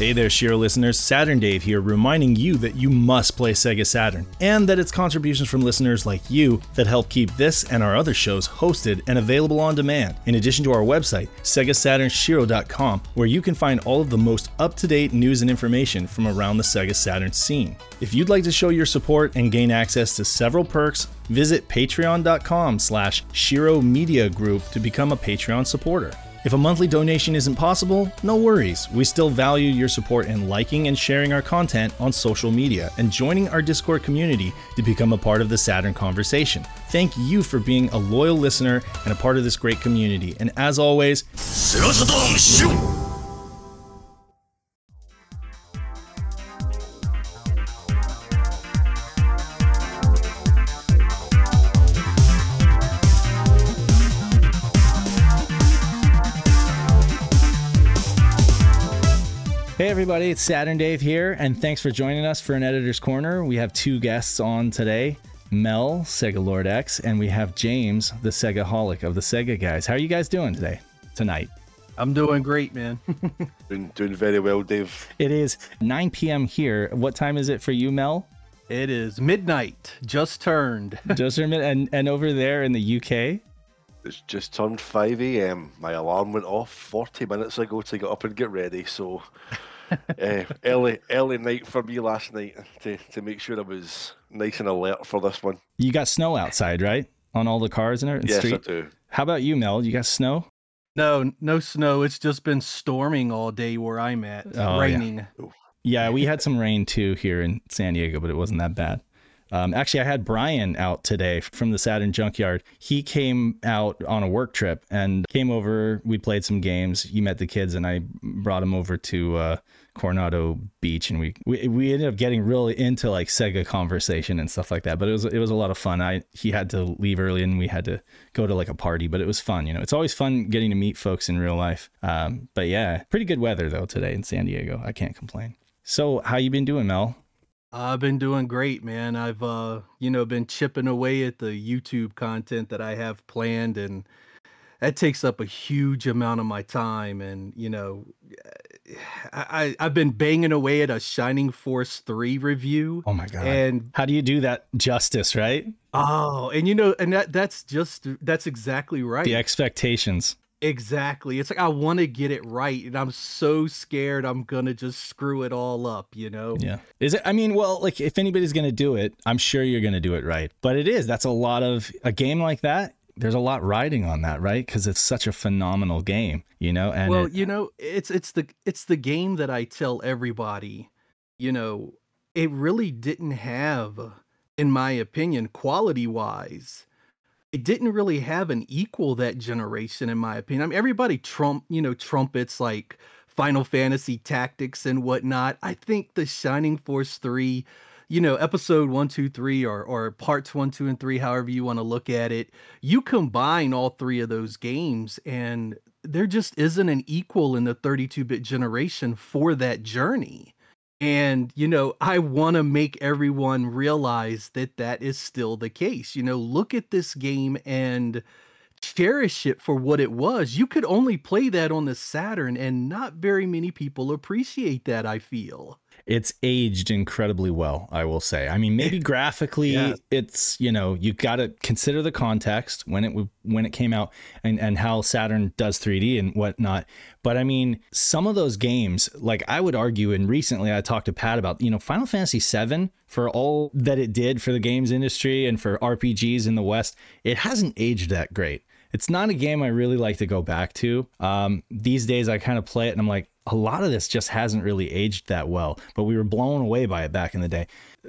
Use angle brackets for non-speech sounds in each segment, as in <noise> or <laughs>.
Hey there, Shiro listeners. Saturn Dave here, reminding you that you must play Sega Saturn, and that it's contributions from listeners like you that help keep this and our other shows hosted and available on demand. In addition to our website, SegaSaturnShiro.com, where you can find all of the most up to date news and information from around the Sega Saturn scene. If you'd like to show your support and gain access to several perks, visit patreon.com slash Shiro Media Group to become a Patreon supporter. If a monthly donation isn't possible, no worries. We still value your support in liking and sharing our content on social media and joining our Discord community to become a part of the Saturn conversation. Thank you for being a loyal listener and a part of this great community. And as always, Hey everybody, it's Saturn Dave here, and thanks for joining us for an Editor's Corner. We have two guests on today Mel, Sega Lord X, and we have James, the SegaHolic of the Sega guys. How are you guys doing today? Tonight. I'm doing great, man. <laughs> Doing, doing very well, Dave. It is 9 p.m. here. What time is it for you, Mel? it is midnight, just turned. <laughs> Just a minute. And, and over there in the UK? It's just turned 5 a.m. My alarm went off 40 minutes ago to get up and get ready. So, uh, early early night for me last night to, to make sure I was nice and alert for this one. You got snow outside, right? On all the cars and yes, street. I do. How about you, Mel? You got snow? No, no snow. It's just been storming all day where I'm at. Oh, yeah. raining. Yeah, we had some rain too here in San Diego, but it wasn't that bad. Um, actually, I had Brian out today from the Saturn Junkyard. He came out on a work trip and came over. We played some games. He met the kids, and I brought him over to uh, Coronado Beach, and we, we we ended up getting really into like Sega conversation and stuff like that. But it was it was a lot of fun. I he had to leave early, and we had to go to like a party, but it was fun. You know, it's always fun getting to meet folks in real life. Um, but yeah, pretty good weather though today in San Diego. I can't complain. So, how you been doing, Mel? I've been doing great, man. I've uh, you know, been chipping away at the YouTube content that I have planned and that takes up a huge amount of my time and you know I, I I've been banging away at a Shining Force 3 review. Oh my god! And how do you do that justice, right? oh, and you know, and that that's just that's exactly right. The expectations. Exactly. It's like I want to get it right, and I'm so scared I'm gonna just screw it all up. You know? Yeah. Is it? I mean, well, like if anybody's gonna do it, I'm sure you're gonna do it right. But it is. That's a lot of a game like that. There's a lot riding on that, right? Because it's such a phenomenal game, you know. And well, it- you know, it's it's the it's the game that I tell everybody. You know, it really didn't have, in my opinion, quality wise. It didn't really have an equal that generation, in my opinion. I mean, everybody trump, you know, trumpets like Final Fantasy Tactics and whatnot. I think the Shining Force 3, you know, episode one, two, three, or or parts one, two, and three, however you want to look at it, you combine all three of those games and there just isn't an equal in the 32-bit generation for that journey. And, you know, I want to make everyone realize that that is still the case. You know, look at this game and cherish it for what it was. You could only play that on the Saturn, and not very many people appreciate that, I feel. It's aged incredibly well, I will say. I mean, maybe graphically, Yeah. it's you know you got to consider the context when it when it came out and and how Saturn does 3D and whatnot. But I mean, some of those games, like I would argue, and recently I talked to Pat about, you know, Final Fantasy VII for all that it did for the games industry and for RPGs in the West, it hasn't aged that great. It's not a game I really like to go back to. Um, these days, I kind of play it and I'm like, a lot of this just hasn't really aged that well, but we were blown away by it back in the day.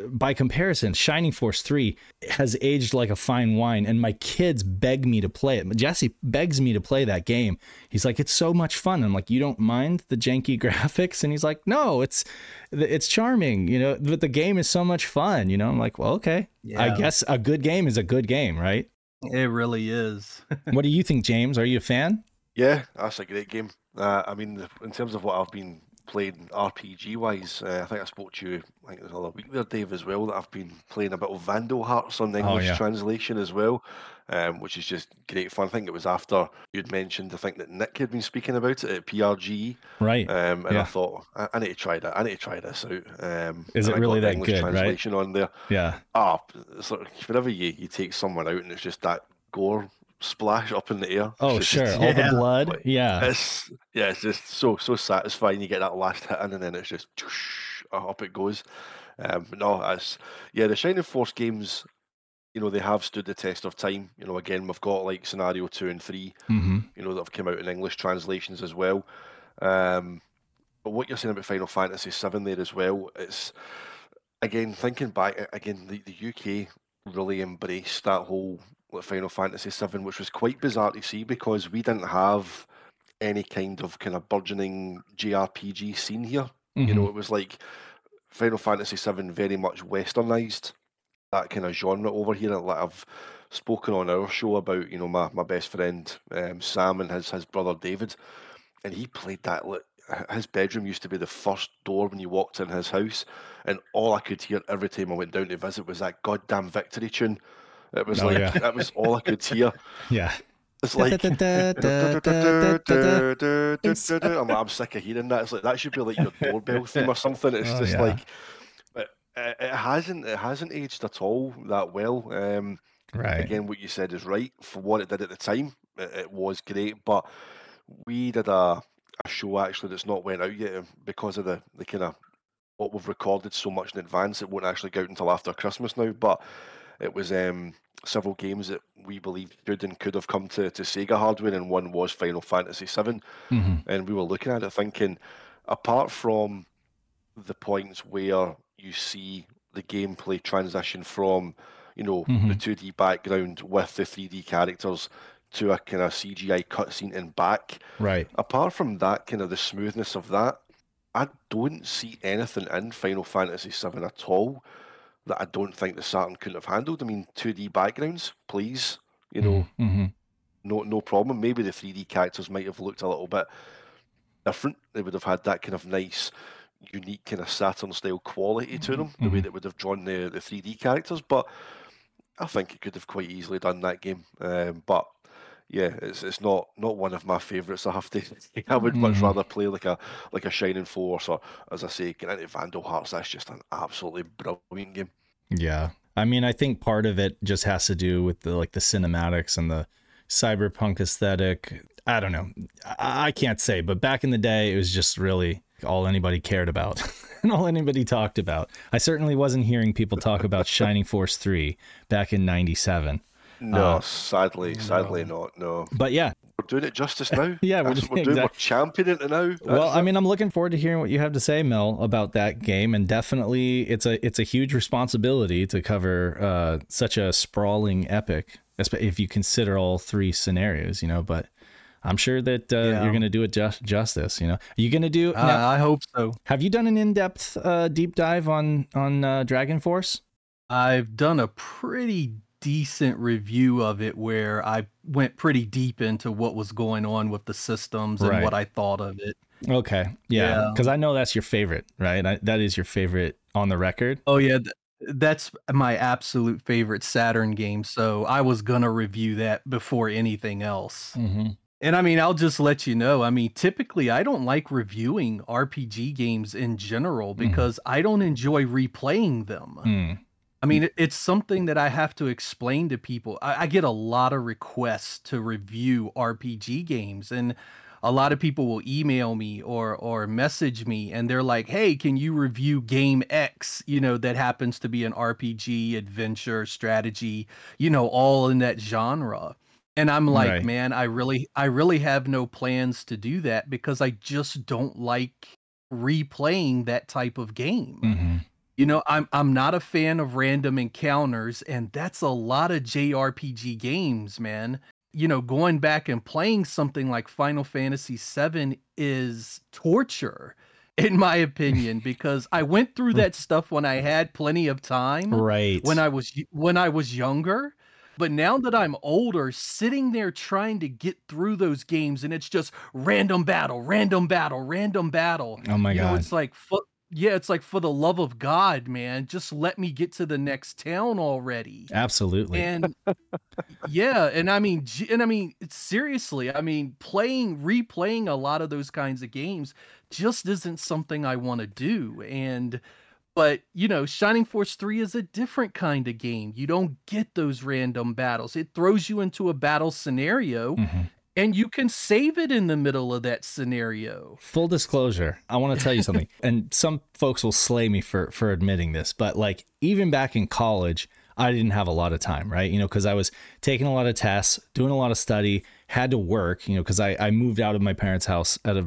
By comparison, Shining Force 3 has aged like a fine wine, and my kids beg me to play it. Jesse begs me to play that game. He's like, it's so much fun. I'm like, you don't mind the janky <laughs> graphics? And he's like, no, it's it's charming, you know, but the game is so much fun, you know. I'm like, well, okay. I guess a good game is a good game, right? It really is. <laughs> what do you think, James? Are you a fan? Yeah, that's a great game. Uh, I mean, in terms of what I've been playing RPG wise. Uh, I think I spoke to you, I think it was another week there, Dave, as well. That I've been playing a bit of Vandal Hearts on the English yeah. translation as well, um, which is just great fun. I think it was after you'd mentioned, I think that Nick had been speaking about it at PRG, Right. um, and I thought I, I need to try that. I need to try this out. Um, Is it I really that English good, right? translation on there. Yeah. Ah, it's like whenever you, you take someone out and it's just that gore splash up in the air. Oh, it's sure. just- All the blood. Like, Yeah. It's yeah, it's just so so satisfying. You get that last hit in, and then it's just up it goes. Um, but no, it's yeah. The Shining Force games, you know, they have stood the test of time. You know, again, we've got like scenario two and three. hmm You know, that have come out in English translations as well. Um, but what you're saying about Final Fantasy VII there as well, it's again thinking back again the, the UK really embraced that whole like, Final Fantasy VII, which was quite bizarre to see because we didn't have any kind of kind of burgeoning JRPG scene here. You Mm-hmm. know, it was like Final Fantasy VII very much westernized that kind of genre over here. Like I've spoken on our show about, you know, my, my best friend um, Sam and his his brother David, and he played that. Like, his bedroom used to be the first door when you walked in his house, and all I could hear every time I went down to visit was that goddamn victory tune. It was Oh, like yeah. that was all I could hear. <laughs> Yeah. It's like I'm, I'm sick of hearing that. It's like that should be like your doorbell <laughs> theme or something. It's Oh, just yeah. like, but it, it hasn't it hasn't aged at all that well. Um, Right. again, what you said is right for what it did at the time. It, it was great, but we did a, a show actually that's not went out yet because of the the kind of what we've recorded so much in advance. It won't actually go out until after Christmas now, but it was um, several games that we believed should and could have come to, to Sega hardware, and one was Final Fantasy VII. hmm And we were looking at it thinking, apart from the points where you see the gameplay transition from, you know, the Mhm. 2D background with the 3D characters to a kind of CGI cutscene and back, Right. apart from that, kind of the smoothness of that, I don't see anything in Final Fantasy VII at all that I don't think the Saturn couldn't have handled. I mean, 2D backgrounds, please, you know, hmm no no problem. Maybe the 3D characters might have looked a little bit different. They would have had that kind of nice, unique kind of Saturn style quality to them, the way Mhm. that would have drawn the, the 3D characters. But I think it could have quite easily done that game. Um, but yeah, it's it's not not one of my favourites. I have to. <laughs> I would much Mhm. rather play like a like a Shining Force or, as I say, get into Vandal Hearts. That's just an absolutely brilliant game. Yeah. I mean, I think part of it just has to do with the like the cinematics and the cyberpunk aesthetic. I don't know. I, I can't say, but back in the day, it was just really all anybody cared about <laughs> and all anybody talked about. I certainly wasn't hearing people talk about <laughs> Shining Force 3 back in 97. No, Uh, sadly, sadly not. No, But yeah, we're doing it justice now. <laughs> Yeah, we're That's doing- what we're doing. We're championing it now. Well, That's I mean, I'm looking forward to hearing what you have to say, Mel, about that game, and definitely it's a it's a huge responsibility to cover uh, such a sprawling epic, if you consider all three scenarios, you know. But I'm sure that uh, Yeah. you're going to do it just justice, you know. Are you going to do? Uh, now, I hope so. have you done an in-depth uh, deep dive on on uh, Dragon Force? I've done a pretty decent review of it where I went pretty deep into what was going on with the systems and what I thought of it. Okay, yeah, Yeah. because I know that's your favorite, right? I, that is your favorite on the record. Oh yeah, th- that's my absolute favorite Saturn game. So I was gonna review that before anything else. Mm-hmm. And I mean, I'll just let you know. I mean, typically I don't like reviewing RPG games in general because I don't enjoy replaying them. Mm. I mean, it's something that I have to explain to people. I, I get a lot of requests to review RPG games, and a lot of people will email me or or message me, and they're like, "Hey, can you review game X? You know, that happens to be an RPG, adventure, strategy, you know, all in that genre." And I'm like, Right. man, I really, I really have no plans to do that because I just don't like replaying that type of game. hmm You know, I'm I'm not a fan of random encounters, and that's a lot of JRPG games, man. You know, going back and playing something like Final Fantasy VII is torture, in my opinion, <laughs> because I went through that stuff when I had plenty of time Right. when I was when I was younger. But now that I'm older, sitting there trying to get through those games and it's just random battle, random battle, random battle. Oh my You know, god. it's like fu- yeah, it's like for the love of God, man, just let me get to the next town already. Absolutely. And yeah, and I mean, and I mean, seriously, I mean, playing, replaying a lot of those kinds of games just isn't something I want to do. And, but you know, Shining Force 3 is a different kind of game. You don't get those random battles, it throws you into a battle scenario. Mhm. And you can save it in the middle of that scenario. Full disclosure, I want to tell you something. <laughs> and some folks will slay me for for admitting this, but like even back in college, I didn't have a lot of time, right? You know, because I was taking a lot of tests, doing a lot of study, had to work, you know, because I, I moved out of my parents' house at a,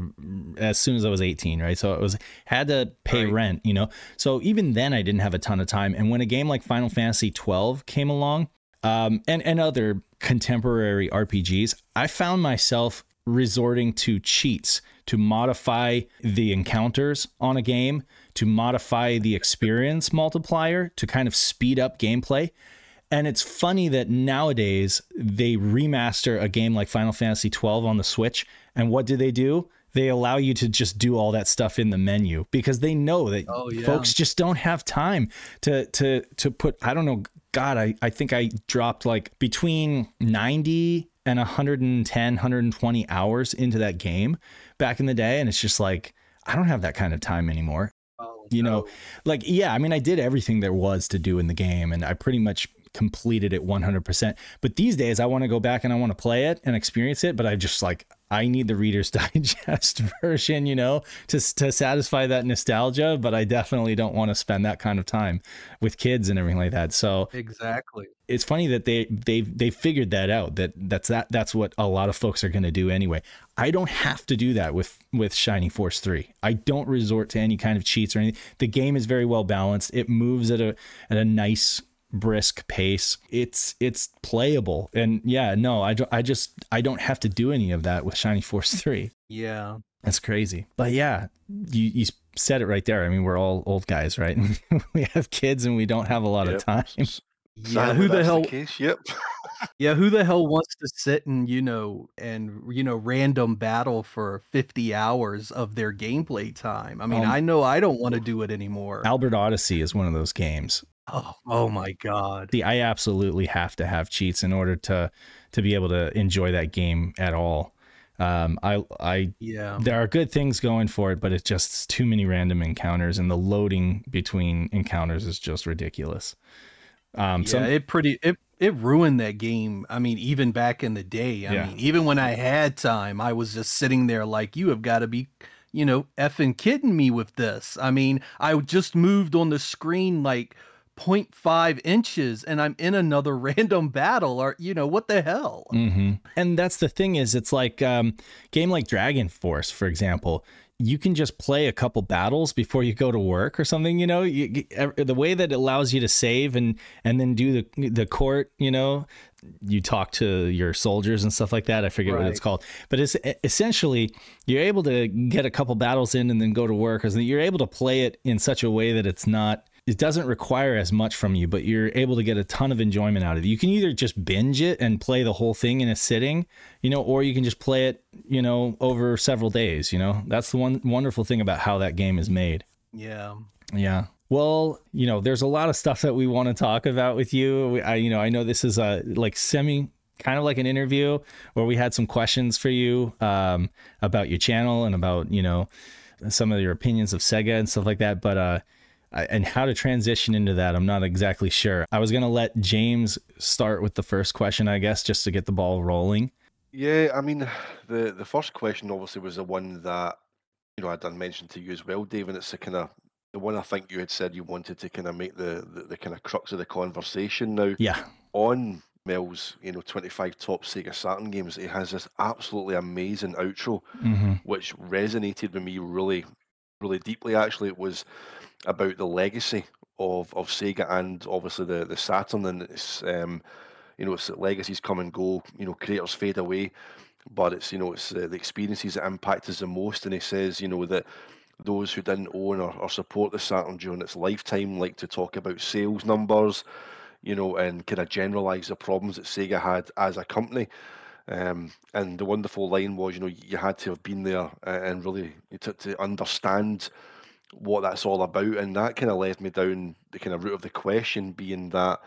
as soon as I was 18, right? So it was had to pay Right. rent, you know. So even then I didn't have a ton of time. And when a game like Final Fantasy 12 came along, um, and and other contemporary RPGs, I found myself resorting to cheats to modify the encounters on a game, to modify the experience multiplier, to kind of speed up gameplay. And it's funny that nowadays they remaster a game like Final Fantasy 12 on the Switch, and what do they do? They allow you to just do all that stuff in the menu because they know that Oh, yeah. folks just don't have time to to to put I don't know god I I think I dropped like between 90 and 110 120 hours into that game back in the day and it's just like I don't have that kind of time anymore. Oh, you know like yeah i mean i did everything there was to do in the game and i pretty much completed it 100% but these days i want to go back and i want to play it and experience it but i just like i need the reader's <laughs> digest <laughs> version you know to, to satisfy that nostalgia but i definitely don't want to spend that kind of time with kids and everything like that. So exactly. it's funny that they they they figured that out that that's that that's what a lot of folks are going to do anyway. I don't have to do that with with shining force 3 i don't resort to any kind of cheats or anything the game is very well balanced. It moves at a at a nice brisk pace. It's it's playable. And yeah no i don't i just i don't have to do any of that with Shiny force <laughs> 3 Yeah. that's crazy. But yeah you you said it right there. I mean we're all old guys right? <laughs> We have kids and we don't have a lot Yep. of time <laughs> Yeah. sadly, Who the hell case. Yep. <laughs> Yeah, who the hell wants to sit and you know and you know random battle for 50 hours of their gameplay time? I mean, Um, I know I don't want to do it anymore. Albert Odyssey is one of those games. Oh, oh my god. The I absolutely have to have cheats in order to to be able to enjoy that game at all. Um, I I Yeah. there are good things going for it, but it's just too many random encounters, and the loading between encounters is just ridiculous. Um, Yeah, some, it pretty it it ruined that game. I mean, even back in the day. I Yeah. mean, even when I had time, I was just sitting there like, you have got to be, you know, effing kidding me with this. I mean, I just moved on the screen like 0.5 inches and I'm in another <laughs> random battle or you know, what the hell? Mhm. And that's the thing is, it's like um, game like Dragon Force, for example. You can just play a couple battles before you go to work or something. You know, you, the way that it allows you to save and and then do the the court. You know, you talk to your soldiers and stuff like that. I forget what it's called, but it's essentially you're able to get a couple battles in and then go to work. Or something. you're able to play it in such a way that it's not it doesn't require as much from you, but you're able to get a ton of enjoyment out of it. You can either just binge it and play the whole thing in a sitting, you know, or you can just play it, you know, over several days, you know. That's the one wonderful thing about how that game is made. Yeah. Yeah. Well, you know, there's a lot of stuff that we want to talk about with you. I, you know, I know this is a like semi kind of like an interview where we had some questions for you um, about your channel and about, you know, some of your opinions of Sega and stuff like that. But, uh, and how to transition into that, I'm not exactly sure. I was going to let James start with the first question, I guess, just to get the ball rolling. Yeah, I mean, the the first question obviously was the one that you know I done mention to you as well, Dave, and it's the kind of the one I think you had said you wanted to kind of make the, the the kind of crux of the conversation. Now, Yeah. on Mel's, you know, 25 top Sega Saturn games, he has this absolutely amazing outro, hmm which resonated with me really, really deeply. Actually, it was about the legacy of of Sega and obviously the the Saturn, and it's um, you know, it's legacies come and go. You know, creators fade away, but it's you know, it's uh, the experiences that impact us the most. And he says, you know, that those who didn't own or, or support the Saturn during its lifetime like to talk about sales numbers. you know, and kind of generalize the problems that Sega had as a company. Um, and the wonderful line was, you know, you had to have been there and really to, to understand what that's all about. And that kind of led me down the kind of route of the question being that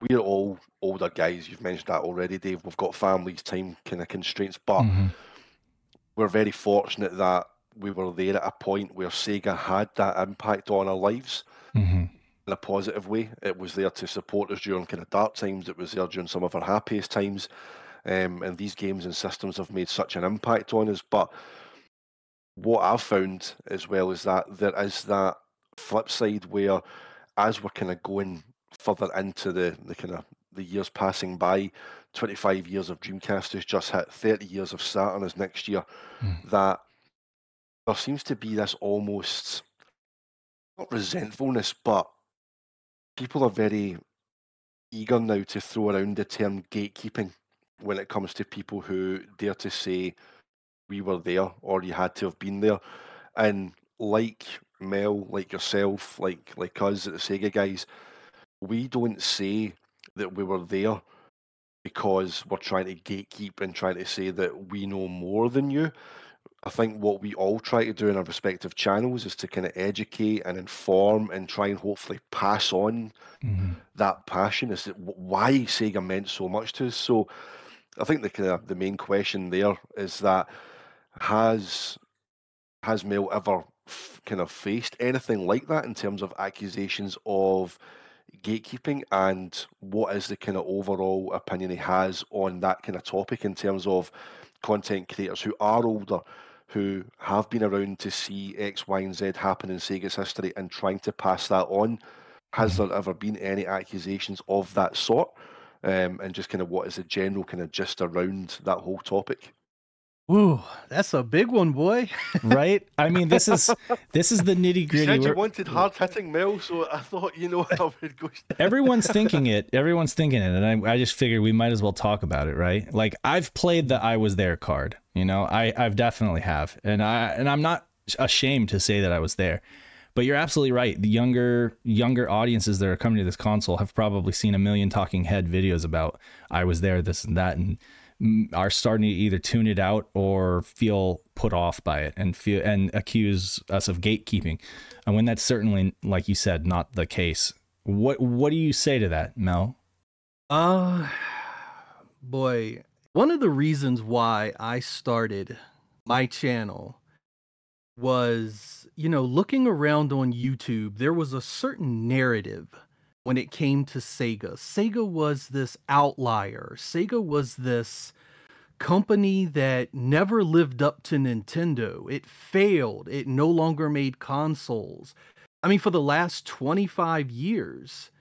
we're all older guys. You've mentioned that already, Dave. We've got families, time kind of constraints, but Mhm. we're very fortunate that we were there at a point where Sega had that impact on our lives Mhm. in a positive way. It was there to support us during kind of dark times. It was there during some of our happiest times. Um, and these games and systems have made such an impact on us. But what I've found as well is that there is that flip side where, as we're kind of going further into the, the kind of the years passing by, 25 years of Dreamcast has just hit, 30 years of Saturn is next year, Mm. that there seems to be this almost not resentfulness, but people are very eager now to throw around the term gatekeeping when it comes to people who dare to say we were there or you had to have been there. And like Mel, like yourself, like like us at the Sega guys, we don't say that we were there because we're trying to gatekeep and trying to say that we know more than you. I think what we all try to do in our respective channels is to kind of educate and inform and try and hopefully pass on Mhm. that passion is that why Sega meant so much to us. So I think the kind of the main question there is that has has Mel ever f- kind of faced anything like that in terms of accusations of gatekeeping and what is the kind of overall opinion he has on that kind of topic in terms of content creators who are older who have been around to see X, Y, and Z happen in Sega's history and trying to pass that on. Has there ever been any accusations of that sort? Um, and just kind of what is the general kind of gist around that whole topic? Ooh, that's a big one, boy. Right? I <laughs> mean, this is this is the nitty You gritty. said you wanted hard hitting Mel, so I thought you know I would go. Everyone's thinking it. Everyone's thinking it, and I, I just figured we might as well talk about it, right? Like I've played the "I was there" card. You know, I I've definitely have, and I and I'm not ashamed to say that I was there. But you're absolutely right. The younger younger audiences that are coming to this console have probably seen a million talking head videos about I was there, this and that, and are starting to either tune it out or feel put off by it and feel and accuse us of gatekeeping. And when that's certainly, like you said, not the case. What what do you say to that, Mel? Uh, boy, one of the reasons why I started my channel was, you know, looking around on YouTube, there was a certain narrative when it came to Sega. Sega was this outlier. Sega was this company that never lived up to Nintendo. It failed. It no longer made consoles. I mean, for the last 25 years,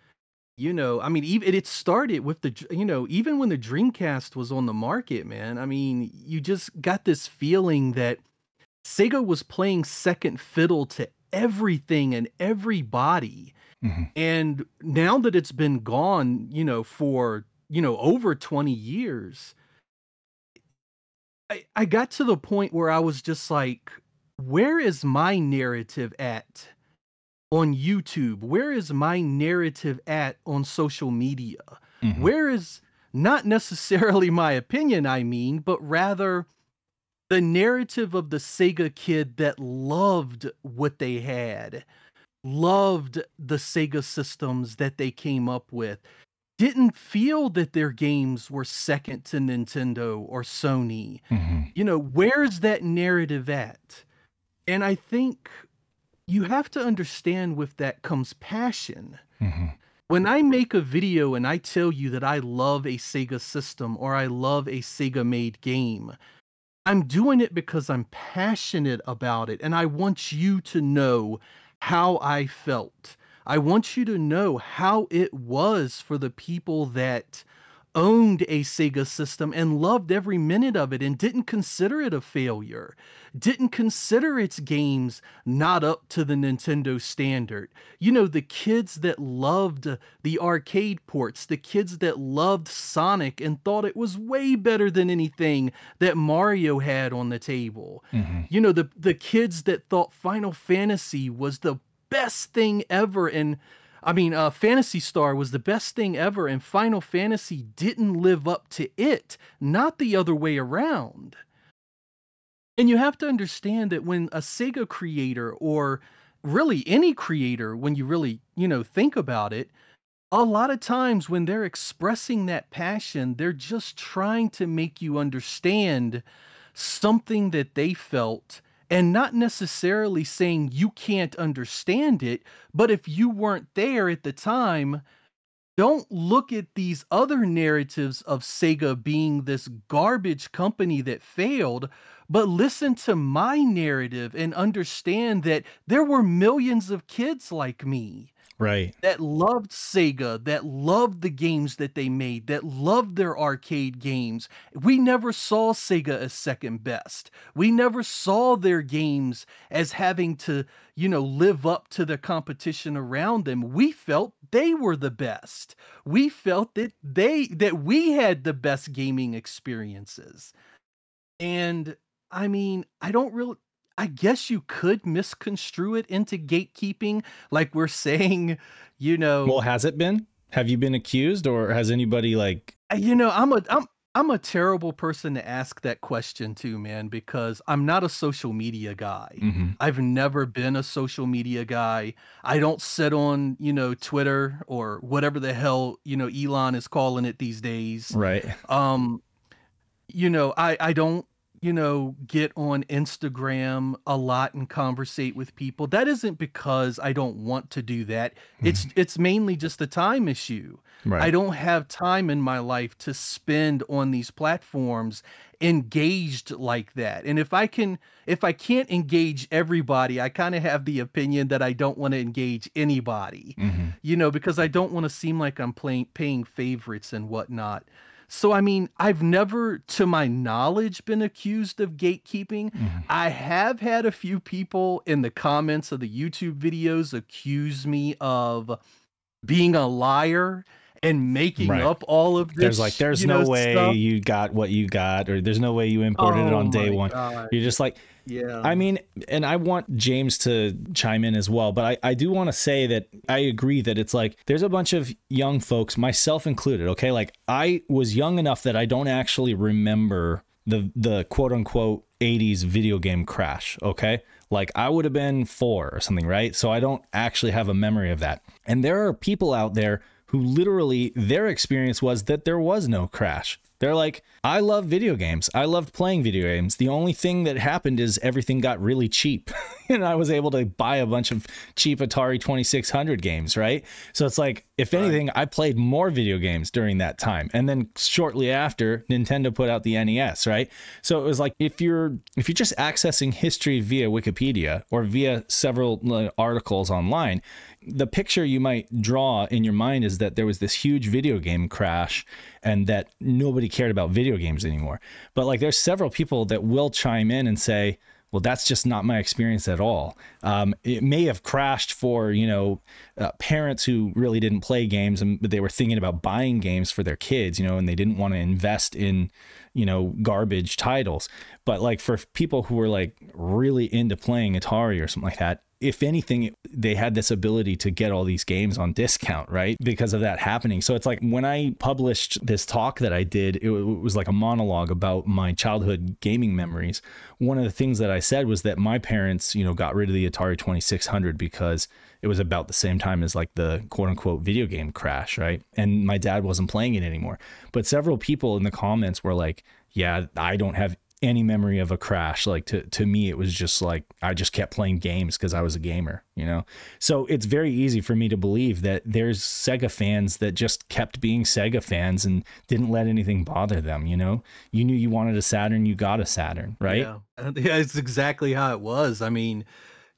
you know, I mean, even it started with the, you know, even when the Dreamcast was on the market, man. I mean, you just got this feeling that Sega was playing second fiddle to everything and everybody. Mhm. And now that it's been gone, you know, for, you know, over 20 years, I, I got to the point where I was just like, where is my narrative at on YouTube? Where is my narrative at on social media? Mhm. Where is not necessarily my opinion, I mean, but rather the narrative of the Sega kid that loved what they had, loved the Sega systems that they came up with, didn't feel that their games were second to Nintendo or Sony. Mhm. You know, where's that narrative at? And I think you have to understand with that comes passion Mhm. when I make a video and I tell you that I love a Sega system or I love a Sega made game, I'm doing it because I'm passionate about it and I want you to know how I felt. I want you to know how it was for the people that owned a Sega system and loved every minute of it and didn't consider it a failure, didn't consider its games not up to the Nintendo standard. You know, the kids that loved the arcade ports, the kids that loved Sonic and thought it was way better than anything that Mario had on the table. Mhm. You know, the the kids that thought Final Fantasy was the best thing ever and I mean, uh, Phantasy Star was the best thing ever, and Final Fantasy didn't live up to it, not the other way around. And you have to understand that when a Sega creator or really any creator, when you really, you know, think about it, a lot of times when they're expressing that passion, they're just trying to make you understand something that they felt and not necessarily saying you can't understand it, but if you weren't there at the time, don't look at these other narratives of Sega being this garbage company that failed, but listen to my narrative and understand that there were millions of kids like me Right. that loved Sega, that loved the games that they made, that loved their arcade games. We never saw Sega as second best. We never saw their games as having to, you know, live up to the competition around them. We felt they were the best. We felt that they that we had the best gaming experiences. And I mean, I don't really I guess you could misconstrue it into gatekeeping, like we're saying, you know. Well, has it been? Have you been accused, or has anybody like? Uh, you know, I'm a I'm I'm a terrible person to ask that question to, man, because I'm not a social media guy. Mhm. I've never been a social media guy. I don't sit on, you know, Twitter or whatever the hell, you know, Elon is calling it these days. Right. um you know i i don't you know get on instagram a lot and conversate with people that isn't because i don't want to do that it's it's mainly just a time issue Right. i don't have time in my life to spend on these platforms engaged like that and if i can if i can't engage everybody i kind of have the opinion that i don't want to engage anybody Mhm. you know, because I don't want to seem like I'm playing paying favorites and whatnot. So I mean, I've never, to my knowledge, been accused of gatekeeping. Mhm. I have had a few people in the comments of the YouTube videos accuse me of being a liar and making Right. up all of this. There's like, there's no know, way stuff. you got what you got, or there's no way you imported it Oh on day one. God. You're just like, Yeah. I mean, and I want James to chime in as well, but I, I do want to say that I agree that it's like there's a bunch of young folks, myself included, okay? Like I was young enough that I don't actually remember the the quote unquote 80s video game crash, okay? Like I would have been 4 or something, right? So I don't actually have a memory of that. And there are people out there who literally their experience was that there was no crash. They're like, I love video games. I loved playing video games. The only thing that happened is everything got really cheap. <laughs> and I was able to buy a bunch of cheap Atari 2600 games, right? So it's like, if anything, I played more video games during that time. And then shortly after, Nintendo put out the NES, right? So it was like if you're if you're just accessing history via Wikipedia or via several uh, articles online, the picture you might draw in your mind is that there was this huge video game crash and that nobody cared about video games anymore. But like there's several people that will chime in and say, well, that's just not my experience at all. Um, it may have crashed for you know uh, parents who really didn't play games, and but they were thinking about buying games for their kids, you know, and they didn't want to invest in you know garbage titles. But like for people who were like really into playing Atari or something like that, if anything, they had this ability to get all these games on discount, right? Because of that happening. So it's like when I published this talk that I did, it, was like a monologue about my childhood gaming memories. One of the things that I said was that my parents, you know, got rid of the Atari 2600 because it was about the same time as like the quote unquote video game crash, right? And my dad wasn't playing it anymore. But several people in the comments were like, yeah, I don't have any memory of a crash like to to me it was just like I just kept playing games because I was a gamer you know so it's very easy for me to believe that there's Sega fans that just kept being Sega fans and didn't let anything bother them you know you knew you wanted a Saturn you got a Saturn right Yeah. Yeah, it's exactly how it was. I mean,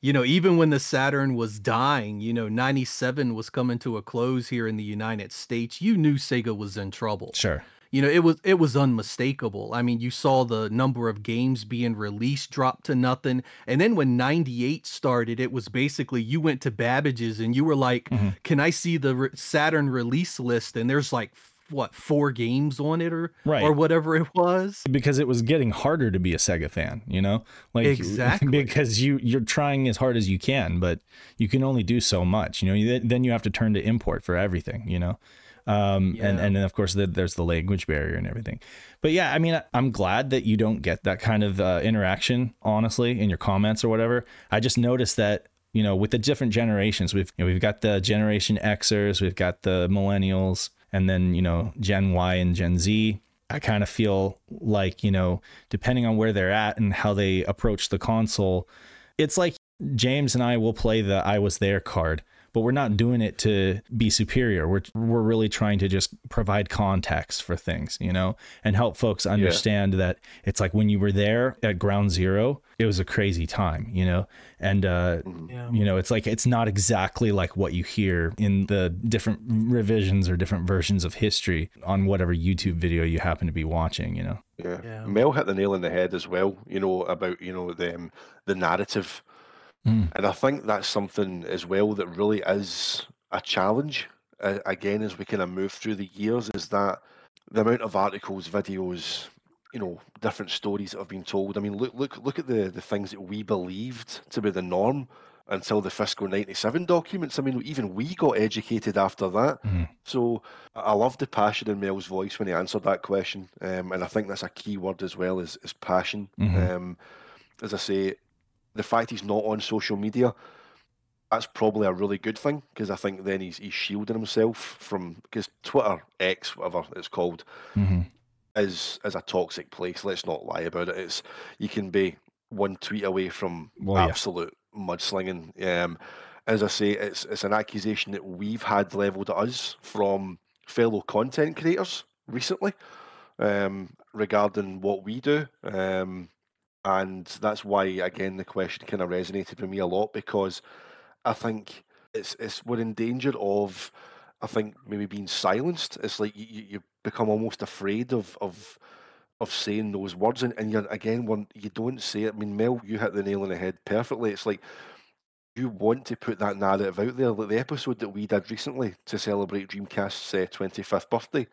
you know, even when the Saturn was dying, you know, 97 was coming to a close here in the United States, you knew Sega was in trouble. sure You know, it was it was unmistakable. I mean, you saw the number of games being released drop to nothing. And then when 98 started, it was basically you went to Babbage's and you were like, Mhm. "Can I see the re- Saturn release list?" And there's like what four games on it or Right. or whatever it was. because it was getting harder to be a Sega fan, you know? Like <laughs> Exactly. because you you're trying as hard as you can, but you can only do so much, you know. Then you have to turn to import for everything, you know. Um, and Yeah. and then of course the, there's the language barrier and everything. But yeah, I mean, I'm glad that you don't get that kind of uh, interaction, honestly, in your comments or whatever. I just noticed that you know with the different generations, we've you know, we've got the Generation Xers, we've got the Millennials, and then you know Gen Y and Gen Z. I kind of feel like, you know, depending on where they're at and how they approach the console, it's like James and I will play the I was there card, but we're not doing it to be superior. We're we're really trying to just provide context for things, you know, and help folks understand that it's like when you were there at ground zero, it was a crazy time, you know. And uh Yeah. you know, it's like it's not exactly like what you hear in the different revisions or different versions of history on whatever YouTube video you happen to be watching, you know. Yeah. Yeah. Mel hit the nail on the head as well, you know, about, you know, the, um, the narrative. Mm. And I think that's something as well that really is a challenge, uh, again, as we kind of move through the years, is that the amount of articles, videos, you know, different stories that have been told. I mean, look, look, look at the, the things that we believed to be the norm until the fiscal 97 documents. I mean, even we got educated after that. Mhm. So I love the passion in Mel's voice when he answered that question. Um, and I think that's a key word as well is, is passion. Mhm. Um, as I say, the fact he's not on social media, that's probably a really good thing because I think then he's, he's shielding himself from, because Twitter, X, whatever it's called, hmm is is a toxic place. Let's not lie about it. It's you can be one tweet away from Well, yeah. absolute mudslinging. Um, as I say, it's it's an accusation that we've had leveled at us from fellow content creators recently um, regarding what we do. Um, and that's why again the question kind of resonated with me a lot because I think it's it's we're in danger of I think maybe being silenced. It's like you, you become almost afraid of of of saying those words, and, and you're again when you don't say it. I mean, Mel, you hit the nail on the head perfectly. It's like you want to put that narrative out there. Like the episode that we did recently to celebrate Dreamcast's uh, 25th birthday,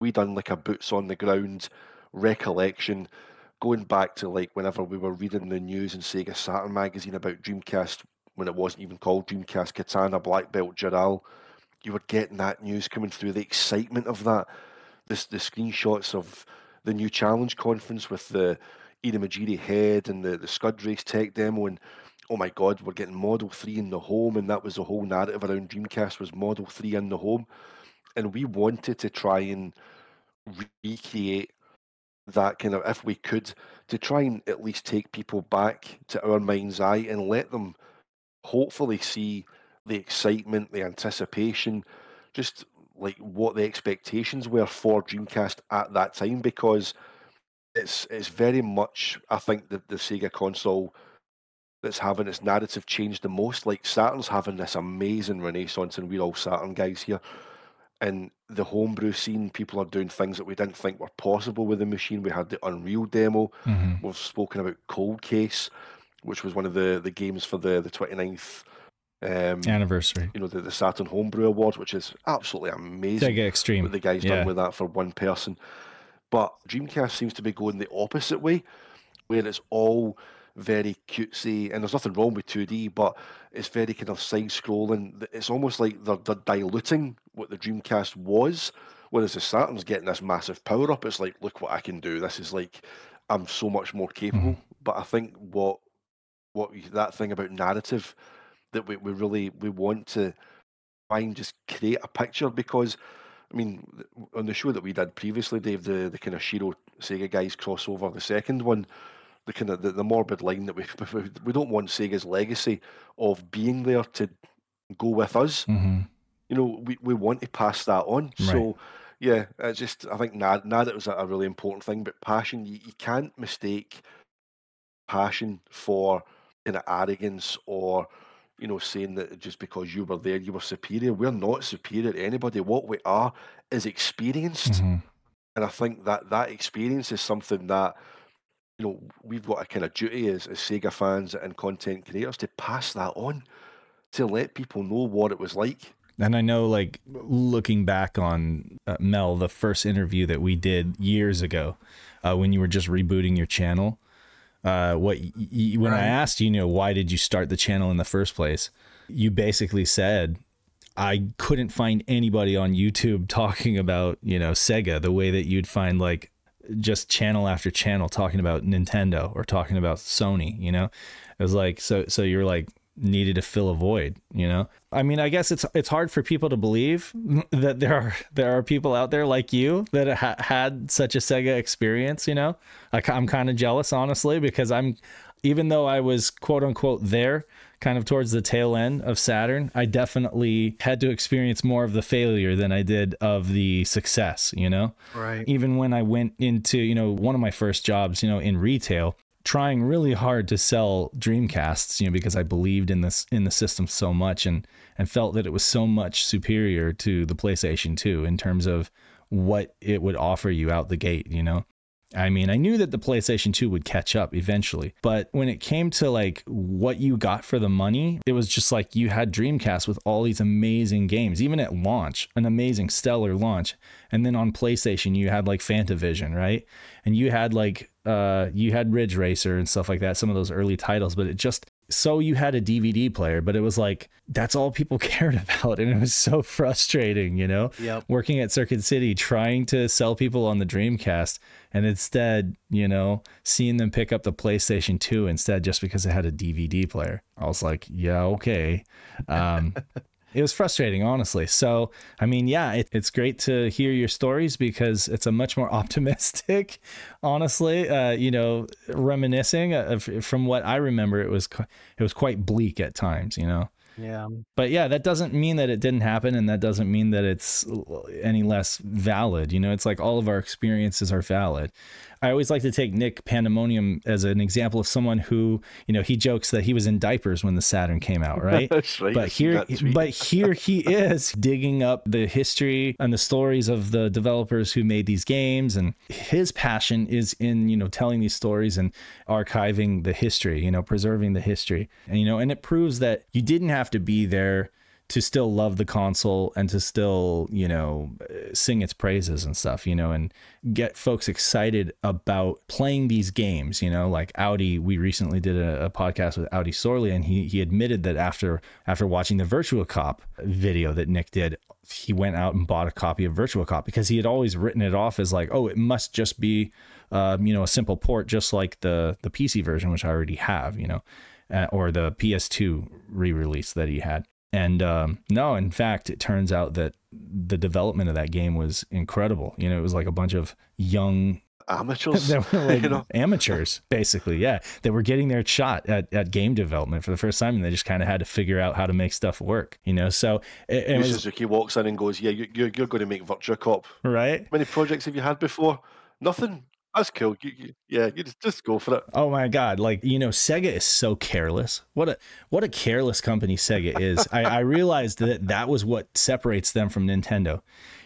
we done like a boots on the ground recollection, going back to like whenever we were reading the news in Sega Saturn magazine about Dreamcast when it wasn't even called Dreamcast Katana, Black Belt, Dural. You were getting that news coming through, the excitement of that, this the screenshots of the new challenge conference with the Irimajiri head and the, the Scud Race tech demo and oh my god, we're getting Model 3 in the home and that was the whole narrative around Dreamcast was Model 3 in the home. And we wanted to try and recreate that kind of if we could to try and at least take people back to our mind's eye and let them hopefully see the excitement, the anticipation, just like what the expectations were for Dreamcast at that time because it's it's very much I think the, the Sega console that's having its narrative changed the most. Like Saturn's having this amazing renaissance and we're all Saturn guys here. And the homebrew scene, people are doing things that we didn't think were possible with the machine. We had the Unreal demo. hmm We've spoken about Cold Case, which was one of the, the games for the, the 29th um, Anniversary. you know, the, the Saturn Homebrew Award, which is absolutely amazing SegaXtreme. what the guy's yeah. done with that for one person. But Dreamcast seems to be going the opposite way, where it's all very cutesy, and there's nothing wrong with 2D, but it's very kind of side scrolling. It's almost like they're, they're diluting what the Dreamcast was, whereas the Saturn's getting this massive power up. It's like, look what I can do. This is like, I'm so much more capable. But I think what what that thing about narrative that we, we really we want to try and just create a picture because I mean on the show that we did previously, Dave, the, the kind of Shiro Sega guys crossover, the second one, the kind of the, the morbid line that we <laughs> we don't want Sega's legacy of being there to go with us. hmm You know, we, we want to pass that on. Right. So yeah, it's just I think nar- narrative is a, a really important thing, but passion you, you can't mistake passion for kind of arrogance or you know saying that just because you were there you were superior. We're not superior to anybody. What we are is experienced, hmm and I think that that experience is something that you know we've got a kind of duty as, as Sega fans and content creators to pass that on to let people know what it was like And I know, like, looking back on uh, Mel, the first interview that we did years ago uh, when you were just rebooting your channel, uh, what y- y- when I asked you, you know, why did you start the channel in the first place? You basically said, I couldn't find anybody on YouTube <laughs> talking about, you know, Sega the way that you'd find like just channel after channel talking about Nintendo or talking about Sony, you know? It was like so so you're like needed to fill a void, you know? I mean, I guess it's it's hard for people to believe <laughs> that there are there are people out there like you that ha- had such a Sega experience, you know? I, I'm kind of jealous honestly because I'm even though I was quote unquote there kind of towards the tail end of Saturn, I definitely had to experience more of the failure than I did of the success, you know? Right. Even when I went into, you know, one of my first jobs, you know, in retail, trying really hard to sell Dreamcasts, you know, because I believed in this in the system so much and and felt that it was so much superior to the PlayStation 2 in terms of what it would offer you out the gate, you know? I mean, I knew that the PlayStation 2 would catch up eventually, but when it came to like what you got for the money, it was just like you had Dreamcast with all these amazing games, even at launch, an amazing stellar launch. And then on PlayStation, you had like Fantavision, right? And you had like uh you had Ridge Racer and stuff like that, some of those early titles, but it just so you had a DVD player, but it was like that's all people <laughs> cared about and it was so frustrating, you know? Yep. working at Circuit City trying to sell people on the Dreamcast and instead, you know, seeing them pick up the PlayStation 2 instead just because it had a DVD player. I was like, yeah, okay. Um, <laughs> it was frustrating, honestly. So, I mean, yeah, it, it's great to hear your stories because it's a much more <laughs> optimistic, honestly. Uh, you know, reminiscing of, from what I remember, it was it was quite bleak at times. You know, Yeah. but yeah, that doesn't mean that it didn't happen, and that doesn't mean that it's any less valid. You know, it's like all of our experiences are valid. I always like to take Nick Pandemonium as an example of someone who, you know, he jokes that he was in diapers when the Saturn came out, <laughs> right? Right. But here, but here he is digging up the history and the stories of the developers who made these games, and his passion is in you know telling these stories and archiving the history, you know, preserving the history, and you know, and it proves that you didn't have to be there to still love the console and to still you know sing its praises and stuff you know and get folks excited about playing these games you know like audi we recently did a, a podcast with audi sorley and he he admitted that after after watching the Virtua Cop video that nick did he went out and bought a copy of Virtua Cop because he had always written it off as like oh it must just be um, you know a simple port just like the the pc version which i already have you know uh, or the ps2 re-release that he had and um, no, in fact, it turns out that the development of that game was incredible. You know, it was like a bunch of young Amateurs, <laughs> like <laughs> you know. amateurs, basically. Yeah, they were getting their shot at, at game development for the first time, and they just kind of had to figure out how to make stuff work. You know, so it, it was Suzuki walks in and goes, "Yeah, you, you're, you're going to make Virtua Cop. right. How many projects have you had before? Nothing. That's cool. You, you, yeah, you just, just go for it. Oh my god! Like you know, Sega is so careless. What a what a careless company Sega is. I, I realized that that was what separates them from Nintendo.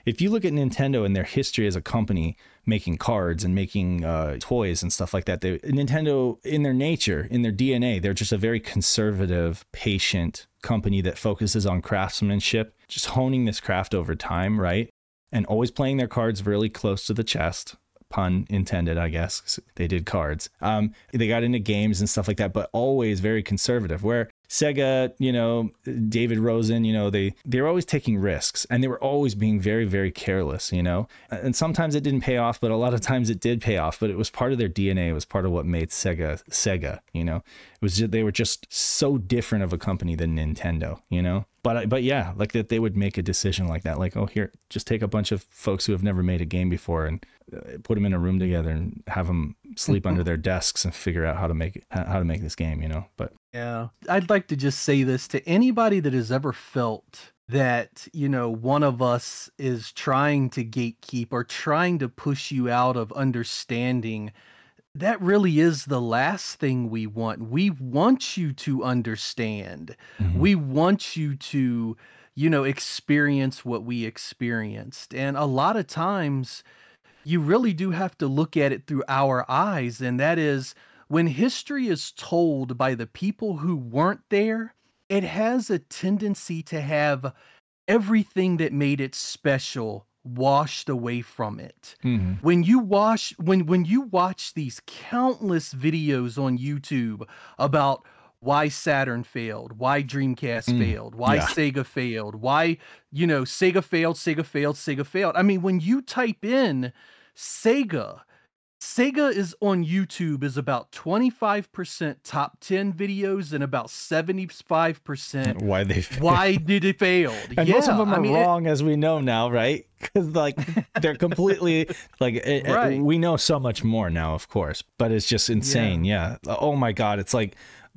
If you look at Nintendo and their history as a company making cards and making uh, toys and stuff like that, they, Nintendo in their nature, in their DNA, they're just a very conservative, patient company that focuses on craftsmanship, just honing this craft over time, right? And always playing their cards really close to the chest pun intended, I guess. They did cards. Um, they got into games and stuff like that, but always very conservative. Where Sega, you know, David Rosen, you know, they they were always taking risks and they were always being very very careless, you know. And sometimes it didn't pay off, but a lot of times it did pay off. But it was part of their DNA. It was part of what made Sega Sega, you know. It was just, they were just so different of a company than Nintendo, you know. But but yeah, like that they would make a decision like that, like oh here, just take a bunch of folks who have never made a game before and put them in a room together and have them sleep under <laughs> their desks and figure out how to make how to make this game, you know. But Yeah. I'd like to just say this to anybody that has ever felt that, you know, one of us is trying to gatekeep or trying to push you out of understanding. That really is the last thing we want. We want you to understand. Mm-hmm. We want you to, you know, experience what we experienced. And a lot of times, you really do have to look at it through our eyes. And that is when history is told by the people who weren't there, it has a tendency to have everything that made it special washed away from it. Mhm. When you watch when when you watch these countless videos on YouTube about why Saturn failed, why Dreamcast Mm, failed, why yeah. Sega failed, why you know Sega failed, Sega failed, Sega failed. I mean, when you type in Sega, Sega is on YouTube is about 25% top 10 videos and about 75% Why they failed. why did it fail? <laughs> And most of them I are mean, it- wrong, as we know now, right? <laughs> Because like <laughs> they're completely like it- it- we know so much more now, of course, but it's just insane. Yeah. Oh my god, it's like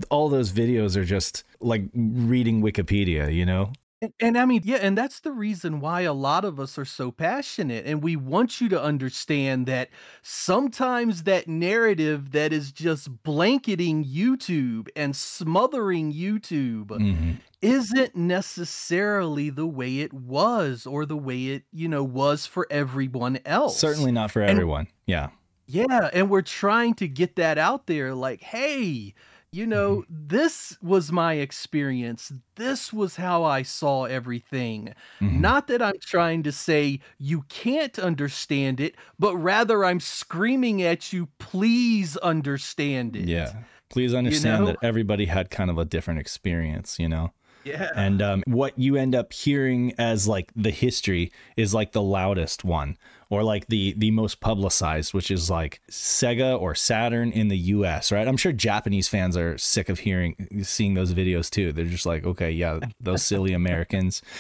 all those videos are just like reading Wikipedia, you know? And, and I mean, yeah, and that's the reason why a lot of us are so passionate. And we want you to understand that sometimes that narrative that is just blanketing YouTube and smothering YouTube Mhm. isn't necessarily the way it was or the way it, you know, was for everyone else. Certainly not for everyone. Yeah. Yeah, and we're trying to get that out there like, hey, you know, Mm-hmm. this was my experience. This was how I saw everything. Mhm. Not that I'm trying to say you can't understand it, but rather I'm screaming at you, please understand it. Yeah. Please understand know? that everybody had kind of a different experience, you know? Yeah. and um, what you end up hearing as like the history is like the loudest one or like the the most publicized which is like sega or saturn in the us right? I'm sure japanese fans are sick of hearing seeing those videos too. They're just like okay yeah those silly americans. <laughs>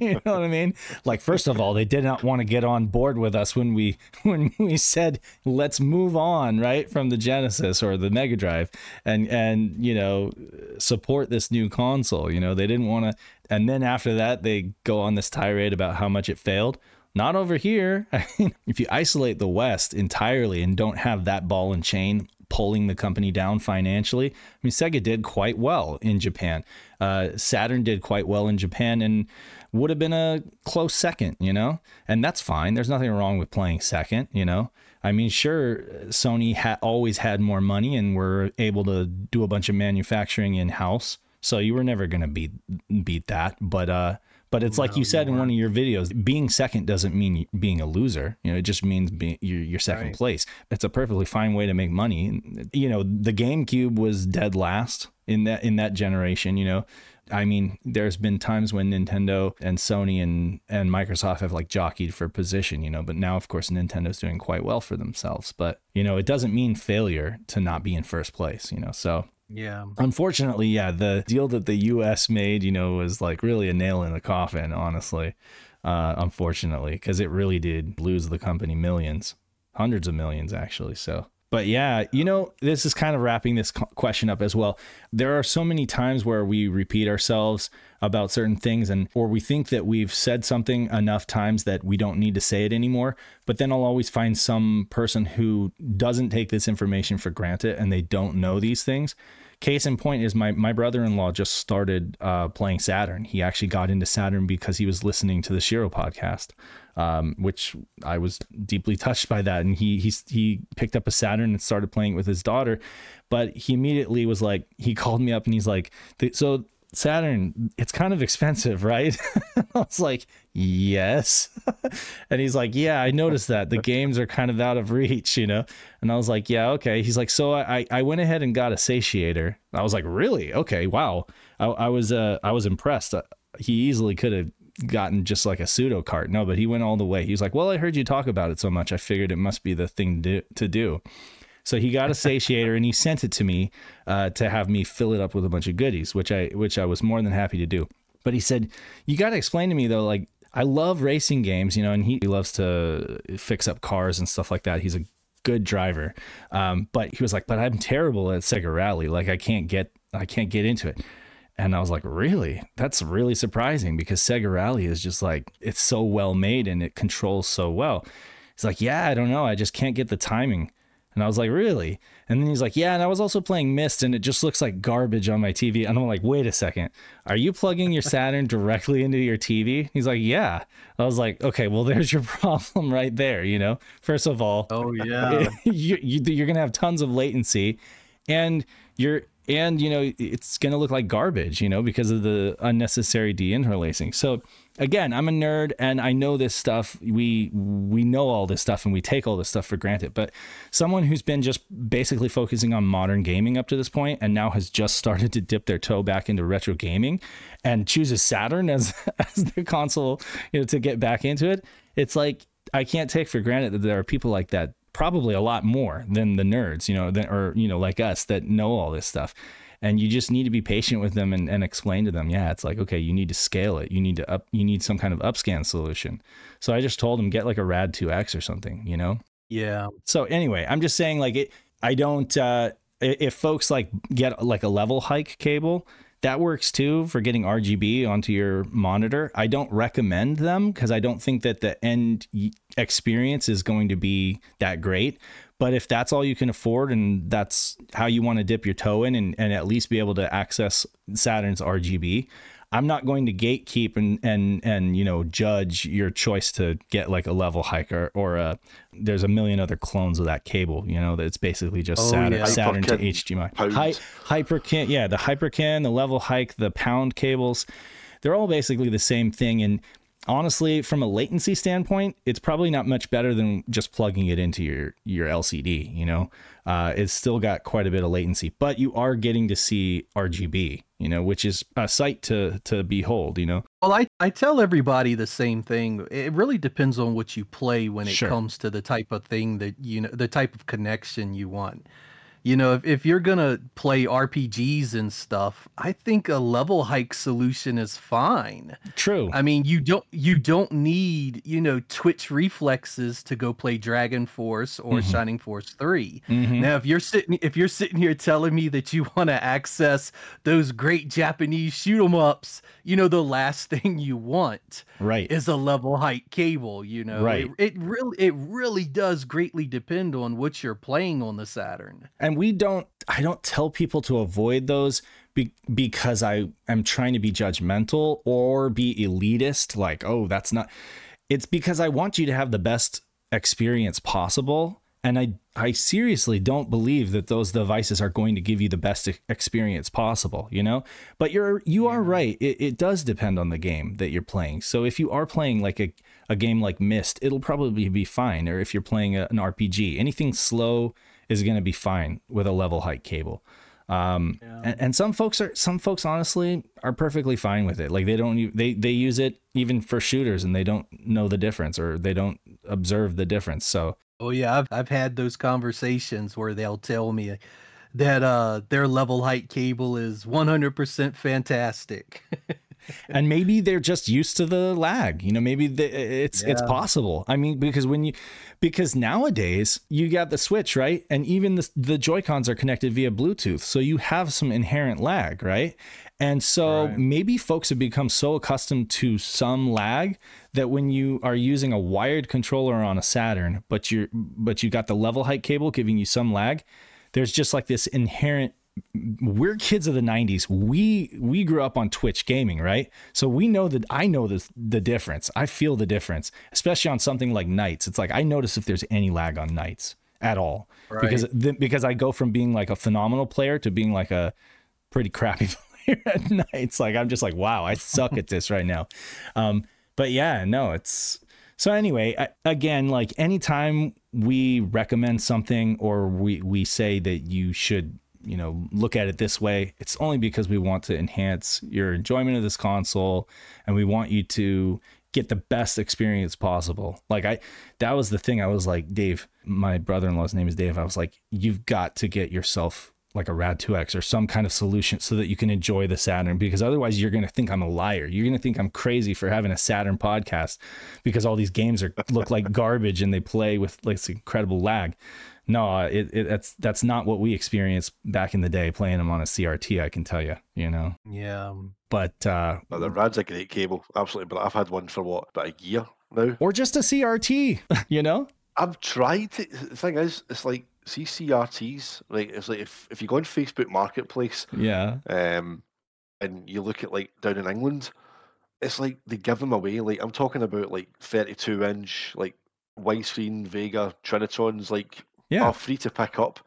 You know what i mean? Like first of all they did not want to get on board with us when we <laughs> when we said let's move on right from the genesis or the mega drive and and you know support this new console you know? They didn't want to and then after that they go on this tirade about how much it failed not over here. <laughs> If you isolate the west entirely and don't have that ball and chain pulling the company down financially i mean sega did quite well in japan. Uh, saturn did quite well in japan and would have been a close second you know? And that's fine. There's nothing wrong with playing second you know? I mean, sure, Sony ha- always had more money and were able to do a bunch of manufacturing in house, so you were never gonna beat beat that. But uh, but it's like you said in one of your videos, being second doesn't mean being a loser. You know, it just means being you're, you're second Right. place. It's a perfectly fine way to make money. You know, the GameCube was dead last in that in that generation. You know. I mean, there's been times when Nintendo and Sony and, and Microsoft have like jockeyed for position, you know, but now, of course, Nintendo's doing quite well for themselves. But, you know, it doesn't mean failure to not be in first place, you know. So, yeah. unfortunately, yeah, the deal that the US made, you know, was like really a nail in the coffin, honestly, uh, unfortunately, because it really did lose the company millions, hundreds of millions, actually. So, but yeah, you know, this is kind of wrapping this question up as well. There are so many times where we repeat ourselves about certain things and or we think that we've said something enough times that we don't need to say it anymore, but then I'll always find some person who doesn't take this information for granted and they don't know these things. Case in point is my my brother-in-law just started uh, playing Saturn. He actually got into Saturn because he was listening to the Shiro podcast, um, which I was deeply <laughs> touched by that. And he he he picked up a Saturn and started playing it with his daughter, but he immediately was like, he called me up and he's like, so. Saturn, it's kind of expensive, right? <laughs> I was like, yes. <laughs> and he's like, yeah, I noticed that the games are kind of out of reach, you know? And I was like, yeah, okay. He's like, so I, I went ahead and got a satiator. I was like, really? Okay. Wow. I, I was, uh, I was impressed. Uh, he easily could have gotten just like a pseudo cart. No, but he went all the way. He was like, well, I heard you talk about it so much. I figured it must be the thing to, to do. So he got a satiator and he sent it to me uh, to have me fill it up with a bunch of goodies, which I which I was more than happy to do. But he said, "You got to explain to me though, like I love racing games, you know, and he, he loves to fix up cars and stuff like that. He's a good driver, um, but he was like, but I'm terrible at Sega Rally. Like I can't get I can't get into it." And I was like, really? That's really surprising because Sega Rally is just like, it's so well made and it controls so well. He's like, yeah, I don't know. I just can't get the timing. And I was like, really? And then he's like, yeah, and I was also playing Myst and it just looks like garbage on my TV. And I'm like, wait a second. Are you plugging your Saturn directly into your TV? He's like, yeah. I was like, okay, well, <laughs> there's your problem right there. You know, first of all, Oh <laughs> yeah. you, you, you're going to have tons of latency and you're and you know it's going to look like garbage you know because of the unnecessary deinterlacing. So again i'm a nerd and i know this stuff. We we know all this stuff and we take all this stuff for granted. But someone who's been just basically focusing on modern gaming up to this point and now has just started to dip their toe back into retro gaming and chooses saturn as <laughs> as the console you know to get back into it it's like i can't take for granted that there are people like that probably a lot more than the nerds, you know, that, or, you know, like us that know all this stuff. And you just need to be patient with them and, and explain to them, yeah, it's like, okay, you need to scale it. You need to up, you need some kind of upscan solution. So I just told them, get like a RAD 2X or something, you know? Yeah. So anyway, I'm just saying, like, it, I don't, uh, if folks like get like a level hike cable, that works too for getting RGB onto your monitor. I don't recommend them because I don't think that the end experience is going to be that great. But if that's all you can afford and that's how you want to dip your toe in and, and at least be able to access Saturn's RGB, I'm not going to gatekeep and and and you know judge your choice to get like a level hiker or a there's a million other clones of that cable. You know that's basically just oh, Saturn, yeah. Saturn to HDMI. Hi, Hyperkin, yeah, the Hyperkin, the level hike, the pound cables, they're all basically the same thing. And honestly, from a latency standpoint, it's probably not much better than just plugging it into your your LCD. You know, uh, it's still got quite a bit of latency, but you are getting to see RGB. You know, which is a sight to to behold. You know. Well, I I tell everybody the same thing. It really depends on what you play when it sure. comes to the type of thing that you know, the type of connection you want you know, if, if you're gonna play RPGs and stuff, I think a level hike solution is fine. True. I mean, you don't you don't need you know Twitch reflexes to go play Dragon Force or mm-hmm. Shining Force 3 mm-hmm. Now, if you're sitting if you're sitting here telling me that you want to access those great Japanese shoot 'em ups, you know, the last <laughs> thing you want right is a level hike cable. You know, right? It, it really it really does greatly depend on what you're playing on the Saturn. And and we don't i don't tell people to avoid those be, because i am trying to be judgmental or be elitist like oh that's not it's because i want you to have the best experience possible. And i i seriously don't believe that those devices are going to give you the best experience possible you know? But you're you are right. It, it does depend on the game that you're playing. So if you are playing like a, a game like Myst it'll probably be fine. Or if you're playing a, an rpg anything slow is going to be fine with a level hike cable. Um, yeah. and, and, some folks are, some folks honestly are perfectly fine with it. Like they don't, they, they use it even for shooters and they don't know the difference or they don't observe the difference. So, oh yeah, I've, I've had those conversations where they'll tell me that, uh, their level hike cable is 100% fantastic. <laughs> and maybe they're just used to the lag. You know, maybe the, it's yeah. it's possible. I mean, because when you because nowadays you got the Switch right, and even the the Joy Cons are connected via Bluetooth, so you have some inherent lag, right? And so right. maybe folks have become so accustomed to some lag that when you are using a wired controller on a Saturn, but you're but you got the level hike cable giving you some lag, there's just like this inherent we're kids of the 90s we we grew up on twitch gaming right? So we know that i know the, the difference. I feel the difference especially on something like NiGHTS. It's like i notice if there's any lag on NiGHTS at all. Right. because the, because i go from being like a phenomenal player to being like a pretty crappy <laughs> player at NiGHTS. Like i'm just like wow i suck at this right now. Um but yeah no it's so anyway I, again like anytime we recommend something or we we say that you should you know look at it this way. It's only because we want to enhance your enjoyment of this console and we want you to get the best experience possible. Like i that was the thing. I was like dave my brother-in-law's name is dave. I was like you've got to get yourself like a rad 2x or some kind of solution so that you can enjoy the saturn because otherwise you're going to think i'm a liar. You're going to think i'm crazy for having a saturn podcast because all these games are look like <laughs> garbage and they play with like this incredible lag no, it, it, that's that's not what we experienced back in the day playing them on a CRT. I can tell you, you know. Yeah. But uh, no, the Rad's a great cable, absolutely. But I've had one for what about a year now, or just a CRT, <laughs> you know. I've tried. To, the thing is, it's like see CRTs. Like it's like if if you go on Facebook Marketplace, yeah, um, and you look at like down in England, it's like they give them away. Like I'm talking about like 32 inch, like widescreen WEGA Trinitrons, like yeah. are free to pick up.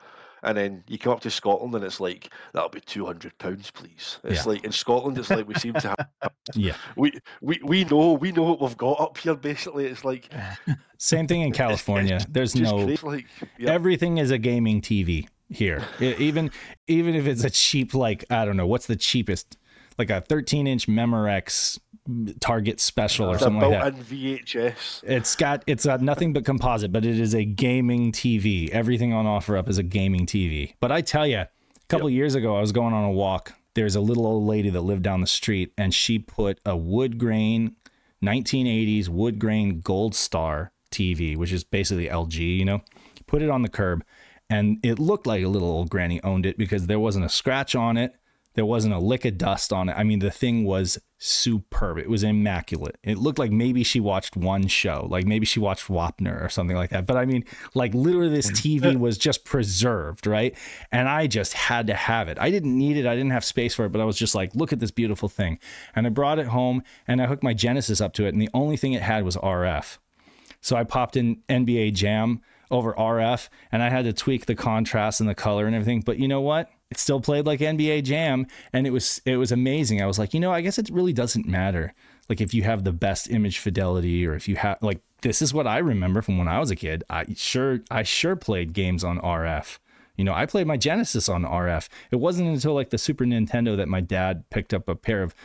And then you come up to Scotland and it's like that'll be two hundred pounds, please. It's Yeah. like in Scotland, it's like we seem to have <laughs> Yeah. we, we we know we know what we've got up here. Basically, it's like <laughs> Same thing in California. There's no like yeah. everything is a gaming TV here. Even even if it's a cheap like I don't know what's the cheapest like a 13 inch Memorex Target Special or It's something like that. VHS. It's got it's got nothing but composite, but it is a gaming TV. Everything on OfferUp is a gaming TV. But I tell you, a couple years ago, I was going on a walk. There's a little old lady that lived down the street, and she put a wood grain, 1980s wood grain Gold Star TV, which is basically LG, you know, put it on the curb, and it looked like a little old granny owned it because there wasn't a scratch on it. There wasn't a lick of dust on it. I mean, the thing was superb. It was immaculate. It looked like maybe she watched one show, like maybe she watched Wapner or something like that. But I mean, like literally, this mm-hmm. TV was just preserved, right? And I just had to have it. I didn't need it. I didn't have space for it, but I was just like, look at this beautiful thing. And I brought it home and I hooked my Genesis up to it. And the only thing it had was RF. So I popped in NBA Jam over RF and I had to tweak the contrast and the color and everything. But you know what? It still played like NBA Jam and it was it was amazing. I was like, you know, I guess it really doesn't matter. Like if you have the best image fidelity or if you have like this is what I remember from when I was a kid. I sure I sure played games on RF. You know, I played my Genesis on RF. It wasn't until like the Super Nintendo that my dad picked up a pair of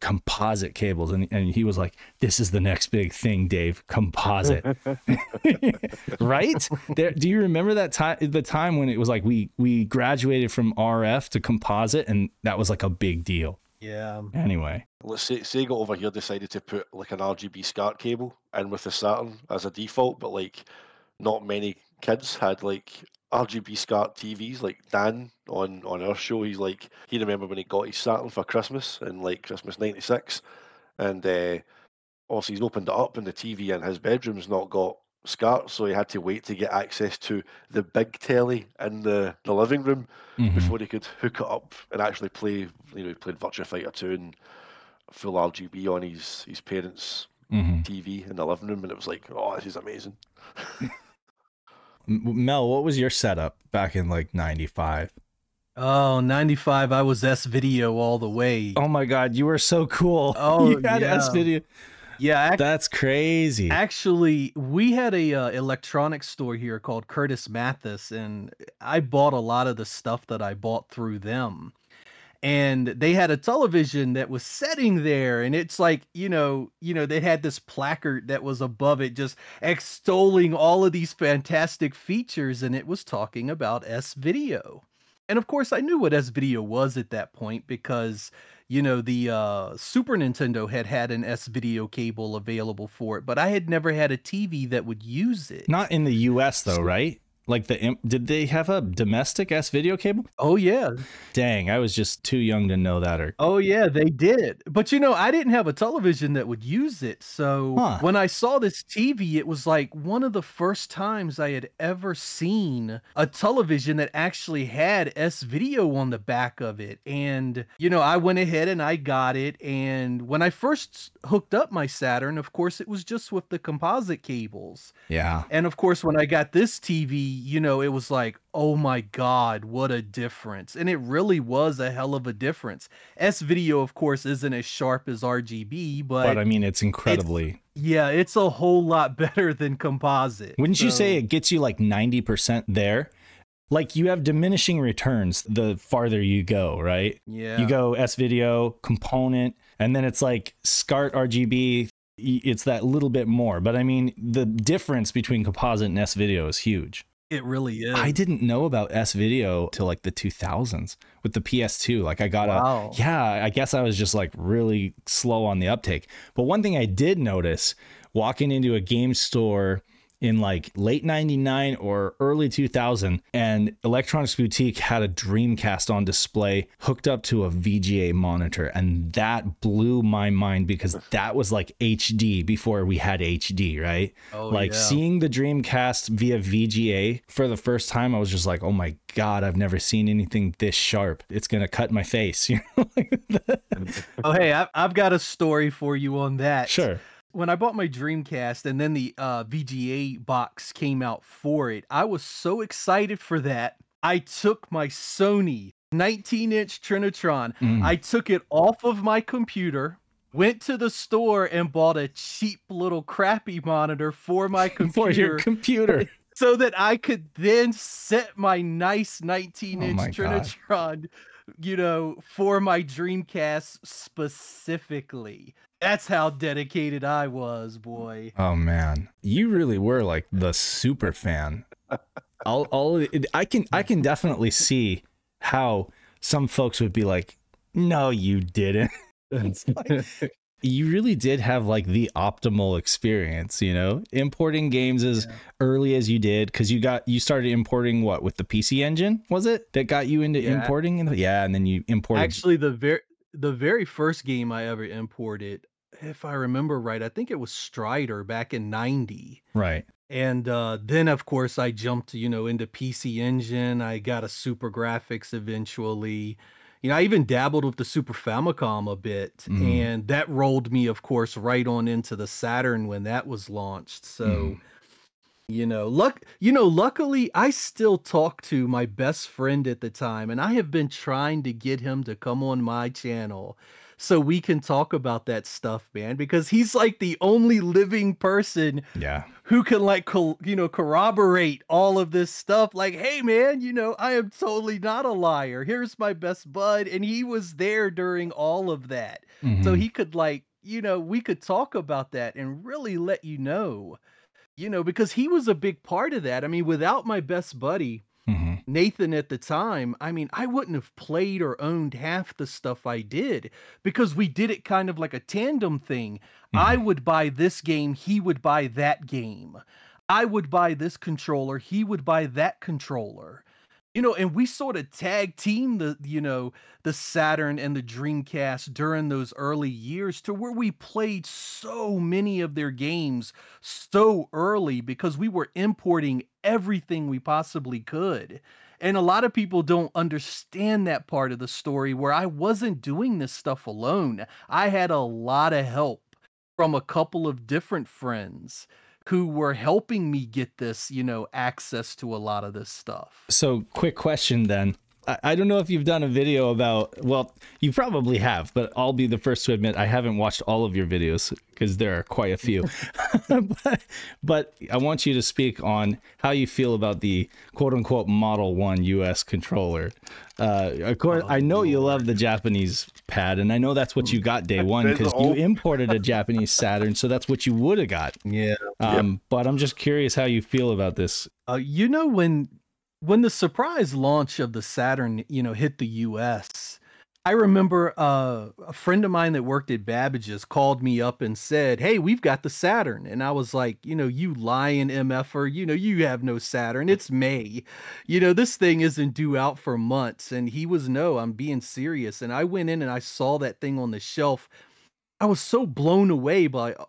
composite cables. And, and he was like this is the next big thing dave composite. <laughs> Right? There do you remember that time the time when it was like we we graduated from rf to composite and that was like a big deal? Yeah. anyway. Let's say Sega over here decided to put like an RGB SCART cable in with the Saturn as a default, but like not many kids had like RGB SCART TVs. Like Dan on on our show, he's like he remember when he got his Saturn for Christmas in like Christmas '96, and uh, obviously he's opened it up, and the TV in his bedroom's not got SCART, so he had to wait to get access to the big telly in the the living room Mhm. before he could hook it up and actually play. You know, he played Virtua Fighter 2 and full RGB on his his parents' Mhm. TV in the living room, and it was like, oh, this is amazing. <laughs> Mel what was your setup back in like 95 Oh, 95, I was S video all the way. oh my god you were so cool <laughs> Oh, you had s yeah. video yeah, that's crazy actually, we had a uh, electronics store here called Curtis Mathes, and I bought a lot of the stuff that I bought through them. And they had a television that was setting there, and it's like, you know, you know, they had this placard that was above it, just extolling all of these fantastic features, and it was talking about S video. And of course, I knew what S video was at that point because you know the uh, Super Nintendo had had an S video cable available for it, but I had never had a TV that would use it. not in the us though right like the did they have a domestic s video cable Oh yeah, dang i was just too young to know that or oh yeah, they did. But you know, I didn't have a television that would use it. So Huh. when I saw this TV, it was like one of the first times I had ever seen a television that actually had S video on the back of it. And you know, I went ahead and I got it. And when I first hooked up my Saturn, of course, it was just with the composite cables. yeah And of course, when I got this TV, you know, it was like, oh my God, what a difference. And it really was a hell of a difference. S video, of course, isn't as sharp as RGB, but, but i mean it's incredibly yeah, it's a whole lot <laughs> better than composite. Wouldn't you say it gets you like 90% there? Like you have diminishing returns the farther you go, right? Yeah. You go S video, component, and then it's like SCART RGB, it's that little bit more. But I mean, the difference between composite and S video is huge. It really is. I didn't know about S video till like the 2000s with the PS2. Like I got Wow. a, yeah, I guess I was just like really slow on the uptake. But one thing I did notice walking into a game store in like late 99 or early 2000 and electronics boutique had a dreamcast on display hooked up to a vga monitor and that blew my mind because <laughs> that was like hd before we had hd right Oh, like yeah. seeing the dreamcast via vga for the first time i was just like oh my god i've never seen anything this sharp it's gonna cut my face <laughs> you know <laughs> oh, hey, I've got a story for you on that. sure when I bought my Dreamcast and then the uh, VGA box came out for it, I was so excited for that I took my Sony 19 inch Trinitron, Mm. I took it off of my computer, went to the store and bought a cheap little crappy monitor for my computer. <laughs> for your computer. <laughs> so that I could then set my nice 19 Oh inch my God. Trinitron, you know, for my Dreamcast specifically. That's how dedicated I was, boy. Oh man, you really were like the super fan. I'll, I'll, I can, I can definitely see how some folks would be like, "No, you didn't." <laughs> Like- you really did have like the optimal experience, you know, importing games as early as you did because you got you started importing what with the PC Engine was it that got you into Yeah. importing? Yeah, and then you imported. Actually, the very the very first game I ever imported, if I remember right, I think it was Strider back in 90. right. And uh, then, of course, I jumped, you know, into PC Engine. I got a SuperGrafx eventually. You know, I even dabbled with the Super Famicom a bit, Mhm. and that rolled me, of course, right on into the Saturn when that was launched. So, Mhm. you know, luck, you know, luckily, I still talk to my best friend at the time, and I have been trying to get him to come on my channel so we can talk about that stuff, man, because he's like the only living person Yeah. who can like col- you know corroborate all of this stuff. Like hey man you know i am totally not a liar. Here's my best bud. And he was there during all of that. So Mhm. he could like you know we could talk about that and really let you know you know because he was a big part of that. I mean without my best buddy Mhm. Nathan at the time, I mean, I wouldn't have played or owned half the stuff I did because we did it kind of like a tandem thing. I would buy this game, he would buy that game. I would buy this controller, he would buy that controller. You know, and we sort of tag team the, you know, the Saturn and the Dreamcast during those early years to where we played so many of their games so early because we were importing everything we possibly could. And a lot of people don't understand that part of the story where I wasn't doing this stuff alone. I had a lot of help from a couple of different friends who were helping me get this, you know, access to a lot of this stuff. So, quick question then. I, don't know if you've done a video about, well, you probably have, but I'll be the first to admit I haven't watched all of your videos because there are quite a few. but, <laughs> <laughs> but I want you to speak on how you feel about the quote unquote Model 1 US controller. Uh, of course, I know you love the Japanese pad, and I know that's what you got day one because you imported a Japanese Saturn, so that's what you would have got. Yeah. Um, But I'm just curious how you feel about this. Uh, you know when when the surprise launch of the Saturn, you know, hit the U.S. I remember uh, a friend of mine that worked at Babbage's called me up and said, "Hey, we've got the Saturn," and I was like, "You know, you lying mf'er, you know, you have no Saturn. It's May, you know, this thing isn't due out for months." And he was, "No, I'm being serious." And I went in and I saw that thing on the shelf. I was so blown away by, uh,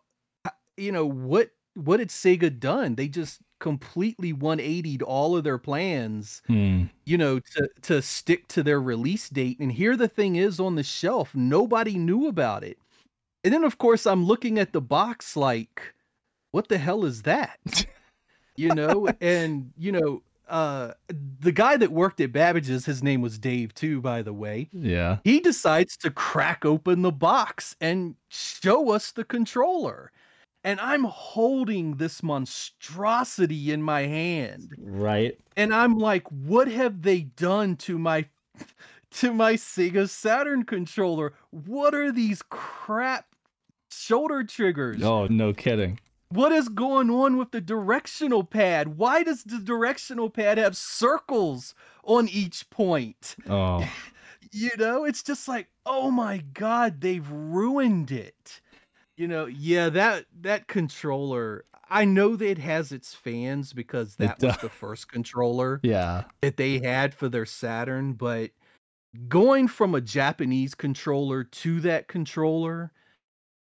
you know, what what had Sega done? They just completely 180'd all of their plans, Hmm. you know, to to stick to their release date. And here the thing is on the shelf. Nobody knew about it. And then of course I'm looking at the box like, what the hell is that? <laughs> you know, and you know, uh the guy that worked at Babbage's, his name was Dave too, by the way Yeah. he decides to crack open the box and show us the controller. And I'm holding this monstrosity in my hand. Right. And I'm like, what have they done to my to my Sega Saturn controller? What are these crap shoulder triggers? Oh, no kidding. What is going on with the directional pad? Why does the directional pad have circles on each point? Oh, <laughs> you know it's just like oh my god they've ruined it you know yeah that that controller i know that it has its fans because that was the first controller yeah. that they had for their saturn but going from a japanese controller to that controller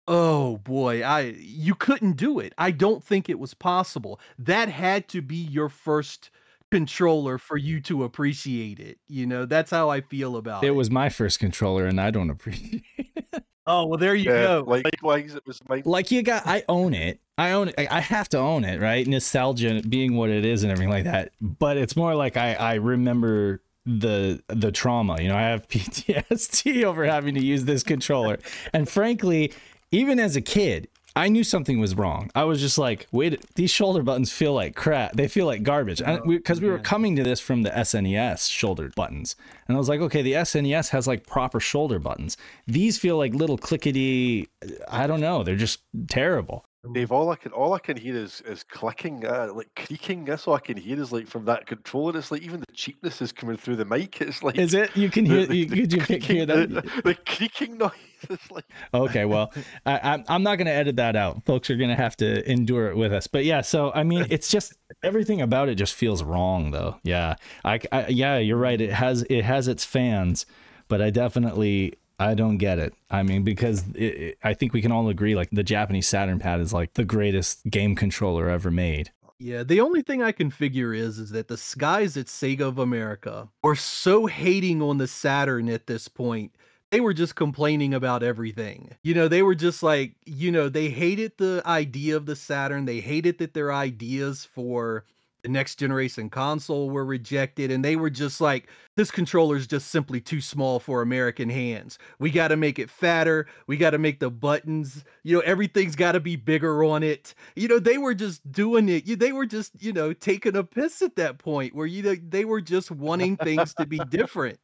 oh boy i you couldn't do it. I don't think it was possible. That had to be your first controller for you to appreciate it you know? That's how i feel about it It. was my first controller, and I don't appreciate it. Oh well, there you Yeah, go. likewise, it was mine. like you got i own it. I own it. I I have to own it right? Nostalgia being what it is and everything like that. But it's more like i i remember the the trauma you know? I have <laughs> ptsd over having to use this controller. And frankly even as a kid I knew something was wrong. I was just like, wait, these shoulder buttons feel like crap. They feel like garbage. Because we, 'cause we were coming to this from the SNES shoulder buttons. And I was like, okay, the SNES has like proper shoulder buttons. These feel like little clickety, I don't know. They're just terrible. Dave, all I can all I can hear is is clicking, uh, like creaking. That's all I can hear is like from that controller. It's like even the cheapness is coming through the mic. It's like Is it? You can hear, you, could you <laughs> pick- hear that? The, the creaking noise. <laughs> It's like Okay, well, I, I'm I'm not going to edit that out. Folks are going to have to endure it with us. But yeah, so I mean, it's just everything about it just feels wrong, though. Yeah, I, I yeah, you're right. It has it has its fans, but I definitely I don't get it. I mean, because it, it, I think we can all agree, like the Japanese Saturn pad is like the greatest game controller ever made. Yeah, the only thing I can figure is is that the guys at Sega of America were so hating on the Saturn at this point. They were just complaining about everything. You know, they were just like, you know, they hated the idea of the Saturn. They hated that their ideas for the next generation console were rejected and they were just like this controller is just simply too small for american hands we got to make it fatter we got to make the buttons you know everything's got to be bigger on it you know they were just doing it you- they were just you know taking a piss at that point where you know they were just wanting things to be <laughs> different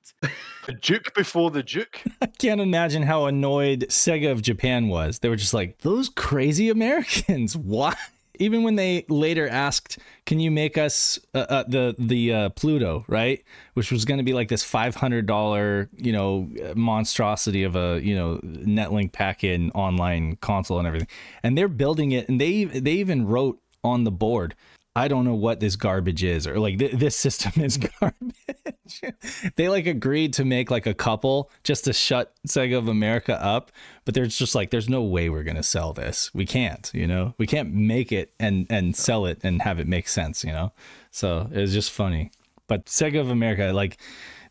the Duke before the Duke. <laughs> I can't imagine how annoyed Sega of Japan was. They were just like, those crazy Americans. <laughs> Why? Even when they later asked, "Can you make us uh, uh, the the uh, Pluto, right?" Which was going to be like this five hundred dollar, you know, monstrosity of a you know NetLink pack-in online console and everything, and they're building it, and they they even wrote on the board, I don't know what this garbage is, or like th- this system is <laughs> garbage. they like agreed to make like a couple just to shut Sega of America up, but there's just like there's no way we're gonna sell this. We can't, you know, we can't make it and and sell it and have it make sense, you know. So it was just funny. But Sega of America, like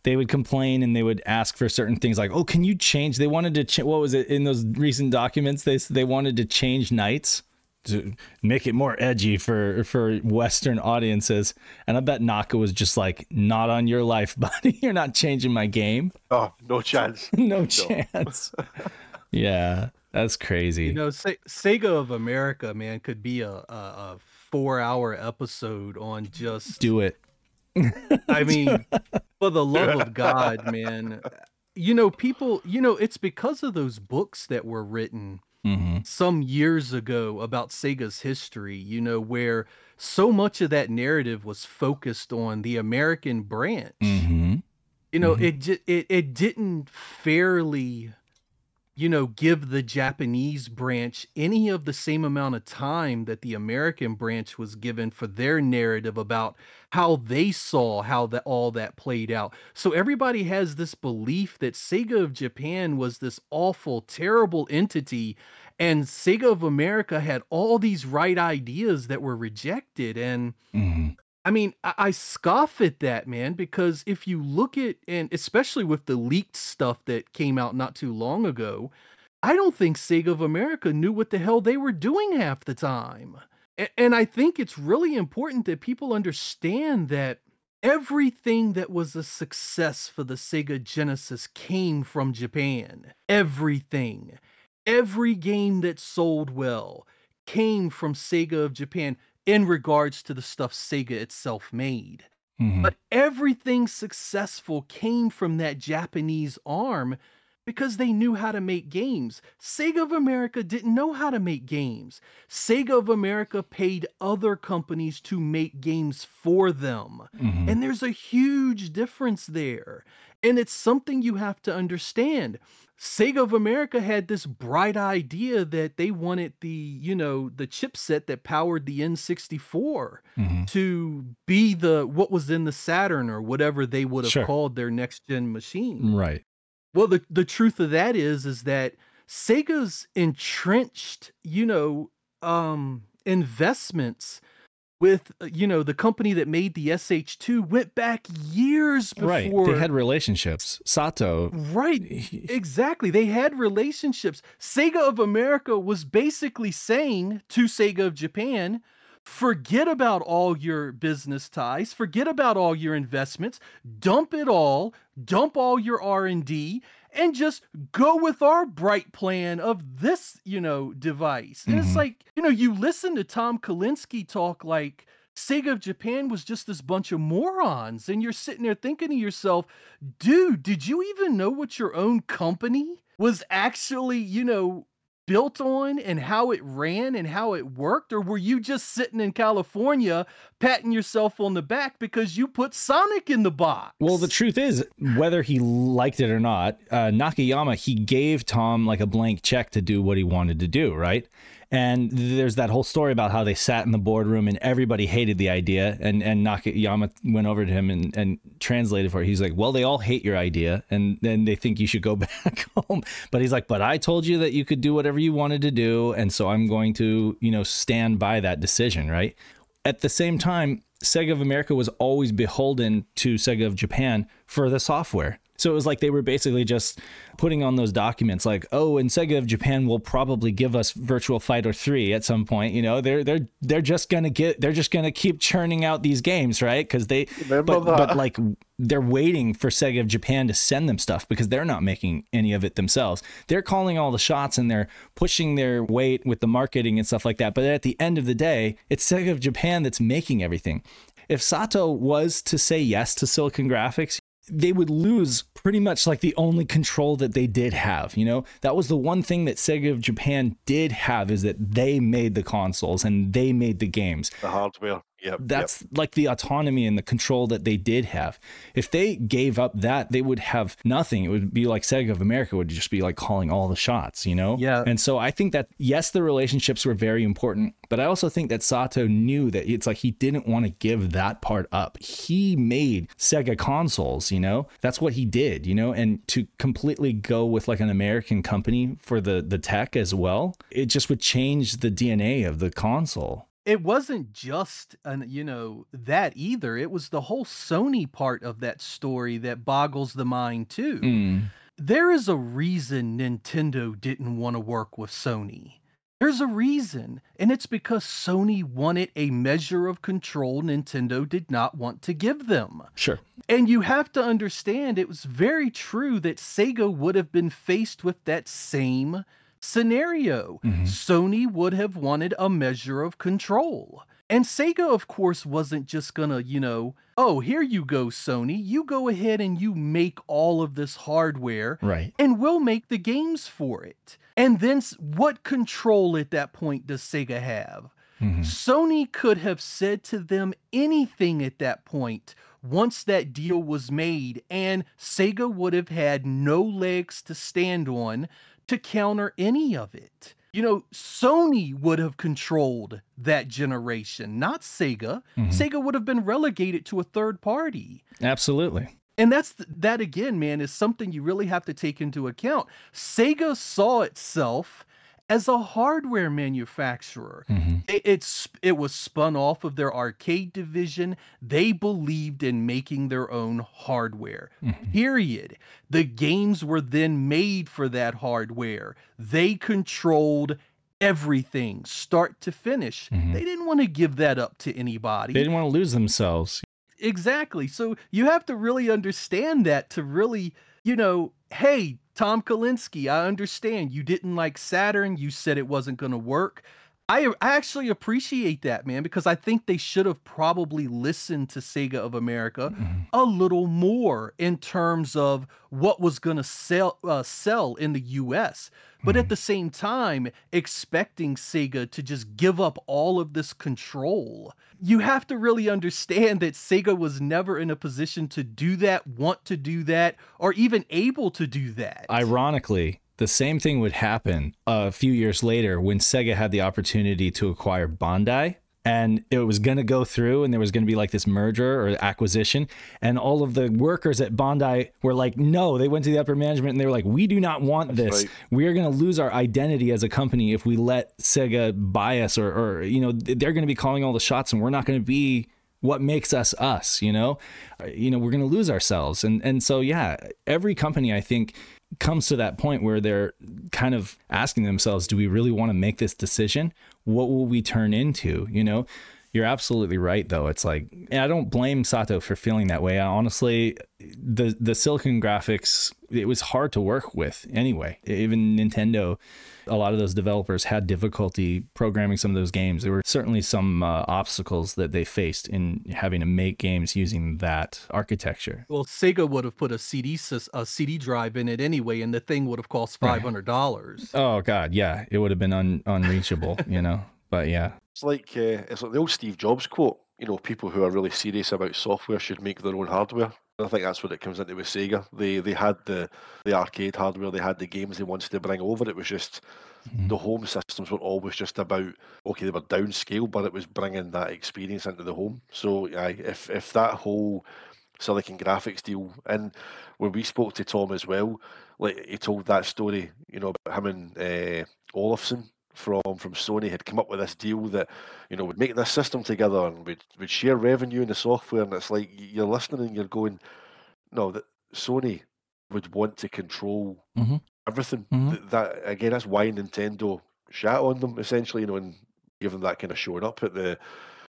they would complain and they would ask for certain things like, "Oh, can you change?" They wanted to ch- what was it in those recent documents? They they wanted to change NiGHTS to make it more edgy for for Western audiences. And I bet Naka was just like, "Not on your life, <laughs> buddy. You're not changing my game. Oh, no chance. <laughs> no chance." <laughs> yeah, that's crazy. you know Se- sega of america man could be a, a, a four hour episode on just Do it. <laughs> I mean, <laughs> for the love of God, man. You know, people, you know, it's because of those books that were written hmm some years ago about Sega's history, you know, where so much of that narrative was focused on the American branch. hmm You know, Mhm. it it it didn't fairly you know, give the Japanese branch any of the same amount of time that the American branch was given for their narrative about how they saw how that all that played out. So everybody has this belief that Sega of Japan was this awful, terrible entity, and Sega of America had all these right ideas that were rejected. And hmm I mean, I, I scoff at that, man, because if you look at, and especially with the leaked stuff that came out not too long ago, I don't think Sega of America knew what the hell they were doing half the time. A- And I think it's really important that people understand that everything that was a success for the Sega Genesis came from Japan. Everything. Every game that sold well came from Sega of Japan in regards to the stuff Sega itself made. hmm But everything successful came from that Japanese arm because they knew how to make games. Sega of America didn't know how to make games. Sega of America paid other companies to make games for them. hmm And there's a huge difference there. And it's something you have to understand. Sega of America had this bright idea that they wanted the, you know, the chipset that powered the N64 hmm to be the what was in the Saturn or whatever they would have Sure. called their next gen machine. Right. Well, the the truth of that is is that Sega's entrenched, you know, um investments with uh, you know the company that made the SH2 went back years before right. They had relationships. Sato. Right. Exactly. They had relationships. Sega of America was basically saying to Sega of Japan, forget about all your business ties, forget about all your investments, dump it all, dump all your R&D and just go with our bright plan of this, you know, device. And Mm-hmm. it's like, you know, you listen to Tom Kalinske talk like Sega of Japan was just this bunch of morons. And you're sitting there thinking to yourself, dude, did you even know what your own company was actually, you know, built on and how it ran and how it worked? Or were you just sitting in California patting yourself on the back because you put Sonic in the box? Well, the truth is, whether he liked it or not, uh, Nakayama he gave Tom like a blank check to do what he wanted to do, right? And there's that whole story about how they sat in the boardroom and everybody hated the idea, and and Nakayama went over to him and, and translated for it. He's like, "Well, they all hate your idea, and then they think you should go <laughs> back home." But he's like, "But I told you that you could do whatever you wanted to do, and so I'm going to, you know, stand by that decision, right?" At the same time, Sega of America was always beholden to Sega of Japan for the software. So it was like they were basically just putting on those documents like, oh, and Sega of Japan will probably give us Virtua Fighter 3 at some point. You know, they're they're they're just gonna get they're just gonna keep churning out these games, right? Because they Remember but, that? but like they're waiting for Sega of Japan to send them stuff because they're not making any of it themselves. They're calling all the shots and they're pushing their weight with the marketing and stuff like that. But at the end of the day, it's Sega of Japan that's making everything. If Sato was to say yes to Silicon Graphics, they would lose pretty much like the only control that they did have. You know, that was the one thing that Sega of Japan did have is that they made the consoles and they made the games. The hardware. Yep. That's like the autonomy and the control that they did have. If they gave up that, they would have nothing. It would be like Sega of America would just be like calling all the shots, you know? Yeah. And so I think that, yes, the relationships were very important, but I also think that Sato knew that it's like he didn't want to give that part up. He made Sega consoles, you know? That's what he did, you know? And to completely go with like an American company for the, the tech as well, it just would change the DNA of the console. It wasn't just an you know that either it was the whole sony part of that story that boggles the mind too Mm. there is a reason nintendo didn't want to work with sony there's a reason and it's because sony wanted a measure of control nintendo did not want to give them Sure. and you have to understand it was very true that Sega would have been faced with that same scenario. Mm-hmm. Sony would have wanted a measure of control. And Sega, of course, wasn't just gonna, you know, oh, here you go, Sony. You go ahead and you make all of this hardware Right. and we'll make the games for it. And then what control at that point does Sega have? Mm-hmm. Sony could have said to them anything at that point once that deal was made, and Sega would have had no legs to stand on to counter any of it. You know, Sony would have controlled that generation, not Sega. Mm-hmm. Sega would have been relegated to a third party. Absolutely. And that's that again, man, is something you really have to take into account. Sega saw itself as a hardware manufacturer. Mm-hmm. It, it's it was spun off of their arcade division. They believed in making their own hardware. Mm-hmm. Period. The games were then made for that hardware. They controlled everything, start to finish. Mm-hmm. They didn't want to give that up to anybody. They didn't want to lose themselves. Exactly. So you have to really understand that to really, you know, hey, Tom Kalinske, I understand you didn't like Saturn. You said it wasn't going to work. I, I actually appreciate that, man, because I think they should have probably listened to Sega of America a little more in terms of what was going to sell uh, sell in the U.S. But at the same time, expecting Sega to just give up all of this control, you have to really understand that Sega was never in a position to do that, want to do that, or even able to do that. Ironically, the same thing would happen a few years later when Sega had the opportunity to acquire Bandai and it was going to go through and there was going to be like this merger or acquisition and all of the workers at Bandai were like no they went to the upper management and they were like we do not want That's this right. we are going to lose our identity as a company if we let Sega buy us or or you know they're going to be calling all the shots and we're not going to be what makes us us you know Uh, you know we're going to lose ourselves and and so yeah every company i think comes to that point where they're kind of asking themselves do we really want to make this decision? What will we turn into? You know you're absolutely right though. It's like and i don't blame sato for feeling that way. Honestly the the silicon graphics it was hard to work with anyway. Even nintendo a lot of those developers had difficulty programming some of those games. There were certainly some uh, obstacles that they faced in having to make games using that architecture. Well, Sega would have put a CD a CD drive in it anyway, and the thing would have cost five hundred dollars. Oh God, yeah, it would have been un- unreachable, <laughs> you know. But yeah, It's like uh, it's like the old Steve Jobs quote. You know, people who are really serious about software should make their own hardware. I think that's what it comes into with Sega. They they had the the arcade hardware, they had the games they wanted to bring over. It was just Mhm. the home systems were always just about okay, they were downscale, but it was bringing that experience into the home. So yeah, if if that whole Silicon Graphics deal, and when we spoke to Tom as well, like he told that story, you know, about him and uh, Olafsson from from Sony had come up with this deal that you know would make this system together and would would share revenue in the software. And it's like you're listening and you're going, no, that Sony would want to control Mhm. everything. Mhm. Th- That again, that's why Nintendo shat on them essentially, you know, and give them that kind of showing up at the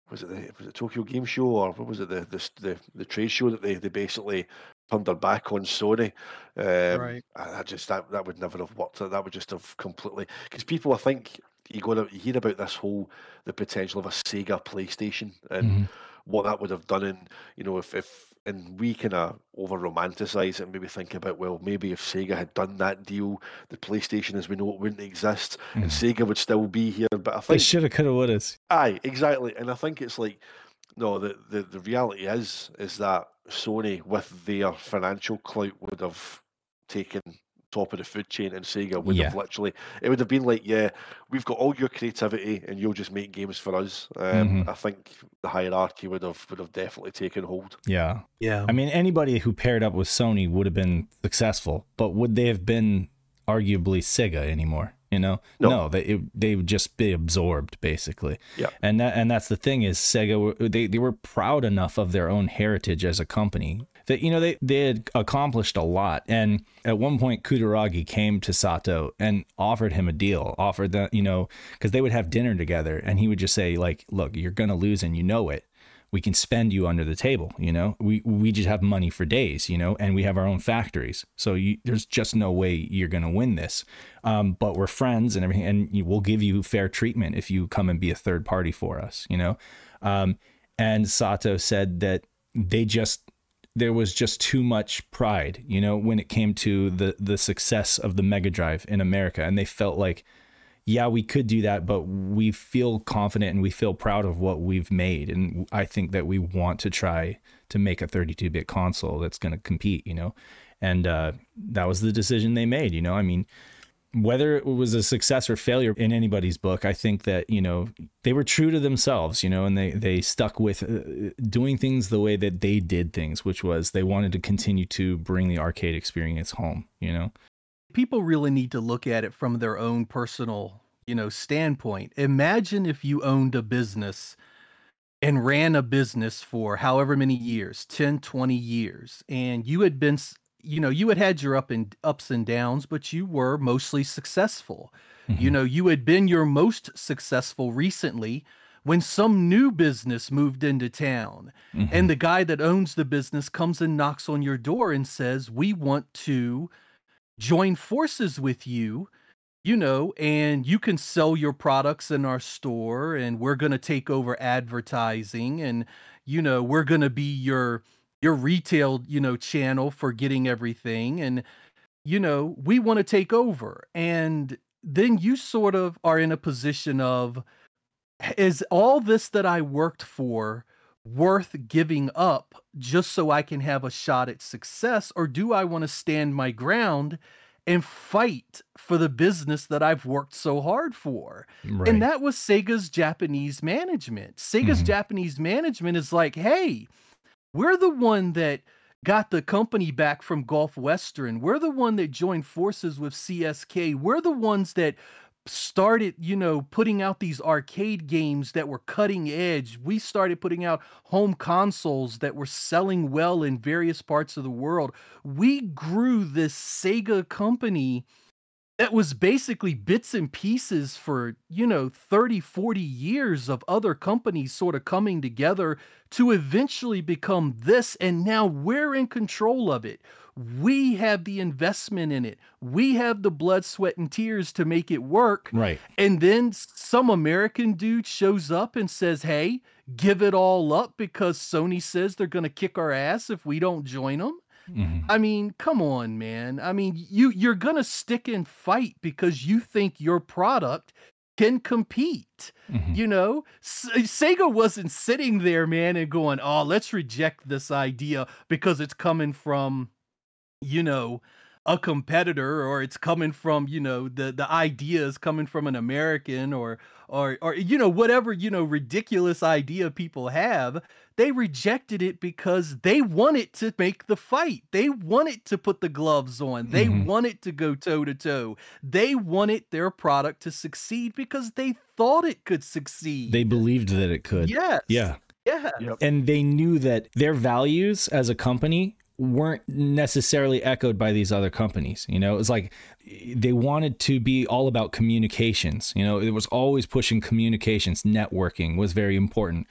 was it the was it Tokyo Game Show or what was it the the the, the trade show that they they basically turned their back on Sony. Um, Right. I, I just that that would never have worked. That would just have completely because people I think you go to you hear about this whole the potential of a Sega PlayStation and Mhm. what that would have done and you know if if and we kind of over romanticize it and maybe think about well maybe if Sega had done that deal the PlayStation as we know it wouldn't exist and Sega would still be here but I they think should have, could have, would have. Aye, exactly. And I think it's like no, the, the, the reality is is that Sony with their financial clout would have taken top of the food chain and Sega would have literally it would have been like, Yeah, we've got all your creativity and you'll just make games for us. Um, Mhm. I think the hierarchy would have would have definitely taken hold. Yeah, Yeah. I mean, anybody who paired up with Sony would have been successful, but would they have been arguably Sega anymore? You know, No. they it, they would just be absorbed basically. Yeah. and that and that's the thing is Sega they they were proud enough of their own heritage as a company that you know they they had accomplished a lot. And at one point, Kutaragi came to Sato and offered him a deal, offered that you know because they would have dinner together, and he would just say like, "Look, you're gonna lose, and you know it." We can spend you under the table you know? We we just have money for days you know? And we have our own factories. So you, there's just no way you're going to win this. Um, but we're friends and everything and we'll give you fair treatment if you come and be a third party for us you know? Um, and sato said that they just there was just too much pride you know when it came to the the success of the mega drive in america. And they felt like yeah, we could do that, but we feel confident and we feel proud of what we've made. And I think that we want to try to make a 32 bit console that's going to compete, you know? And uh, that was the decision they made, you know? I mean, whether it was a success or failure in anybody's book, I think that, you know, they were true to themselves, you know, and they, they stuck with uh, doing things the way that they did things, which was they wanted to continue to bring the arcade experience home, you know? People really need to look at it from their own personal, you know, standpoint. Imagine if you owned a business and ran a business for however many years, 10, 20 years, and you had been, s- you know, you had had your up and ups and downs, but you were mostly successful. You Mhm. know, you had been your most successful recently when some new business moved into town and the guy that owns the business comes and knocks on your door and says, "We want to join forces with you, you know, and you can sell your products in our store and we're going to take over advertising and you know, we're going to be your your retail, you know, channel for getting everything and you know, we want to take over." And then you sort of are in a position of is all this that I worked for worth giving up just so I can have a shot at success? Or do I want to stand my ground and fight for the business that I've worked so hard for. Right. And that was Sega's Japanese management. Sega's Mhm. Japanese management is like, hey, we're the one that got the company back from Gulf Western. We're the one that joined forces with CSK. We're the ones that started, you know, putting out these arcade games that were cutting edge. We started putting out home consoles that were selling well in various parts of the world. We grew this Sega company that was basically bits and pieces for, you know, 30, 40 years of other companies sort of coming together to eventually become this. And now we're in control of it. We have the investment in it. We have the blood, sweat, and tears to make it work. Right. And then some American dude shows up and says, Hey, give it all up because Sony says they're going to kick our ass if we don't join them. Mhm. I mean, come on, man. I mean, you you're gonna stick and fight because you think your product can compete. Mhm. You know, S- Sega wasn't sitting there, man, and going, "Oh, let's reject this idea because it's coming from, you know, a competitor, or it's coming from, you know, the the idea is coming from an American, or or or you know, whatever you know, ridiculous idea people have." They rejected it because they wanted to make the fight. They wanted to put the gloves on. They Mhm. wanted to go toe to toe. They wanted their product to succeed because they thought it could succeed. They believed that it could. yes. Yeah. Yeah. Yep. and they knew that their values as a company weren't necessarily echoed by these other companies you know? It was like they wanted to be all about communications you know? It was always pushing communications. Networking was very important.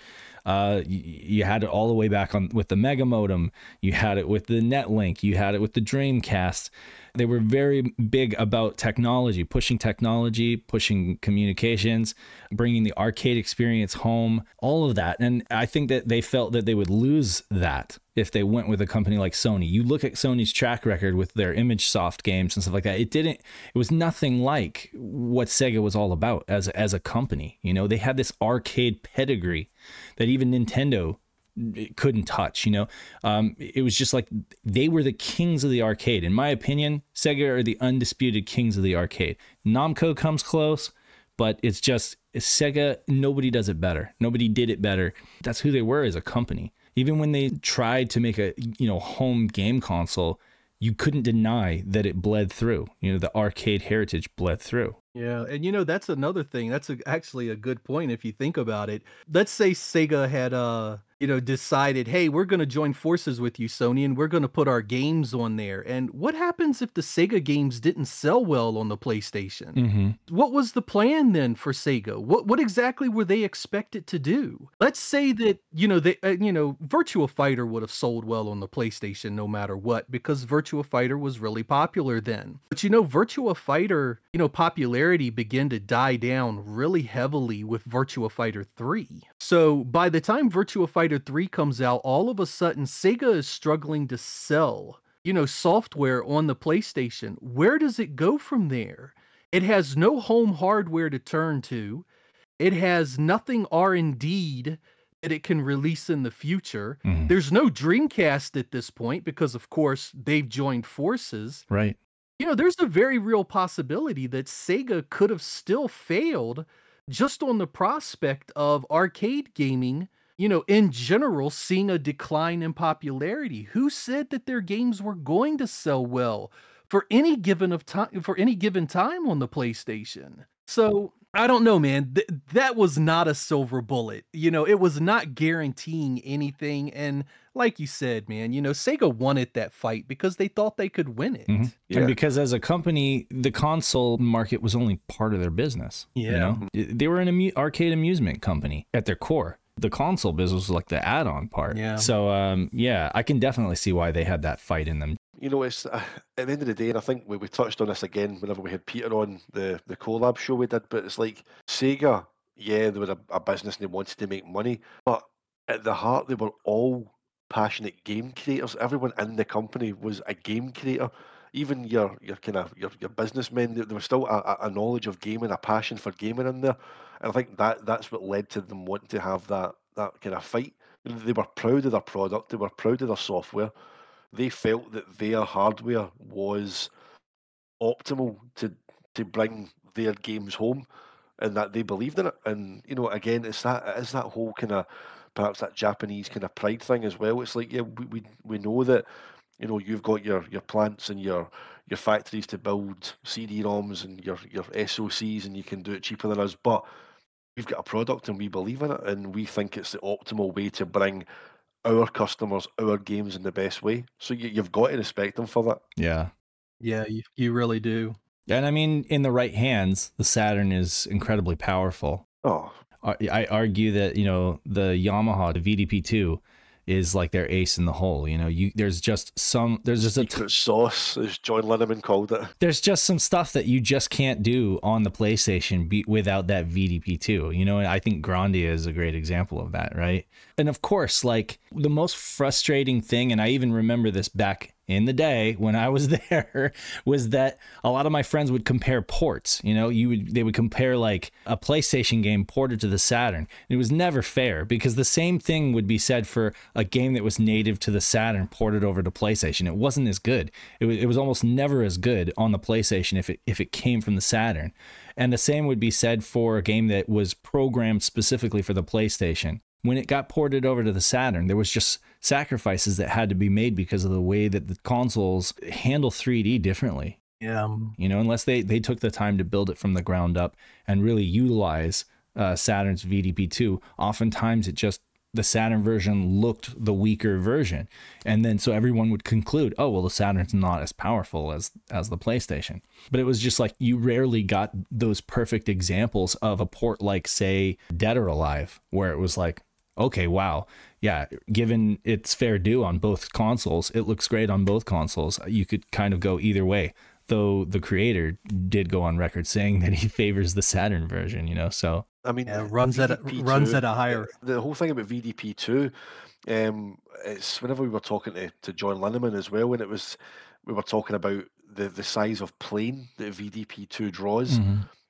Uh, you, you had it all the way back on with the mega modem. You had it with the netlink. You had it with the dreamcast. They were very big about technology pushing technology pushing communications bringing the arcade experience home all of that. And i think that they felt that they would lose that if they went with a company like sony. You look at sony's track record with their Imagesoft games and stuff like that it didn't it was nothing like what sega was all about as as a company you know? They had this arcade pedigree that even nintendo couldn't touch you know? Um, it was just like they were the kings of the arcade. In my opinion sega are the undisputed kings of the arcade. Namco comes close but it's just sega nobody does it better. Nobody did it better. That's who they were as a company even when they tried to make a you know home game console you couldn't deny that it bled through you know the arcade heritage bled through Yeah, and you know that's another thing. That's a, actually a good point if you think about it. Let's say Sega had uh you know decided, "Hey, we're going to join forces with you Sony and we're going to put our games on there." And what happens if the Sega games didn't sell well on the PlayStation? mm-hmm. What was the plan then for Sega? What what exactly were they expected to do? Let's say that you know they uh, you know Virtua Fighter would have sold well on the PlayStation no matter what because Virtua Fighter was really popular then. But you know Virtua Fighter, you know popularity began to die down really heavily with Virtua Fighter 3. So by the time Virtua Fighter 3 comes out, all of a sudden Sega is struggling to sell you know software on the PlayStation. Where does it go from there? It has no home hardware to turn to. It has nothing R&D that it can release in the future. Mhm. There's no Dreamcast at this point because of course they've joined forces. right You know, there's a very real possibility that Sega could have still failed just on the prospect of arcade gaming, you know, in general seeing a decline in popularity. Who said that their games were going to sell well for any given of time for any given time on the PlayStation? So, I don't know, man. Th- that was not a silver bullet. You know, it was not guaranteeing anything and like you said, man, you know, Sega wanted that fight because they thought they could win it. Mhm. Yeah. And because as a company, the console market was only part of their business. You Yeah. know, they were an amu- arcade amusement company at their core. The console business was like the add-on part. Yeah. So, um, yeah, I can definitely see why they had that fight in them. You know, it's uh, at the end of the day, and I think we, we touched on this again whenever we had Peter on the the collab show we did. But it's like Sega, yeah, they were a, a business and they wanted to make money, but at the heart, they were all passionate game creators. Everyone in the company was a game creator. Even your your kind of your, your businessmen, there there was still a, a- a knowledge of gaming, a passion for gaming in there, and I think that that's what led to them wanting to have that that kind of fight. They were proud of their product. They were proud of their software they felt that their hardware was optimal to to bring their games home and that they believed in it. And you know, again, it's that it's that whole kind of perhaps that Japanese kind of pride thing as well. It's like yeah, we, we we know that you know you've got your your plants and your your factories to build CD-ROMs and your your SOCs, and you can do it cheaper than us, but we've got a product and we believe in it, and we think it's the optimal way to bring our customers our games in the best way. So you, you've got to respect them for that. Yeah. Yeah, you, you really do. And I mean, in the right hands, the Saturn is incredibly powerful. Oh, I I argue that, you know, the Yamaha, the VDP2, is like their ace in the hole. You know, you there's just some there's just a t- sauce, as John Linneman called it. there's just some stuff that you just can't do on the PlayStation be, without that VDP2. You know, and I think Grandia is a great example of that, right? And of course, like the most frustrating thing, and I even remember this back in the day when I was <laughs> there, was that a lot of my friends would compare ports. You know, you would they would compare like a PlayStation game ported to the Saturn. It was never fair because the same thing would be said for a game that was native to the Saturn ported over to PlayStation. It wasn't as good. It was, it was almost never as good on the PlayStation if it if it came from the Saturn. And the same would be said for a game that was programmed specifically for the PlayStation. When it got ported over to the Saturn, there was just sacrifices that had to be made because of the way that the consoles handle 3D differently. Yeah. You know, unless they they took the time to build it from the ground up and really utilize uh, Saturn's VDP2, oftentimes it just the Saturn version looked the weaker version, and then so everyone would conclude, oh well, the Saturn's not as powerful as as the PlayStation. But it was just like you rarely got those perfect examples of a port like say Dead or Alive, where it was like, okay, wow, yeah, given its fair due on both consoles, it looks great on both consoles. You could kind of go either way. Though the creator did go on record saying that he <laughs> favors the Saturn version, you know. So I mean, Yeah, runs at a- VDP2 runs at a higher- The whole thing about VDP two, um, it's whenever we were talking to, to John Linneman as well, when it was we were talking about the the size of plane that VDP two draws.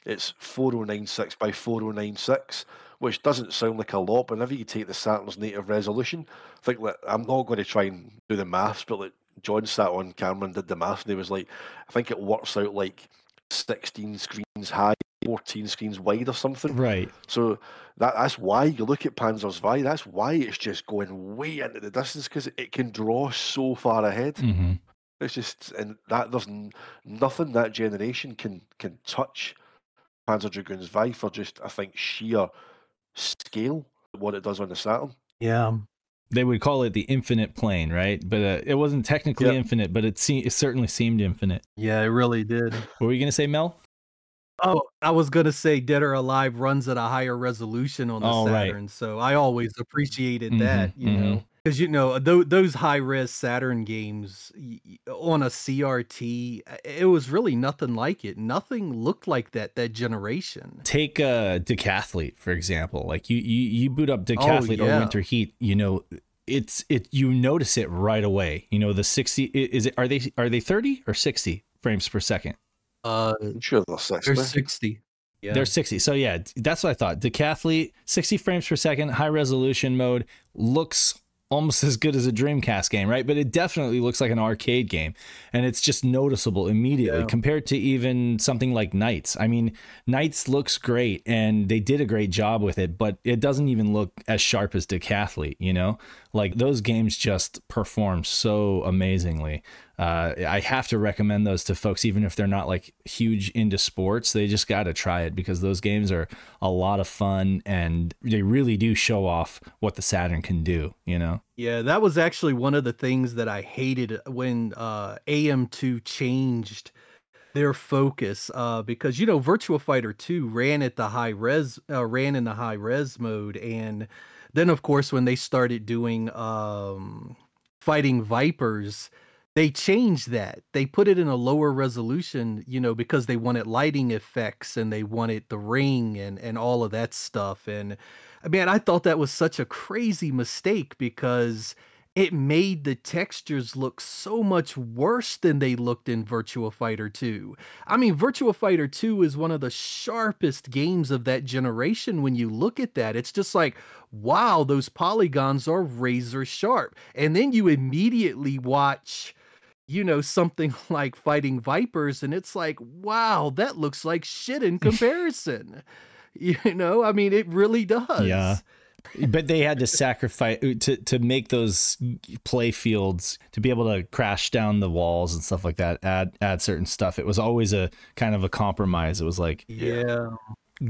It's 4096 by 4096, which doesn't sound like a lot, but whenever you take the Saturn's native resolution, I think that I'm not going to try and do the maths, but like John sat on camera and did the maths, and he was like, I think it works out like 16 screens high, 14 screens wide or something. right, So that that's why you look at Panzer Zwei, that's why it's just going way into the distance because it can draw so far ahead. hmm It's just and that there's n- nothing that generation can can touch Panzer Dragoon Zwei for just I think sheer scale what it does on the Saturn. Yeah. they would call it the infinite plane, right? But uh, it wasn't technically Yep. infinite, but it se- it certainly seemed infinite. Yeah, it really did. What were you gonna say, Mel? Oh, I was gonna say Dead or Alive runs at a higher resolution on the Oh, right. Saturn, so I always appreciated Mhm, that, you know, because you know th- those high res Saturn games y- y- on a CRT, uh, it was really nothing like it. Nothing looked like that that generation. Take uh, Decathlete for example. Like you you you boot up Decathlete or Oh, yeah. Winter Heat, you know. It's it you notice it right away. You know the sixty is it are they are they thirty or sixty frames per second? Uh, I'm sure they're 60. they're sixty. Yeah. They're 60. So yeah, that's what I thought. Decathlete, 60 frames per second, high resolution mode looks almost <laughs> as good as a Dreamcast game, right? But it definitely looks like an arcade game. And it's just noticeable immediately Yeah. compared to even something like NiGHTS. I mean, NiGHTS looks great and they did a great job with it, but it doesn't even look as sharp as Decathlete, you know? Like those games just perform so amazingly. Uh, I have to recommend those to folks, even if they're not like huge into sports. They just got to try it because those games are a lot of fun and they really do show off what the Saturn can do. You know? Yeah, that was actually one of the things that I hated when uh, AM2 changed their focus uh, because you know Virtua Fighter 2 ran at the high res uh, ran in the high res mode and then of course when they started doing um, fighting vipers they changed that they put it in a lower resolution you know because they wanted lighting effects and they wanted the ring and and all of that stuff and man i thought that was such a crazy mistake because it made the textures look so much worse than they looked in Virtua Fighter 2. I mean, Virtua Fighter 2 is one of the sharpest games of that generation when you look at that. It's just like, wow, those polygons are razor sharp. And then you immediately watch you know, something <laughs> like fighting vipers, and it's like, wow, that looks like shit in comparison. <laughs> you know, I mean, it really does. Yeah. But they had to sacrifice uh, to to make those play fields to be able to crash down the walls and stuff like that. Add add certain stuff. It was always a kind of a compromise. It was like Yeah.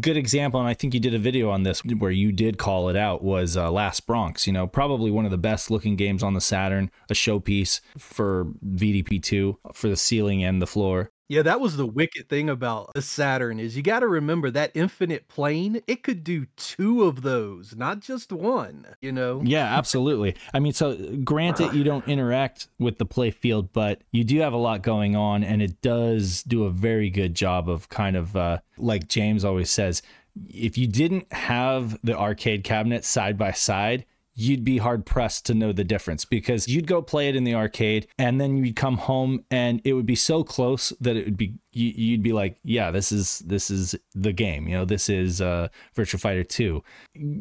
Good example, and I think you did a video on this where you did call it out, was uh, Last Bronx. You know, probably one of the best looking games on the Saturn, a showpiece for VDP2 for the ceiling and the floor. Yeah, that was the wicked thing about the Saturn is you got to remember that infinite plane, it could do two of those, not just one, you know. Yeah, absolutely. I mean, so granted, you don't interact with the play field, but you do have a lot going on, and it does do a very good job of kind of, uh, like James always says, if you didn't have the arcade cabinet side by side, you'd be hard pressed to know the difference because you'd go play it in the arcade and then you'd come home and it would be so close that it would be you, would be like yeah this is this is the game you know this is uh virtua fighter 2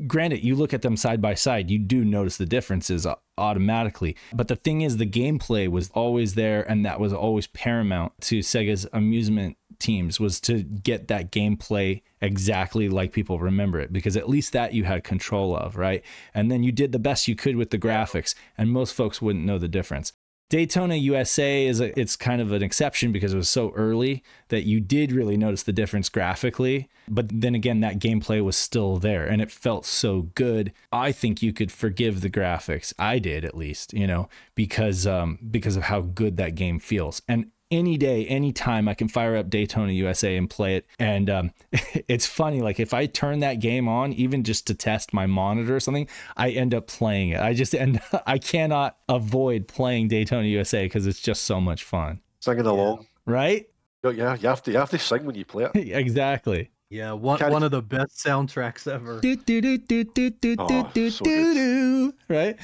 granted you look at them side by side you do notice the differences automatically. But the thing is the gameplay was always there and that was always paramount to sega's amusement teams was to get that gameplay exactly like people remember it because at least that you had control of, right? And then you did the best you could with the graphics and most folks wouldn't know the difference. Daytona USA is a, it's kind of an exception because it was so early that you did really notice the difference graphically, but then again that gameplay was still there and it felt so good. I think you could forgive the graphics. I did at least, you know, because um because of how good that game feels. And any day, anytime I can fire up Daytona USA and play it. And um, <laughs> it's funny, like if I turn that game on, even just to test my monitor or something, I end up playing it. I just <laughs> end, I cannot avoid playing Daytona USA because it's just so much fun. Singing along, right? Yeah, you have to you have to sing when you play it. <laughs> exactly. Yeah, one one of the best soundtracks ever. Do, do, do, do, do, do, Oh, do, so do, do. Right?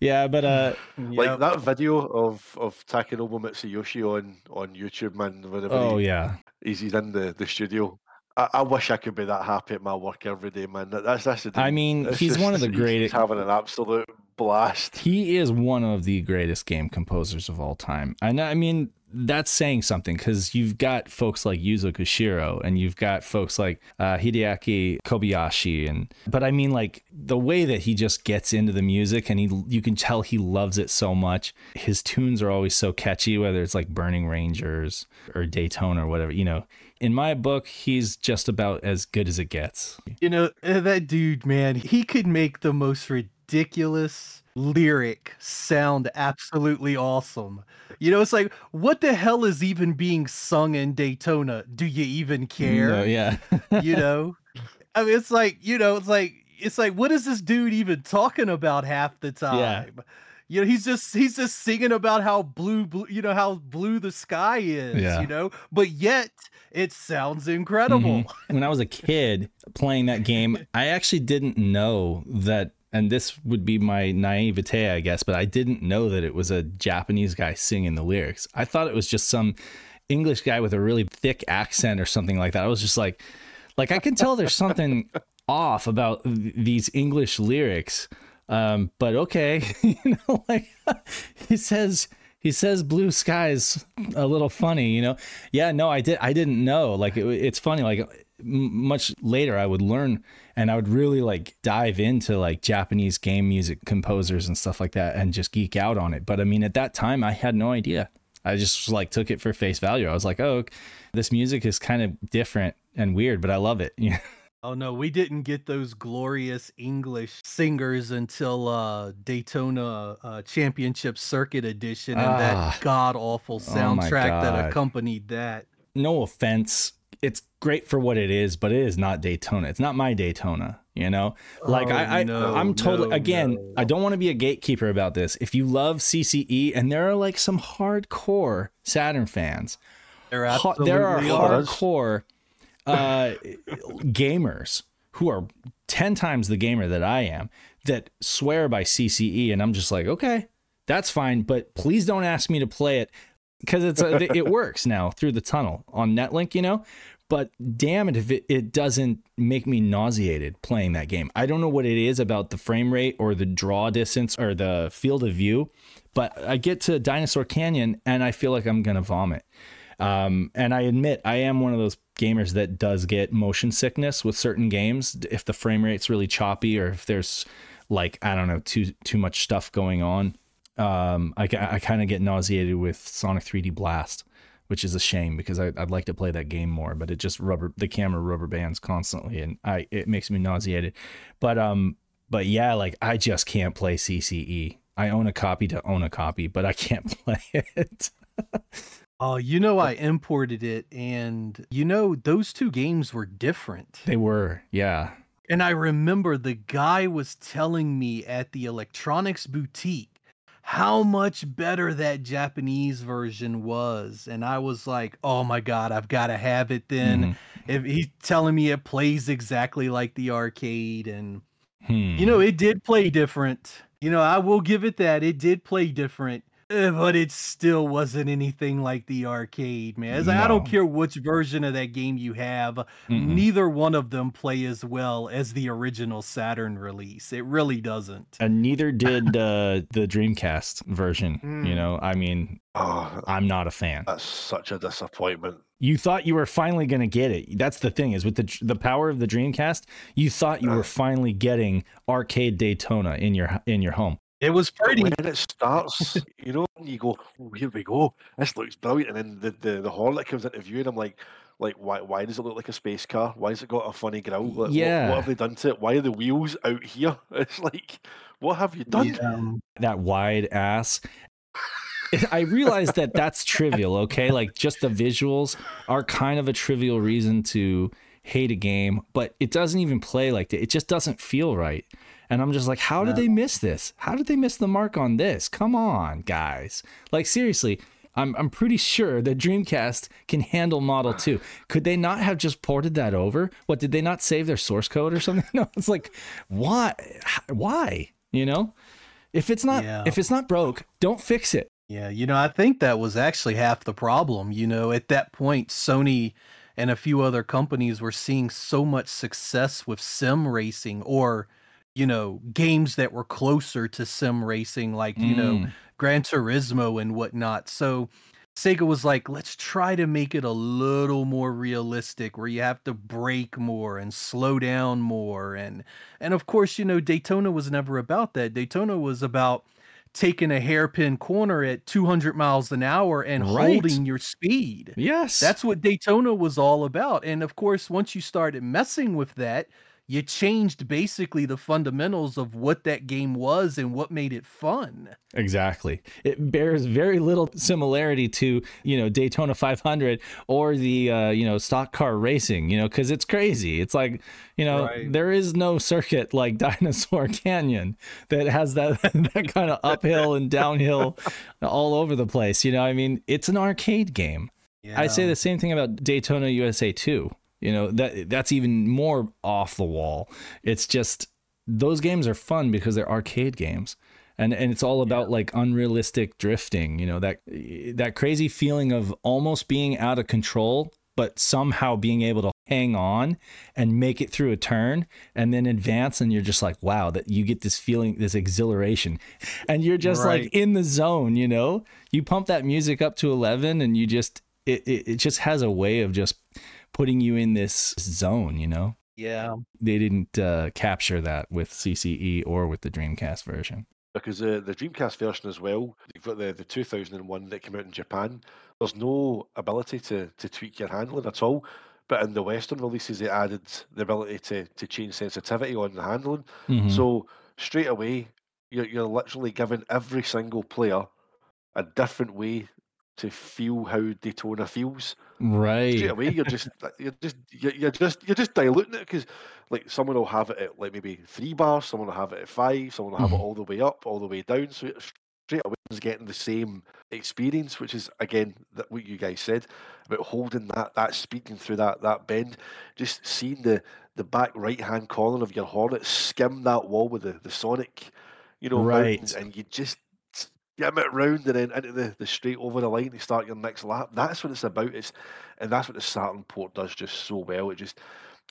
Yeah, but uh, Like Yep. that video of of Takenobu Mitsuyoshi on on YouTube, man. Whenever oh he- yeah, he's, he's in the, the studio. I, I wish I could be that happy at my work every day, man. That- That's that's the I mean, It's he's one of the greatest- He's having an absolute blast. he is one of the greatest game composers of all time. And I mean, that's saying something because you've got folks like Yuzo Koshiro and you've got folks like uh, Hideaki Kobayashi, and but I mean, like the way that he just gets into the music and he you can tell he loves it so much. His tunes are always so catchy, whether it's like Burning Rangers or Daytona or whatever. You know, in my book, he's just about as good as it gets. You know, uh, that dude, man, he could make the most ridiculous lyric sound absolutely awesome. You know, it's like, what the hell is even being sung in Daytona? Do you even care? No, yeah. You <laughs> know? I mean, it's like, you know, it's like, it's like, what is this dude even talking about half the time? Yeah. You know, he's just he's just singing about how blue, blue you know, how blue the sky is, Yeah. you know, but yet it sounds incredible. Mhm. When I was a kid playing that game, I actually didn't know that, and this would be my naivete, I guess, but I didn't know that it was a Japanese guy singing the lyrics. I thought it was just some English guy with a really thick accent or something like that. I was just like, like I can tell there's something <laughs> off about th- these English lyrics. Um, but okay, <laughs> you know, like <laughs> he says he says blue skies a little funny, you know. Yeah, no, I did I didn't know. Like it, it's funny like much later I would learn and I would really like dive into like Japanese game music composers and stuff like that and just geek out on it. But I mean at that time I had no idea. I just like took it for face value. I was like, "Oh, this music is kind of different and weird, but I love it." <laughs> Oh no, we didn't get those glorious English singers until uh Daytona uh Championship Circuit Edition and Ah. that god awful Oh soundtrack that accompanied that. no offense, it's great for what it is, but it is not Daytona. It's not my Daytona, you know? Like Oh, I, I no, I'm totally no, again, no. I don't want to be a gatekeeper about this. If you love CCE and there are like some hardcore Saturn fans, There ha- there are hardcore uh, gamers who are 10 times the gamer that I am that swear by CCE and I'm just like, "Okay, that's fine, but please don't ask me to play it because it's a, it works now through the tunnel on Netlink, you know. But damn it if it, it doesn't make me nauseated playing that game. I don't know what it is about the frame rate or the draw distance or the field of view, but I get to Dinosaur Canyon and I feel like I'm gonna vomit. Um, and I admit I am one of those gamers that does get motion sickness with certain games if the frame rate's really choppy or if there's like I don't know too too much stuff going on. Um, I, I kind of get nauseated with Sonic 3D Blast, which is a shame because I, would like to play that game more, but it just rubber the camera rubber bands constantly, and I it makes me nauseated. But um, but yeah, like I just can't play CCE. I own a copy to own a copy, but I can't <laughs> play it. Oh, you know, I imported it, and you know, those two games were different. They were, yeah. And I remember the guy was telling me at the electronics boutique how much better that Japanese version was. And I was like, oh my God, I've got to have it then. Mm-hmm. If he's telling me it plays exactly like the arcade, and hmm. you know, it did play different. You know, I will give it that. It did play different but it still wasn't anything like the arcade, man. No. I don't care which version of that game you have, mm neither one of them play as well as the original Saturn release. It really doesn't. And neither did uh, the Dreamcast version. Mm. You know, I mean, oh, I'm not a fan. That's such a disappointment. You thought you were finally going to get it. That's the thing is with the the power of the Dreamcast, you thought you uh. were finally getting arcade Daytona in your in your home. It was pretty. When it starts, you know, you go, oh, here we go. This looks brilliant. And then the, the, the Hornet comes into view, and I'm like, like why why does it look like a space car? Why has it got a funny grill? Like, yeah. What, what, have they done to it? Why are the wheels out here? <laughs> It's like, what have you done? Yeah. That wide ass. <laughs> I realize that that's trivial, okay? Like just the visuals are kind of a trivial reason to hate a game, but it doesn't even play like that. It just doesn't feel right. And I'm just like, how did they miss this? How did they miss the mark on this? Come on, guys. Like seriously, I'm I'm pretty sure that Dreamcast can handle Model 2. Could they not have just ported that over? What did they not save their source code or <laughs> something? No, it's like why why? You know? If it's not yeah. if it's not broke, don't fix it. Yeah, you know, I think that was actually half the problem. You know, at that point, Sony and a few other companies were seeing so much success with sim racing or you know, games that were closer to sim racing, like, you know, mm. Gran Turismo and whatnot. So Sega was like, let's try to make it a little more realistic where you have to brake more and slow down more. And and of course, you know, Daytona was never about that. Daytona was about taking a hairpin corner at 200 miles an hour and right. holding your speed. Yes. That's what Daytona was all about. And of course, once you started messing with that, you changed basically the fundamentals of what that game was and what made it fun. Exactly. It bears very little similarity to, you know, Daytona 500 or the, uh, you know, stock car racing, you know, because it's crazy. It's like, you know, right. there is no circuit like <laughs> Dinosaur Canyon that has that, <laughs> that kind of uphill and downhill all over the place. You know, I mean, it's an arcade game. Yeah. I say the same thing about Daytona USA 2 you know, that that's even more off the wall. It's just those games are fun because they're arcade games. And and it's all about yeah. like unrealistic drifting, you know, that that crazy feeling of almost being out of control but somehow being able to hang on and make it through a turn and then advance and you're just like wow that you get this feeling this exhilaration and you're just right. like in the zone you know you pump that music up to 11 and you just it, it, it just has a way of just putting you in this zone, you know? Yeah. They didn't uh, capture that with CCE or with the Dreamcast version. Because uh, the Dreamcast version as well, you've got the, the 2001 that came out in Japan. There's no ability to, to tweak your handling at all. But in the Western releases, they added the ability to, to change sensitivity on the handling. Mm-hmm. So straight away, you're, you're literally giving every single player a different way to feel how Daytona feels. Right. Straight away, you're just you're just you're just you're just diluting it because like someone will have it at like maybe three bars, someone will have it at five, someone will have mm-hmm. it all the way up, all the way down. So straight away is getting the same experience, which is again that what you guys said about holding that that speeding through that that bend, just seeing the the back right hand corner of your Hornet skim that wall with the the Sonic, you know, right, and you just get a bit round and then into the, the straight over the line to start your next lap. That's what it's about. It's and that's what the Saturn port does just so well. It just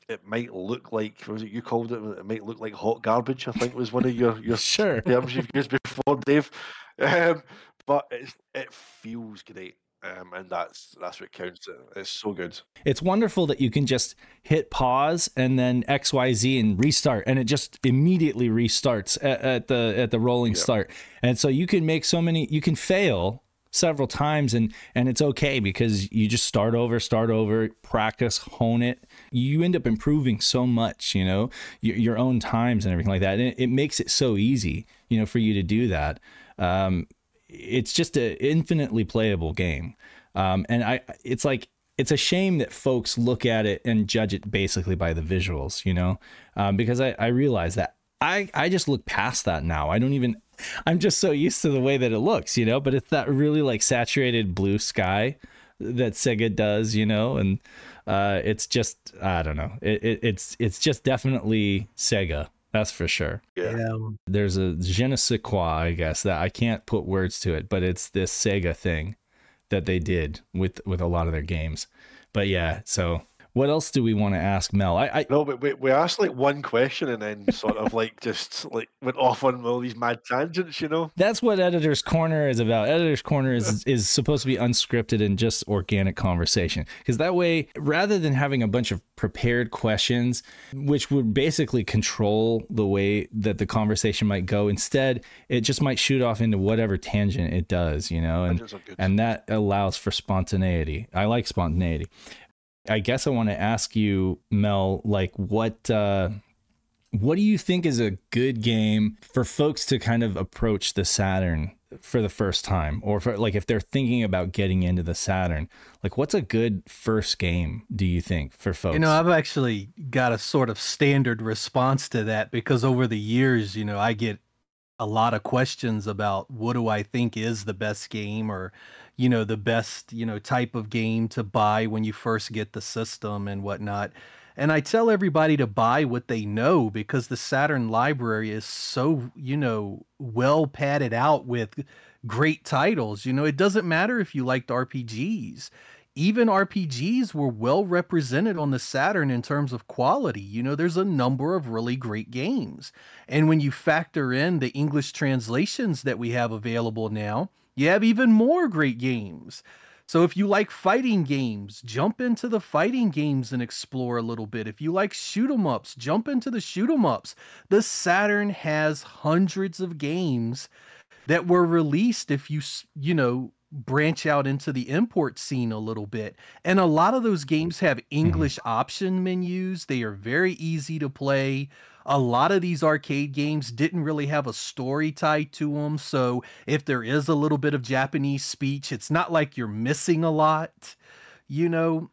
it might look like what was it you called it? It might look like hot garbage. I think was one of your <laughs> your Sure. terms you've used before, Dave. <laughs> Um, but it's it feels great. Um, and that's that's what counts. It's so good. It's wonderful that you can just hit pause and then XYZ and restart and it just immediately restarts at, at the at the rolling start. And so you can make so many you can fail several times and and it's okay because you just start over, start over, practice, hone it. You end up improving so much, you know, your, your own times and everything like that. And it, it makes it so easy, you know, for you to do that. Um, it's just an infinitely playable game. Um, and I, it's like, it's a shame that folks look at it and judge it basically by the visuals, you know, um, because I, I realize that I, I just look past that now. I don't even, I'm just so used to the way that it looks, you know, but it's that really like saturated blue sky that Sega does, you know, and uh, it's just, I don't know. It, it, it's, it's just definitely Sega. That's for sure Yeah. there's a je ne sais quoi, I guess, that I can't put words to it, but it's this Sega thing that they did with with a lot of their games. But yeah, so what else do we want to ask Mel? I, I No, but we, we asked like one question and then sort of like just like went off on all these mad tangents, you know? that's what Editor's Corner is about. Editor's Corner is <laughs> is supposed to be unscripted and just organic conversation. Because that way, rather than having a bunch of prepared questions, which would basically control the way that the conversation might go, instead, it just might shoot off into whatever tangent it does, you know? And Tangents are good. and that allows for spontaneity. I like spontaneity. I guess I want to ask you, Mel, like what uh, what do you think is a good game for folks to kind of approach the Saturn for the first time, or for like if they're thinking about getting into the Saturn? Like, what's a good first game? Do you think for folks? You know, I've actually got a sort of standard response to that because over the years, you know, I get a lot of questions about what do I think is the best game or, you know, the best, you know, type of game to buy when you first get the system and whatnot. And I tell everybody to buy what they know because the Saturn library is so, you know, well padded out with great titles. You know, it doesn't matter if you liked RPGs even RPGs were well represented on the Saturn in terms of quality. You know, there's a number of really great games. And when you factor in the English translations that we have available now, you have even more great games. So if you like fighting games, jump into the fighting games and explore a little bit. If you like shoot 'em ups, jump into the shoot 'em ups. The Saturn has hundreds of games that were released if you you know branch out into the import scene a little bit. And a lot of those games have mm-hmm. english option menus. They are very easy to play. A lot of these arcade games didn't really have a story tied to them so if there is a little bit of japanese speech it's not like you're missing a lot you know?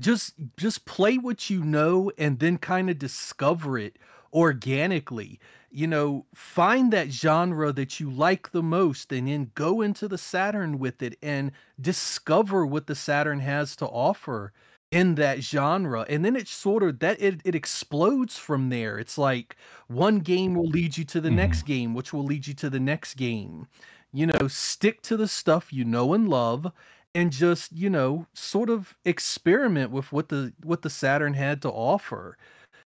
Just just play what you know and then kind of discover it organically you know find that genre that you like the most and then go into the saturn with it and discover what the saturn has to offer in that genre. And then it sort of that it, it explodes from there. It's like one game will lead you to the mm-hmm. next game which will lead you to the next game. You know stick to the stuff you know and love and just you know sort of experiment with what the what the saturn had to offer.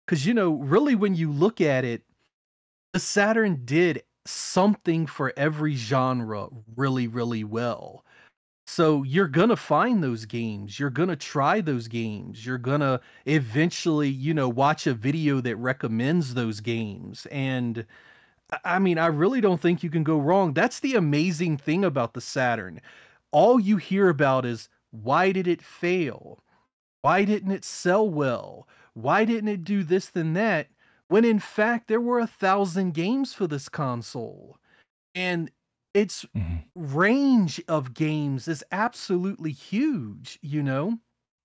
Because you know really when you look at it the saturn did something for every genre really really well so you're gonna find those games you're gonna try those games you're gonna eventually you know watch a video that recommends those games and I- mean, I really don't think you can go wrong. That's the amazing thing about the Saturn. All you hear about is why did it fail? Why didn't it sell well? Why didn't it do this than that? When in fact, there were a thousand games for this console. And its Mhm. range of games is absolutely huge, you know?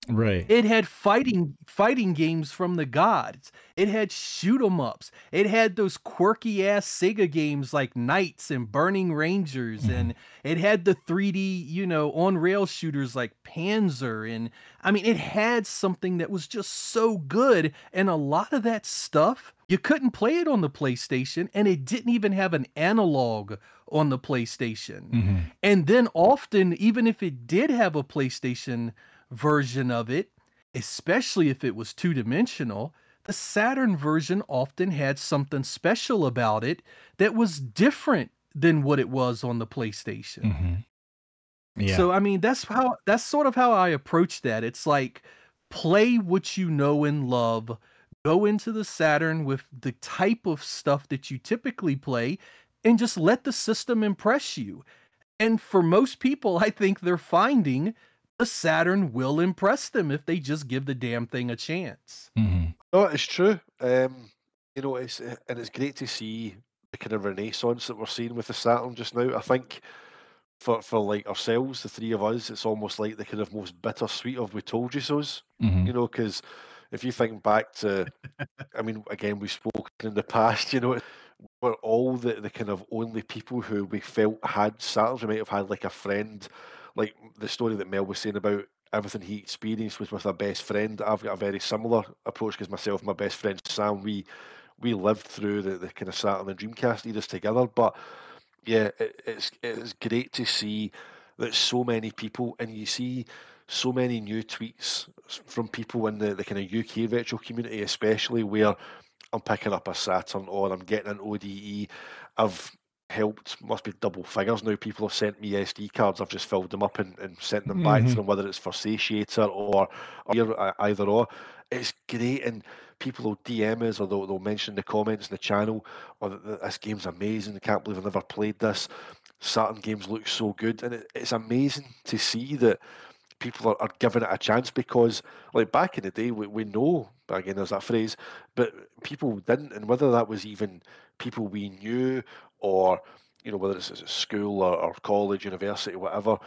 Right. It had fighting fighting games from the gods. It had shoot 'em ups. It had those quirky ass Sega games like NiGHTS and Burning Rangers, Mhm. and it had the 3D, you know, on rail shooters like Panzer. And I mean, it had something that was just so good. And a lot of that stuff, you couldn't play it on the PlayStation, and it didn't even have an analog on the PlayStation. Mhm. And then often, even if it did have a PlayStation version of it, especially if it was two dimensional, the Saturn version often had something special about it that was different than what it was on the PlayStation. Mhm. Yeah. So I mean that's how that's sort of how I approach that. It's like play what you know and love. Go into the Saturn with the type of stuff that you typically play and just let the system impress you. And for most people, I think they're finding the Saturn will impress them if they just give the damn thing a chance. Mhm. No, it's true. Um, you know, it's uh, and it's great to see the kind of renaissance that we're seeing with the Saturn just now. I think for for like ourselves, the three of us, it's almost like the kind of most bittersweet of "we told you so's." Mhm. You know, because if you think back to, I mean, again, we've spoken in the <laughs> past. You know, we're all the the kind of only people who we felt had Saturns. We might have had like a friend, like the story that Mel was saying about everything he experienced was with a best friend. I've got a very similar approach because myself my best friend Sam, we we lived through the, the kind of Saturn and Dreamcast eras together. But yeah, it, it's it's great to see that so many people, and you see so many new tweets from people in the, the kind of UK retro community, especially where I'm picking up a Saturn or I'm getting an ODE. I've helped, must be double figures now. People have sent me SD cards. I've just filled them up and, and sent them back to Mhm. them, whether it's for Satiator or, or uh, either or. It's great, and people will DM us or they'll, they'll mention in the comments in the channel, or this game's amazing. I can't believe I've never played this. Certain games look so good, and it, it's amazing to see that people are, are giving it a chance because, like back in the day, we, we know, again, there's that phrase, but people didn't, and whether that was even people we knew or, you know, whether it's at school or, or college, university, whatever,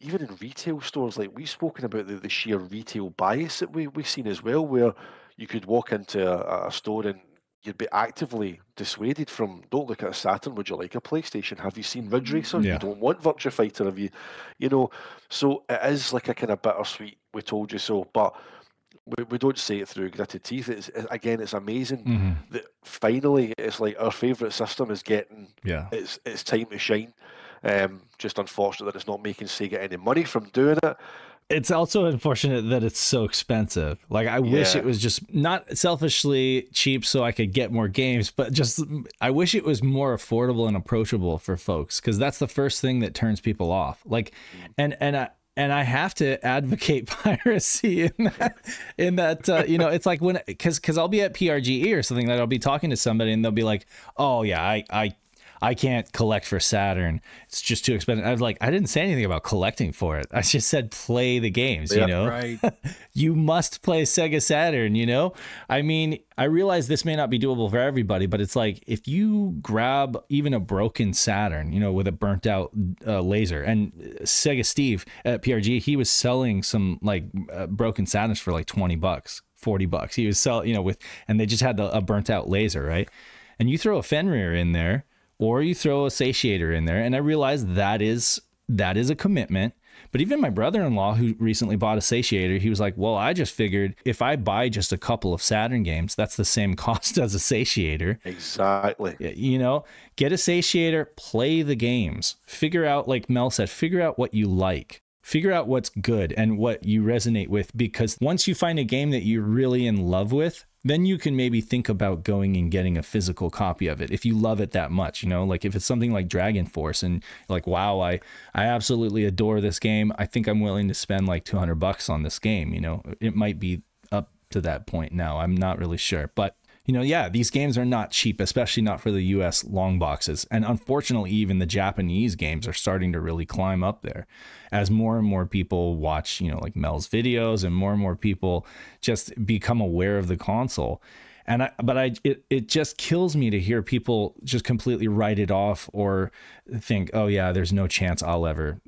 even in retail stores, like we've spoken about the, the sheer retail bias that we, we've seen as well, where you could walk into a, a store and you'd be actively dissuaded from don't look at a Saturn, would you like a PlayStation? Have you seen Ridge mm, Racer? Yeah. You don't want Virtua Fighter, have you? You know, so it is like a kind of bittersweet, we told you so, but we, we don't say it through gritted teeth. It's, it- again, it's amazing Mhm. that finally it's like our favourite system is getting Yeah. it's it's time to shine. Um, just unfortunate that it's not making Sega any money from doing it. It's also unfortunate that it's so expensive. Like I wish Yeah. it was just not selfishly cheap so I could get more games, but just I wish it was more affordable and approachable for folks cuz that's the first thing that turns people off. Like and and I and I have to advocate <laughs> piracy in that, in that uh, you know it's like when because because I'll be at PRGE or something that I'll be talking to somebody and they'll be like oh yeah I I I can't collect for Saturn. It's just too expensive. I was like, I didn't say anything about collecting for it. I just said play the games, Yeah. you know? Right. <laughs> You must play Sega Saturn, you know? I mean, I realize this may not be doable for everybody, but it's like if you grab even a broken Saturn, you know, with a burnt out uh, laser, and uh, Sega Steve at PRG, he was selling some like uh, broken Saturns for like 20 bucks, 40 bucks. He was selling, you know, with, and they just had the, a burnt out laser, right? And you throw a Fenrir in there, or you throw a satiator in there. And i realize that is that is a commitment. But even my brother-in-law who recently bought a satiator he was like well i just figured if i buy just a couple of saturn games that's the same <laughs> cost as a satiator. Exactly. You know get a satiator play the games. Figure out like mel said figure out what you like. Figure out what's good and what you resonate with because once you find a game that you're really in love with then you can maybe think about going and getting a physical copy of it if you love it that much you know? Like if it's something like dragon force and like wow i i absolutely adore this game i think i'm willing to spend like 200 bucks on this game you know? It might be up to that point now i'm not really sure but you know, yeah, these games are not cheap, especially not for the US long boxes. And unfortunately, even the Japanese games are starting to really climb up there as more and more people watch, you know, like Mel's videos and more and more people just become aware of the console. And I, but I, it, it just kills me to hear people just completely write it off or think, oh yeah, there's no chance I'll ever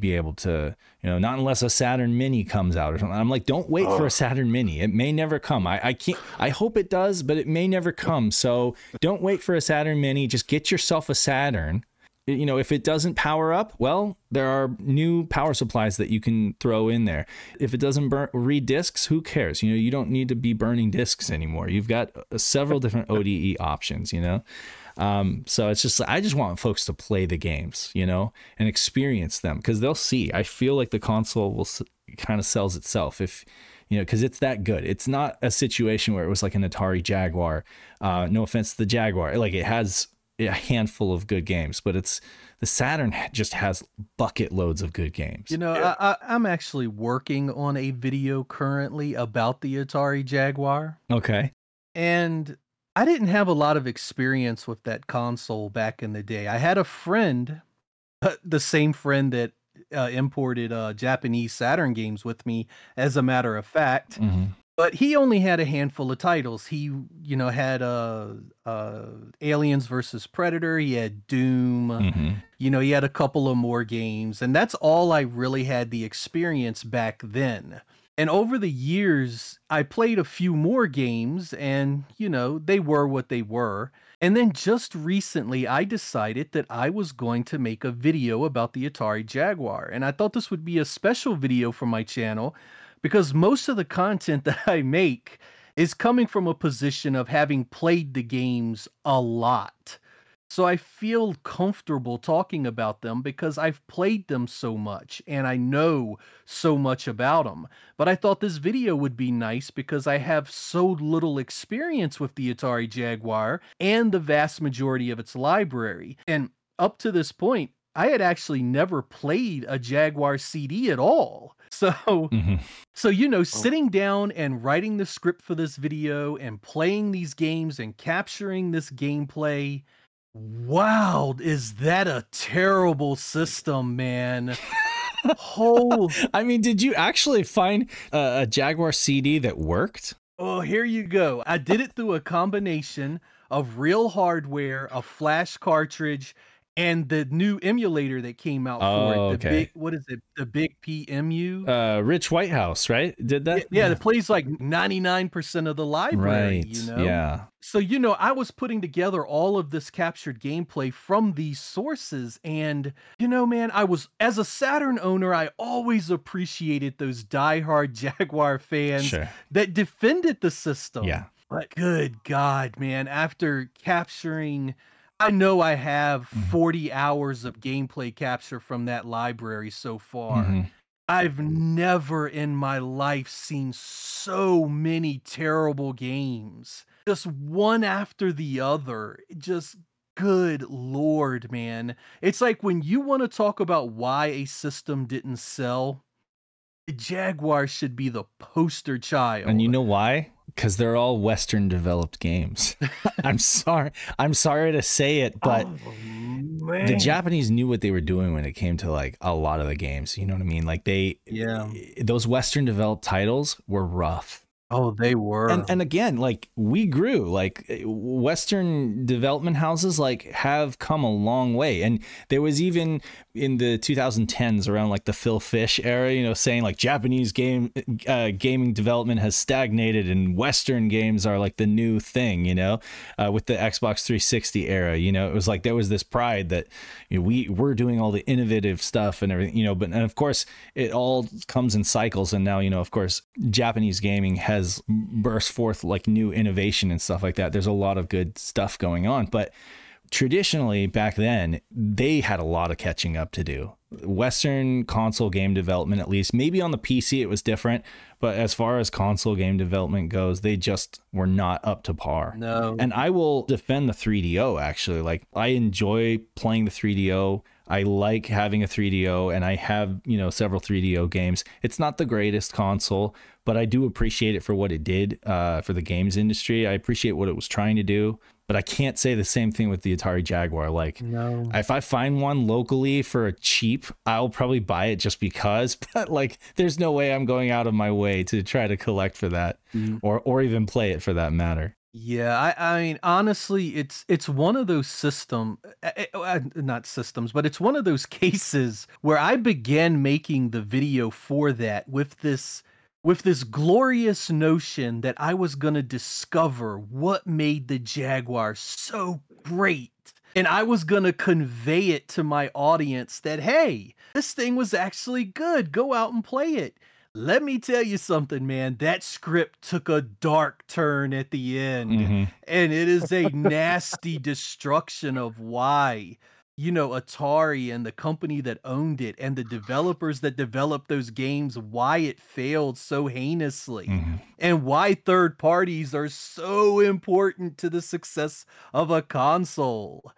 be able to, you know, not unless a Saturn Mini comes out or something. I'm like, don't wait for a Saturn Mini. It may never come. I, I can't. I hope it does, but it may never come. So don't wait for a Saturn Mini. Just get yourself a Saturn you know, if it doesn't power up, well, there are new power supplies that you can throw in there. If it doesn't burn, read discs, who cares? You know, you don't need to be burning discs anymore. You've got uh, several different ODE options, you know? Um, so it's just, I just want folks to play the games, you know, and experience them because they'll see. I feel like the console will kind of sells itself if, you know, because it's that good. It's not a situation where it was like an Atari Jaguar. Uh, no offense to the Jaguar. Like it has a handful of good games, but it's the Saturn just has bucket loads of good games. You know, yeah. I, I'm actually working on a video currently about the Atari Jaguar. Okay. And I didn't have a lot of experience with that console back in the day. I had a friend, uh, the same friend that uh, imported uh, Japanese Saturn games with me, as a matter of fact. Mm-hmm but he only had a handful of titles. He, you know, had uh, uh, Aliens versus Predator. He had Doom. Mm-hmm. You know, he had a couple of more games, and that's all I really had the experience back then. And over the years, I played a few more games, and you know, they were what they were. And then just recently, I decided that I was going to make a video about the Atari Jaguar, and I thought this would be a special video for my channel because most of the content <laughs> that I make is coming from a position of having played the games a lot. So I feel comfortable talking about them because I've played them so much and I know so much about them. But I thought this video would be nice because I have so little experience with the Atari Jaguar and the vast majority of its library. And up to this point, I had actually never played a Jaguar CD at all. <laughs> So, mm-hmm. so you know, oh. sitting down and writing the script for this video and playing these games and capturing this gameplay, wow, is that a terrible system, man? oh, <laughs> I mean, did you actually find a, a Jaguar CD that worked? Oh, here you go. I did it through a combination of real hardware, a flash cartridge, and the new emulator that came out oh, for it. The okay. big what is it? The BigPEmu. Uh, Rich Whitehouse, right? Did that? Yeah, yeah, it plays like ninety nine percent of the library. Right. You know. Yeah. So you know, I was putting together all of this captured gameplay from these sources, and you know, man, I was as a Saturn owner, I always appreciated those diehard <laughs> Jaguar fans sure. that defended the system. Yeah. But good God, man, after capturing I know I have mm-hmm. 40 hours of gameplay capture from that library so far. Mm-hmm. I've never in my life seen so many terrible games. Just one after the other. Just good lord, man. It's like when you want to talk about why a system didn't sell, the Jaguar should be the poster child. And you know why? Because they're all Western developed games. <laughs> I'm sorry. I'm sorry to say it, but oh, the Japanese knew what they were doing when it came to like a lot of the games. You know what I mean? Like they, yeah, eh, those Western developed titles were rough. Oh, they were. And and again, like we grew, like eh, Western development houses like have come a long way. And there was even in the 2010s around like the Phil Fish era, you know, saying like Japanese game uh, gaming development has stagnated and Western games are like the new thing, you know, uh, with the Xbox 360 era, you know, it was like there was this pride that you know, we we're doing all the innovative stuff and everything, you know, but and of course it all comes in cycles. And now, you know, of course, Japanese gaming has has burst forth like new innovation and stuff like that. There's a lot of good stuff going on, but traditionally back then they had a lot of catching up to do. Western console game development at least. Maybe on the pc it was different but as far as console game development goes they just were not up to par. No. And i will defend the 3do actually. Like i enjoy playing the 3do I like having a 3DO and I have, you know, several 3DO games. It's not the greatest console, but I do appreciate it for what it did uh, for the games industry. I appreciate what it was trying to do, but I can't say the same thing with the Atari Jaguar. Like, no. if I find one locally for a cheap, I'll probably buy it just because. <laughs> But like, there's no way I'm going out of my way to try to collect for that, mm. or or even play it for that matter. Yeah, I, I mean, honestly, it's it's one of those system, uh, uh, uh, not systems, but it's one of those <laughs> cases where I began making the video for that with this with this glorious notion that I was gonna discover what made the Jaguar so great. And I was gonna convey it to my audience that hey, this thing was actually good. Go out and play it. Let me tell you something, man. That script took a dark turn at the end, Mhm. and it is a nasty destruction of why, you know, Atari and the company that owned it and the developers that developed those games, why it failed so heinously, Mhm. and why third parties are so important to the success of a console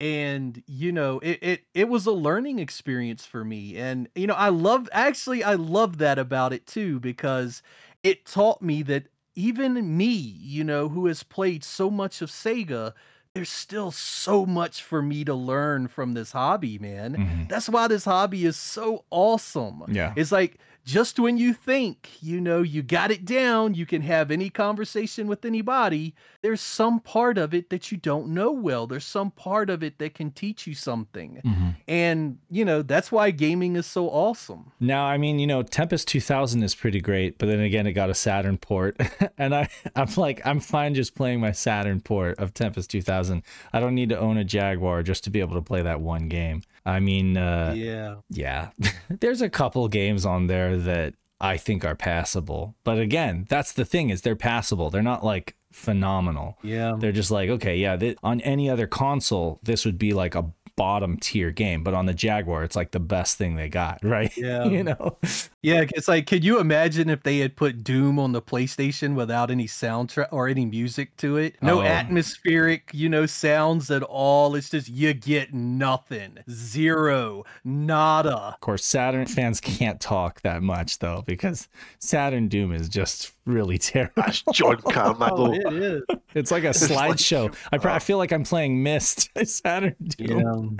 and you know it, it it was a learning experience for me and you know i love actually i love that about it too because it taught me that even me you know who has played so much of sega there's still so much for me to learn from this hobby man Mhm. that's why this hobby is so awesome Yeah. it's like just when you think you know you got it down you can have any conversation with anybody there's some part of it that you don't know well there's some part of it that can teach you something Mhm. and you know that's why gaming is so awesome Now, I mean, you know, Tempest 2000 is pretty great, but then again, it got a Saturn port, <laughs> and I, I'm like, I'm fine just playing my Saturn port of Tempest 2000. I don't need to own a Jaguar just to be able to play that one game. I mean, uh, yeah yeah, <laughs> there's a couple games on there that I think are passable, but again, that's the thing is they're passable. They're not like phenomenal. yeah They're just like, okay, yeah, th- on any other console, this would be like a bottom tier game, but on the Jaguar, it's like the best thing they got, <laughs> right? Yeah. you know. Yeah it's like could you imagine if they had put doom on the playstation without any soundtrack or any music to it no Oh. atmospheric you know sounds at all it's just you get nothing zero nada Of course, Saturn fans can't talk that much though, because Saturn Doom is just really <laughs> terrible. That's John oh, it is It's like a <laughs> like- slideshow. I, pr- I feel like I'm playing Myst. <laughs> Saturn Doom.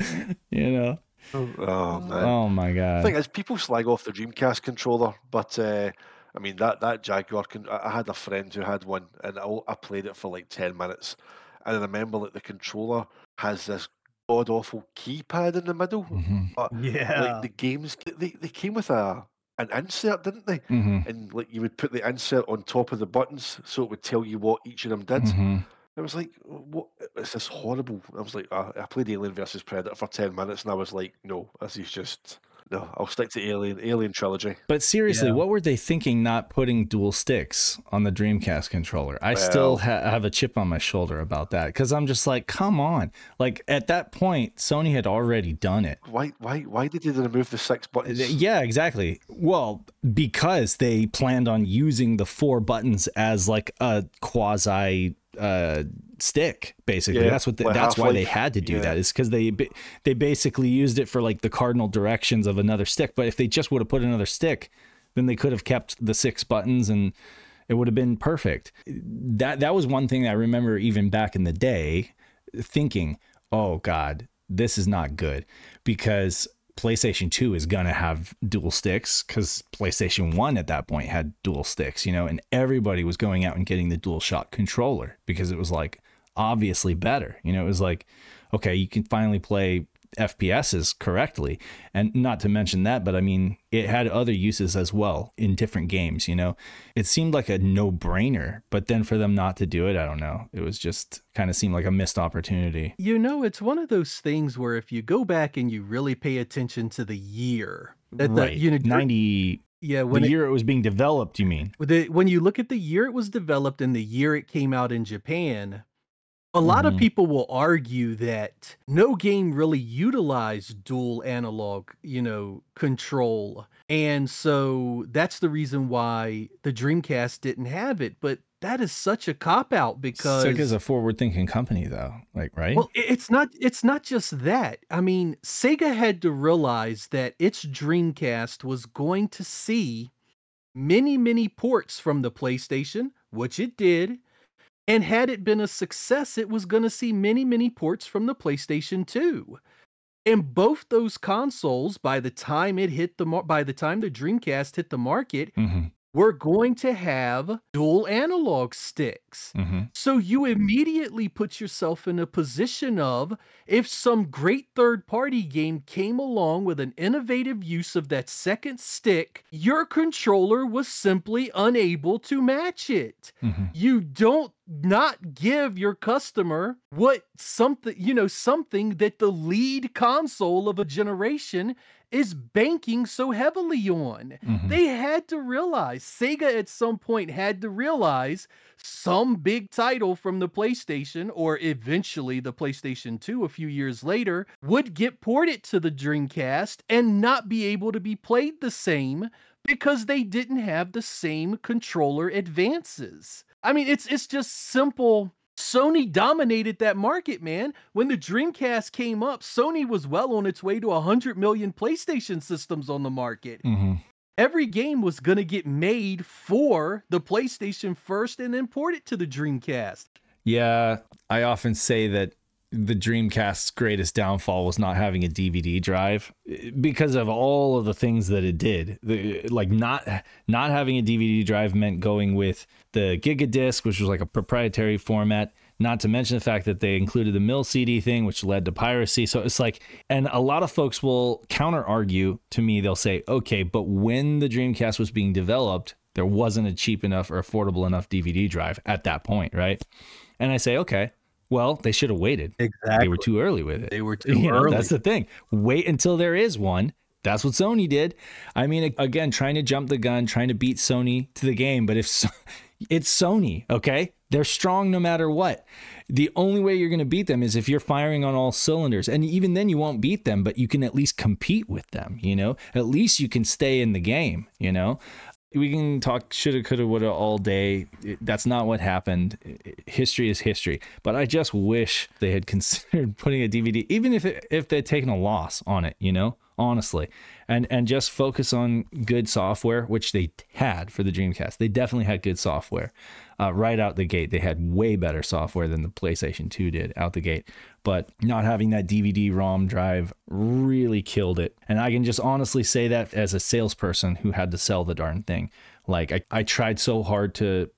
You know. Oh man. Oh my The god. thing is, people slag off the Dreamcast controller, but uh, I mean that that Jaguar. Con- I I had a friend who had one, and I played it for like ten minutes, and I remember that the controller has this god awful keypad in the middle. Mhm. But yeah like the games, they they came with a an insert, didn't they? Mhm. And like you would put the insert on top of the buttons, so it would tell you what each of them did. Mhm. I was like, "What? It's this horrible." I was like, uh, "I played Alien versus Predator for ten minutes, and I was like, no, this is just no. I'll stick to Alien, Alien trilogy." But seriously, Yeah. what were they thinking not putting dual sticks on the Dreamcast controller? I still ha- have a chip on my shoulder about that because I'm just like, come on. Like at that point, Sony had already done it. Why? Why? Why did they remove the six buttons? Yeah, exactly. Well, because they planned on using the four buttons as like a quasi uh stick basically. Yeah, that's what the, like that's why they had to do Yeah. that is because they they basically used it for like the cardinal directions of another stick. But if they just would have put another stick then they could have kept the six buttons and it would have been perfect. That that was one thing i remember even back in the day thinking oh god this is not good. Because PlayStation 2 is going to have dual sticks because PlayStation 1 at that point had dual sticks, you know, and everybody was going out and getting the dual DualShock controller because it was like obviously better. You know, it was like, okay, you can finally play FPSs correctly. And not to mention that, but I mean, it had other uses as well in different games, you know. It seemed like a no brainer, but then for them not to do it, I don't know. It was just kind of seemed like a missed opportunity. You know, it's one of those things where if you go back and you really pay attention to the year that the, right. you know, 90 yeah, the when it, year it was being developed, you mean? the, when you look at the year it was developed and the year it came out in Japan, a lot of Mhm. people will argue that no game really utilized dual analog, you know, control. And so that's the reason why the Dreamcast didn't have it. But that is such a cop out because Sega's a forward-thinking company, though. Like, right? Well, it's not it's not just that. I mean, Sega had to realize that its Dreamcast was going to see many, many ports from the PlayStation, which it did. And had it been a success, it was going to see many, many ports from the PlayStation 2. And both those consoles, by the time it hit the mar- by the time the Dreamcast hit the market, hmm were going to have dual analog sticks. hmm So you immediately put yourself in a position of if some great third party game came along with an innovative use of that second stick, your controller was simply unable to match it. hmm You don't not give your customer what something, you know, something that the lead console of a generation is banking so heavily on. hmm They had to realize, Sega at some point had to realize some big title from the PlayStation, or eventually the PlayStation 2 a few years later, would get ported to the Dreamcast and not be able to be played the same because they didn't have the same controller advances. I mean, it's it's just simple. Sony dominated that market, man. When the Dreamcast came up, Sony was well on its way to 100 million PlayStation systems on the market hmm every game was going to get made for the PlayStation first and then ported to the Dreamcast. Yeah, I often say that the Dreamcast's greatest downfall was not having a DVD drive because of all of the things that it did. The, like not not having a DVD drive meant going with the Gigadisc, which was like a proprietary format. Not to mention the fact that they included the MIL-CD thing, which led to piracy. So it's like, and a lot of folks will counter argue to me. They'll say, okay, but when the Dreamcast was being developed, there wasn't a cheap enough or affordable enough DVD drive at that point, right? And I say, okay, well, they should have waited. Exactly. They were too early with it. They were <laughs> too You know, early. That's the thing. Wait until there is one. That's what Sony did. I mean, again, trying to jump the gun, trying to beat Sony to the game. But if so- <laughs> it's Sony, okay, they're strong no matter what. The only way you're going to beat them is if you're firing on all cylinders. And even then, you won't beat them, but you can at least compete with them. You know, at least you can stay in the game. You know, we can talk shoulda, coulda, woulda all day. It- That's not what happened. I- I- History is history. But I just wish they had <laughs> considered putting a DVD, even if it, if they'd taken a loss on it. You know, honestly, and and just focus on good software, which they had for the Dreamcast. They definitely had good software uh, right out the gate. They had way better software than the PlayStation 2 did out the gate. But not having that DVD ROM drive really killed it. And I can just honestly say that as a salesperson who had to sell the darn thing. Like, I, I tried so hard to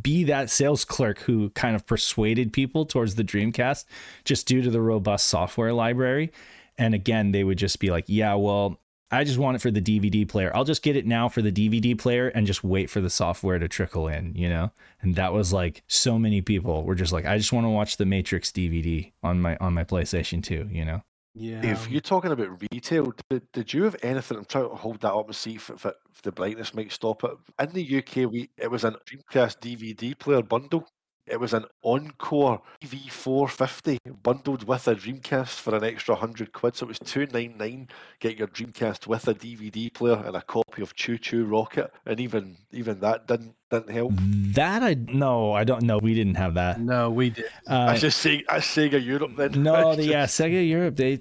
be that sales clerk who kind of persuaded people towards the Dreamcast just due to the robust software library. And again, they would just be like, yeah, well, I just want it for the DVD player. I'll just get it now for the DVD player and just wait for the software to trickle in, you know? And that was like so many people were just like, I just want to watch the Matrix DVD on my on my PlayStation 2, you know? Yeah. If um, you're talking about retail, did, did you have anything? I'm trying to hold that up and see if, if, if the brightness might stop it. In the UK, we it was an Dreamcast DVD player bundle. It was an Encore V450 bundled with a Dreamcast for an extra hundred quid. So it was two nine nine. Get your Dreamcast with a DVD player and a copy of ChuChu Rocket, and even even that didn't didn't help. That I no, I don't know. We didn't have that. no, we did. Uh, I just say I Sega Europe then. No, <laughs> the, yeah, Sega Europe. They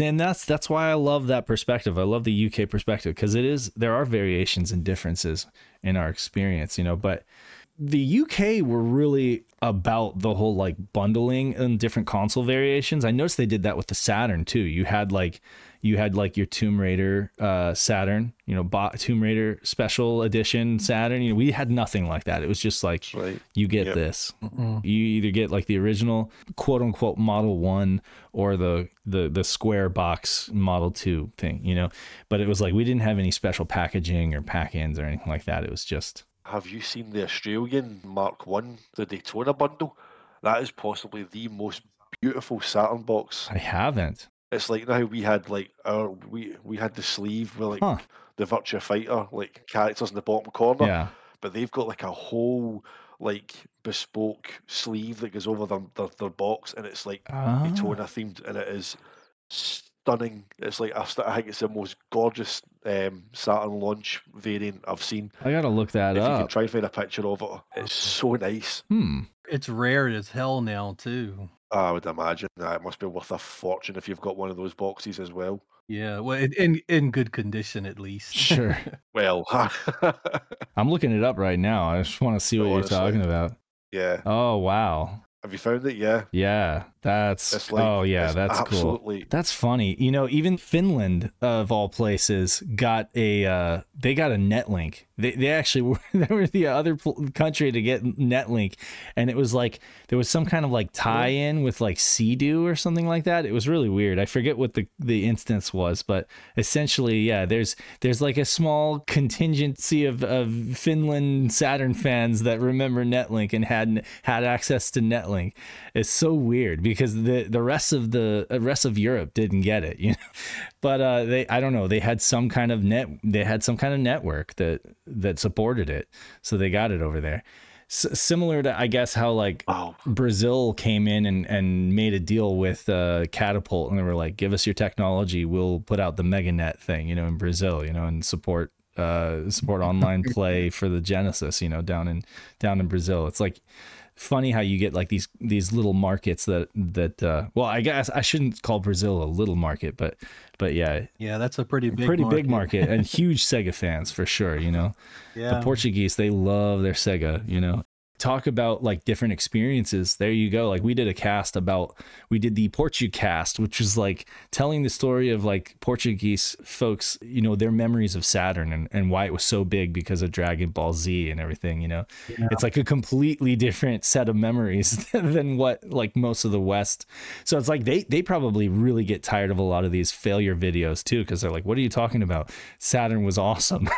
and that's that's why I love that perspective. I love the UK perspective because it is there are variations and differences in our experience, you know. But the UK were really about the whole like bundling and different console variations. I noticed they did that with the Saturn too. You had like you had like your Tomb Raider uh, Saturn, you know, bo- Tomb Raider Special Edition Saturn. You know, we had nothing like that. It was just like Right. you get Yep. this. You either get like the original quote unquote Model One or the the the square box Model Two thing, you know. But it was like we didn't have any special packaging or pack-ins or anything like that. It was just Have you seen the Australian Mark One, the Daytona bundle? That is possibly the most beautiful Saturn box. I haven't. It's like now we had like our we we had the sleeve with like Huh. the Virtua Fighter like characters in the bottom corner, Yeah. but they've got like a whole like bespoke sleeve that goes over their their, their box, and it's like Ah. Daytona themed, and it is stunning. It's like I think it's the most gorgeous um, Saturn launch variant I've seen. I gotta look that if you can up. try and find a picture of it, it's so nice. Hmm. It's rare as hell now too. I would imagine that it must be worth a fortune if you've got one of those boxes as well. Yeah, well, in in, in good condition at least. Sure. <laughs> Well, <laughs> I'm looking it up right now. I just want to see what you're Honestly. talking about. yeah. Oh wow. Have you found it? Yeah. Yeah. That's like oh yeah, that's cool. That's funny. You know, even Finland of all places got a uh they got a Netlink They, they actually <laughs> were they were the other country to get Netlink, and it was like there was some kind of like tie-in with like Sea-Doo or something like that. It was really weird. I forget what the the instance was, but essentially, yeah, there's there's like a small contingency of, of Finland Saturn fans that remember Netlink and had had access to Netlink. It's so weird because the the rest of the rest of Europe didn't get it, <laughs> you know. But uh, they I don't know they had some kind of net they had some kind of network that that supported it, so they got it over there. S- similar to I guess how like Wow. Brazil came in and, and made a deal with uh, Catapult, and they were like, "Give us your technology, we'll put out the MegaNet thing, you know, in Brazil, you know, and support uh, support <laughs> online play for the Genesis, you know, down in down in Brazil." It's like funny how you get like these these little markets that that uh, well, I guess I shouldn't call Brazil a little market, but but yeah, Yeah, that's a pretty big pretty big market. market and <laughs> huge Sega fans for sure, you know Yeah. the Portuguese, they love their Sega, you know. Talk about like different experiences. There you go. Like we did a cast about we did the Portucast, which was like telling the story of like Portuguese folks, you know, their memories of Saturn and, and why it was so big because of Dragon Ball Z and everything, you know. It's like a completely different set of memories <laughs> than what like most of the West. So it's like they they probably really get tired of a lot of these failure videos too, because they're like, what are you talking about? Saturn was awesome.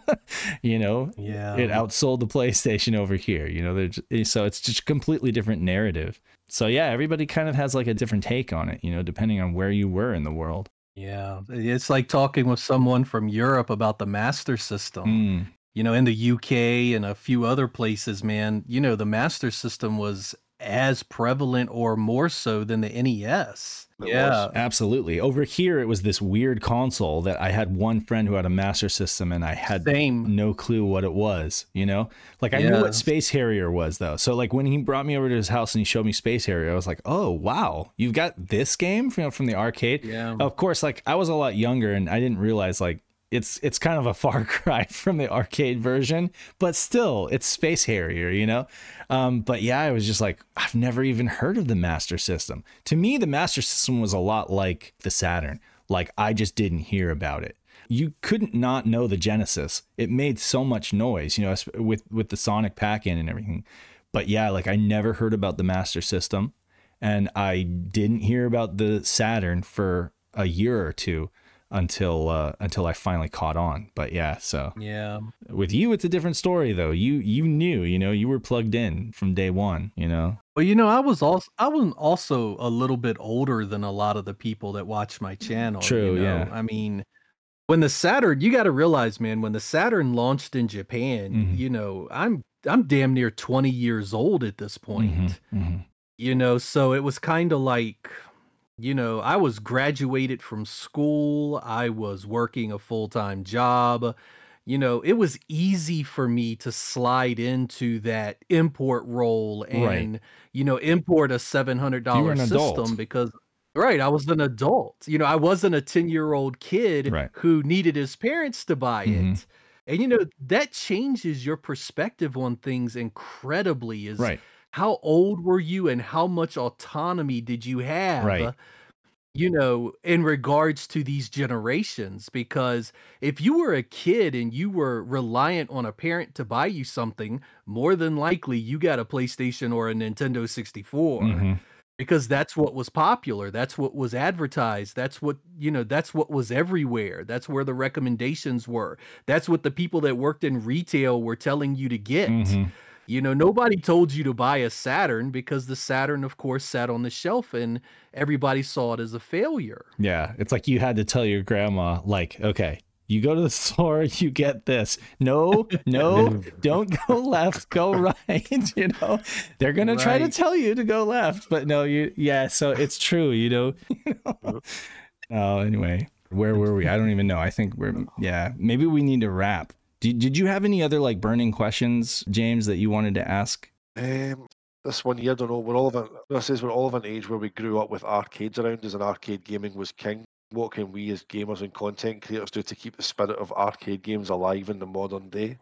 <laughs> you know, Yeah. it outsold the PlayStation over here. You know, they're just, so it's just a completely different narrative. So yeah, everybody kind of has like a different take on it. You know, depending on where you were in the world. Yeah. It's like talking with someone from Europe about the Master System. Mm, You know, in the UK and a few other places, man, you know, the Master System was as prevalent or more so than the NES. It yeah. was. absolutely. Over here, it was this weird console that I had one friend who had a Master System, and I had Same. no clue what it was. You know, like I knew what Space Harrier was though. So like when he brought me over to his house and he showed me Space Harrier, I was like, oh wow, you've got this game from from the arcade. Yeah. Of course, like I was a lot younger and I didn't realize like it's it's kind of a far <laughs> cry from the arcade version, but still it's Space Harrier, you know. Um, but yeah, I was just like, I've never even heard of the Master System. To me, the Master System was a lot like the Saturn. Like I just didn't hear about it. You couldn't not know the Genesis. It made so much noise, you know, with with the Sonic pack-in and everything. But yeah, like I never heard about the Master System and I didn't hear about the Saturn for a year or two until uh, until I finally caught on. But yeah, so Yeah. with you, it's a different story though. You you knew, you know, you were plugged in from day one. You know, Well, you know, I was also I was also a little bit older than a lot of the people that watch my channel. you True, know? yeah. I mean, when the Saturn, you got to realize, man, when the Saturn launched in Japan, Mhm. you know, I'm I'm damn near 20 years old at this point. Mhm, mhm. You know, so it was kind of like, you know, I was graduated from school, I was working a full-time job. You know, it was easy for me to slide into that import role Right. and, you know, import a $700 You were adult. system because right, I was an adult. You know, I wasn't a 10-year-old kid Right. who needed his parents to buy Mhm. it. And you know, that changes your perspective on things incredibly is right, how old were you and how much autonomy did you have Right. you know in regards to these generations because if you were a kid and you were reliant on a parent to buy you something more than likely you got a PlayStation or a Nintendo 64 Mhm. because that's what was popular that's what was advertised that's what you know that's what was everywhere that's where the recommendations were that's what the people that worked in retail were telling you to get Mhm. You know, nobody told you to buy a Saturn because the Saturn, of course, sat on the shelf and everybody saw it as a failure. yeah. It's like you had to tell your grandma, like, okay. You go to the <laughs> store, you get this. No, no, <laughs> don't go <laughs> left, go right. You know, they're gonna try to tell you to go left, but no, you, yeah. So it's true, you know. oh, anyway, where were we? I don't even know. I think we're, yeah, maybe we need to wrap. Did, did you have any other like burning questions, James, that you wanted to ask? Um, this one here, I don't know. We're all of a, this is we're all of an age where we grew up with arcades around us, and arcade gaming was king. What can we as gamers and content creators do to keep the spirit of arcade games alive in the modern day?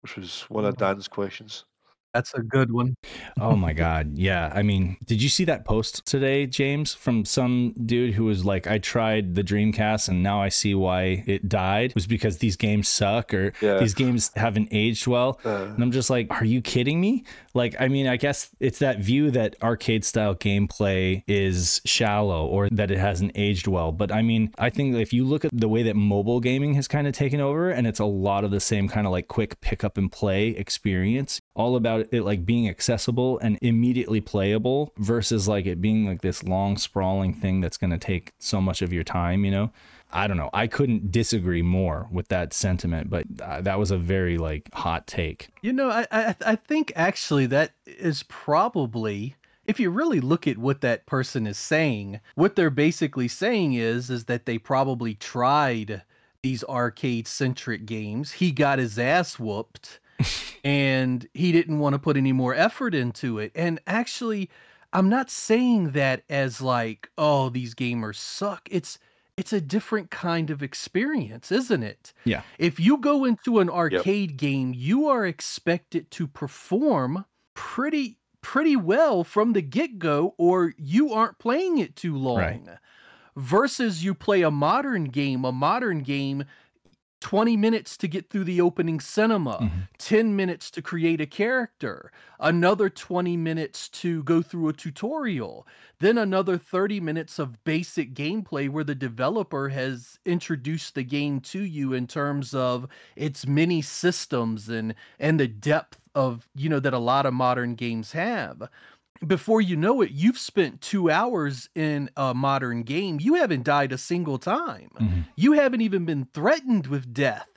Which was one of Dan's questions. That's a good one. oh my <laughs> god, yeah. I mean, did you see that post today, James, from some dude who was like, "I tried the Dreamcast and now I see why it died." It was because these games suck or Yeah. these games haven't aged well. Uh. and I'm just like, "Are you kidding me?" Like, I mean, I guess it's that view that arcade style gameplay is shallow or that it hasn't aged well. But I mean, I think if you look at the way that mobile gaming has kind of taken over, and it's a lot of the same kind of like quick pick up and play experience, all about it like being accessible and immediately playable versus like it being like this long sprawling thing that's going to take so much of your time, you know? I don't know. I couldn't disagree more with that sentiment, but uh, that was a very like hot take. You know, I, I I think actually that is probably if you really look at what that person is saying, what they're basically saying is is that they probably tried these arcade centric games. He got his ass whooped <laughs> and he didn't want to put any more effort into it. And actually, I'm not saying that as like, oh, these gamers suck. It's it's a different kind of experience, isn't it? Yeah. If you go into an arcade game, you are expected to perform pretty pretty well from the get-go or you aren't playing it too long. Right. Versus you play a modern game, a modern game 20 minutes to get through the opening cinema, Mhm. 10 minutes to create a character, another 20 minutes to go through a tutorial, then another 30 minutes of basic gameplay where the developer has introduced the game to you in terms of its many systems and and the depth of, you know, that a lot of modern games have before you know it, you've spent two hours in a modern game. You haven't died a single time. Mhm. You haven't even been threatened with death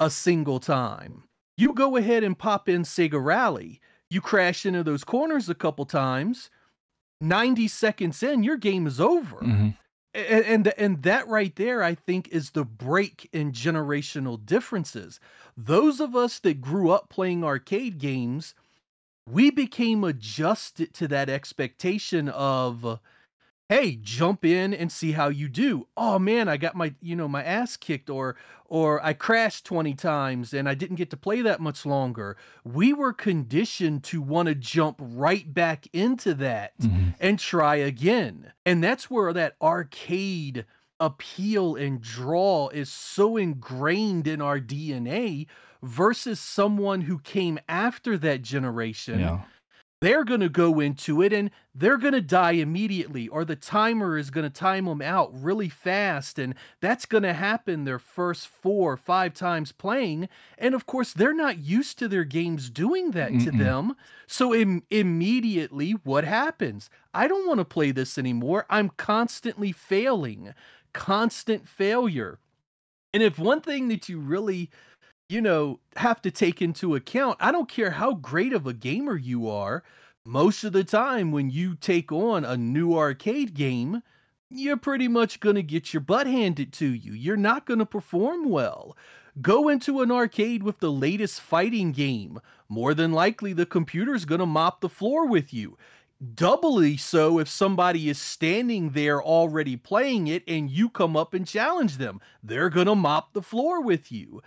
a single time. You go ahead and pop in Sega Rally. You crash into those corners a couple times. 90 seconds in, your game is over. Mhm. A- and and that right there i think is the break in generational differences those of us that grew up playing arcade games we became adjusted to that expectation of hey jump in and see how you do oh man i got my you know my ass kicked or or i crashed 20 times and i didn't get to play that much longer we were conditioned to want to jump right back into that Mhm. and try again. And that's where that arcade appeal and draw is so ingrained in our DNA versus someone who came after that generation. Yeah. They're going to go into it and they're going to die immediately, or the timer is going to time them out really fast. And that's going to happen their first four or five times playing. And of course, they're not used to their games doing that to Mm-mm. them. So Im- immediately, what happens? I don't want to play this anymore. I'm constantly failing, constant failure. And if one thing that you really, you know, have to take into account, I don't care how great of a gamer you are, most of the time when you take on a new arcade game, you're pretty much going to get your butt handed to you. You're not going to perform well. Go into an arcade with the latest fighting game. More than likely, the computer's going to mop the floor with you. Doubly so if somebody is standing there already playing it and you come up and challenge them. They're going to mop the floor with you.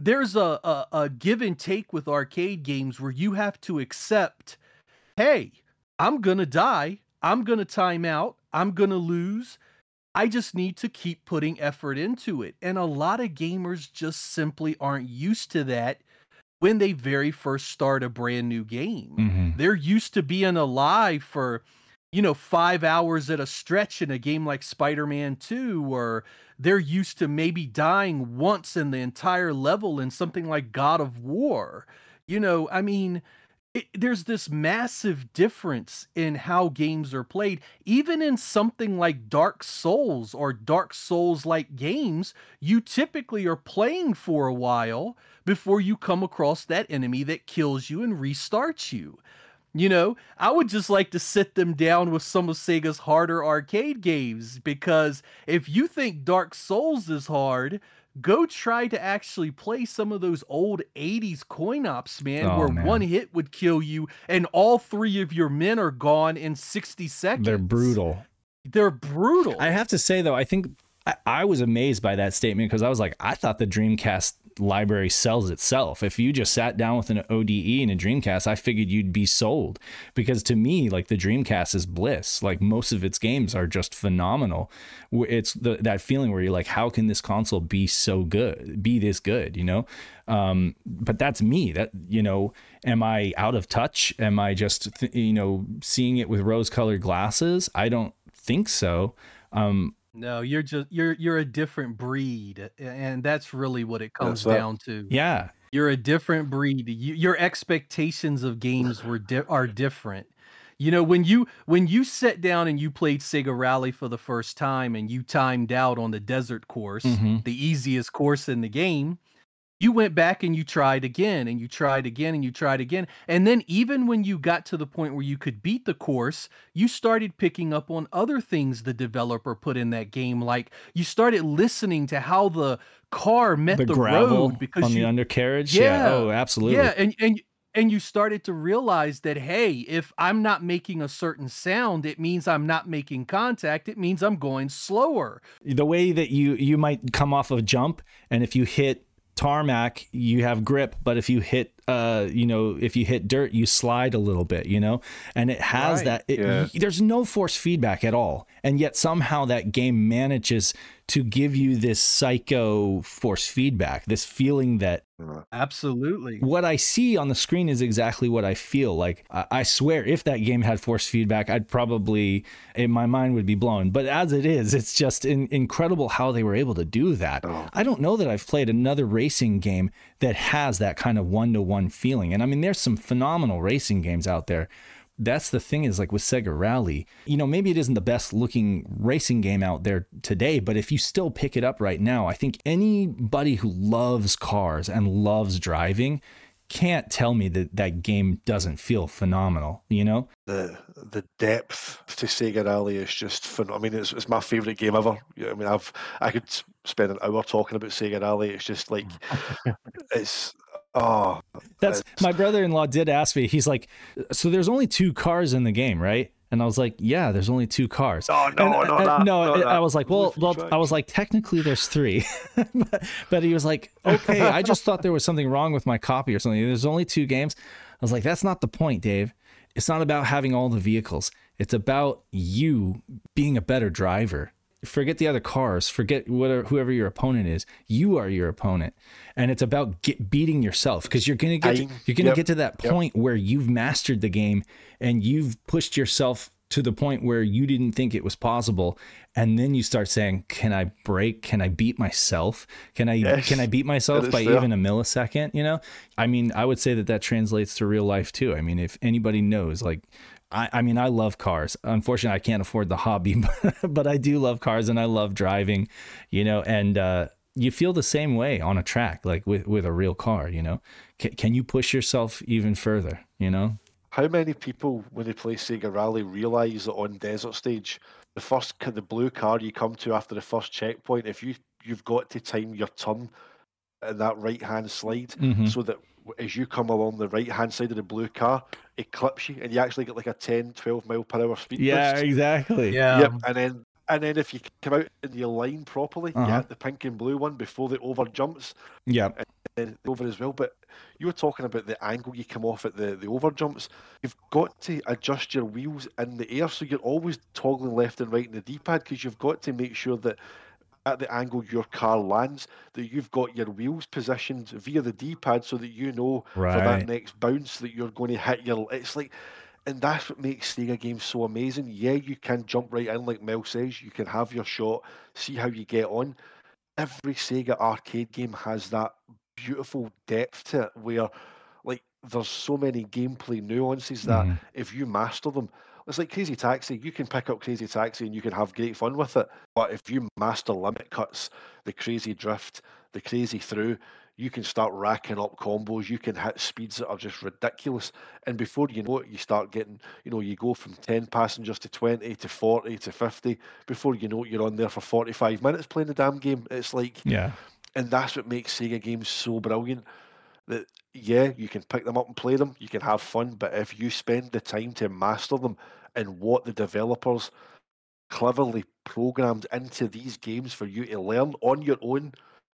There's a, a, a give and take with arcade games where you have to accept hey, I'm to die. I'm to time out. I'm to lose. I just need to keep putting effort into it. And a lot of gamers just simply aren't used to that when they very first start a brand new game. Mhm. They're used to being alive for, you know, five hours at a stretch in a game like Spider Man 2, or they're used to maybe dying once in the entire level in something like God of War. You know, I mean, it, there's this massive difference in how games are played. Even in something like Dark Souls or Dark Souls like games, you typically are playing for a while before you come across that enemy that kills you and restarts you. You know, I would just like to sit them down with some of Sega's harder arcade games because if you think Dark Souls is hard, go try to actually play some of those old 80s coin ops, man, Oh, where man. one hit would kill you and all three of your men are gone in 60 seconds. They're brutal. They're brutal. I have to say though, I think I, I was amazed by that statement because I was like, I thought the Dreamcast library sells itself. If you just sat down with an ODE and a Dreamcast, I figured you'd be sold because to me, like the Dreamcast is bliss. Like most of its games are just phenomenal. It's the, that feeling where you're like, how can this console be so good, be this good, you know? Um, but that's me. That you know, am I out of touch? Am I just th- you know seeing it with rose-colored glasses? I don't think so. Um, no, you're just you're you're a different breed, and that's really what it comes That's that. down to. yeah, You're a different breed. You, your expectations of games were di- are different. You know, when you when you sat down and you played Sega Rally for the first time and you timed out on the desert course, Mhm. the easiest course in the game, you went back and you tried again and you tried again and you tried again. And then even when you got to the point where you could beat the course, you started picking up on other things the developer put in that game like you started listening to how the car met the, the, gravel road because on you the undercarriage. Yeah. Yeah. Oh, absolutely. yeah, and and and you started to realize that hey, if I'm not making a certain sound, it means I'm not making contact. It means I'm going slower. the way that you you might come off of a jump and if you hit tarmac you have grip but if you hit uh you know if you hit dirt you slide a little bit you know and it has Right. that it, Yeah. there's no force feedback at all and yet somehow that game manages to give you this psycho force feedback this feeling that Absolutely. what I see on the screen is exactly what I feel. Like I I swear, if that game had force feedback, I'd probably, in my mind, would be blown. But as it is, it's just in, incredible how they were able to do that. Oh. I don't know that I've played another racing game that has that kind of one to one feeling. And I mean, there's some phenomenal racing games out there. That's the thing is like with Sega Rally, you know, maybe it isn't the best looking racing game out there today, but if you still pick it up right now, I think anybody who loves cars and loves driving can't tell me that that game doesn't feel phenomenal, you know? the the depth to Sega Rally is just fun. I mean, it's, it's my favorite game ever. I mean, I've I could spend an hour talking about Sega Rally. It's just like <laughs> it's oh That's my brother-in-law did ask me. He's like, "So there's only two cars in the game, right?" And I was like, "Yeah, there's only two cars." Oh, no, And- not and- no, uh, not I- I was like, "Well, well," I was like, "Technically, there's three. <laughs> but, but he was like, "Okay, I just thought there was something wrong with my copy or something. There's only two games." I was like, "That's not the point, Dave. It's not about having all the vehicles. It's about you being a better driver." Forget the other cars. Forget whatever whoever your opponent is. You are your opponent, and it's about get, beating yourself because you're gonna get to, you're gonna Yep. get to that Yep. point where you've mastered the game and you've pushed yourself to the point where you didn't think it was possible and then you start saying can i break can i beat myself can i Yes, can i beat myself by even a millisecond you know i mean i would say that that translates to real life too i mean if anybody knows like I, I mean, I love cars. Unfortunately, I can't afford the hobby, but, <laughs> but I do love cars and I love driving, you know, and uh, you feel the same way on a track, like with, with a real car, you know. Can, can you push yourself even further, you know? How many people, when they play Sega Rally, realise that on desert stage, the first the blue car you come to after the first checkpoint, if you you've got to time your turn in that right hand slide, Mhm. so that as you come along the right hand side of the blue car, it clips you, and you actually get like a 10, 12 mile per hour speed boost. exactly. Yeah. Yep, and then and then if you come out in your line properly, Uh-huh. you hit the pink and blue one before the over jumps, Yep. then over as well. But you were talking about the angle you come off at the, the over jumps. You've got to adjust your wheels in the air, so you're always toggling left and right in the D-pad because you've got to make sure that at the angle your car lands, that you've got your wheels positioned via the D-pad so that you know for that next bounce that you're going to hit your. It's like. And that's what makes Sega games so amazing. Yeah, you can jump right in, like Mel says. You can have your shot, see how you get on every Sega arcade game has that beautiful depth to it where like there's so many gameplay nuances that Mhm. if you master them it's like Crazy Taxi. You can pick up Crazy Taxi and you can have great fun with it. But if you master limit cuts, the crazy drift, the crazy through, you can start racking up combos. You can hit speeds that are just ridiculous. And before you know it, you start getting, you know, you go from 10 passengers to 20 to 40 to 50. Before you know it, you're on there for 45 minutes playing the damn game. It's like, Yeah. and that's what makes Sega games so brilliant. That yeah, you can pick them up and play them, you can have fun, but if you spend the time to master them and what the developers cleverly programmed into these games for you to learn on your own.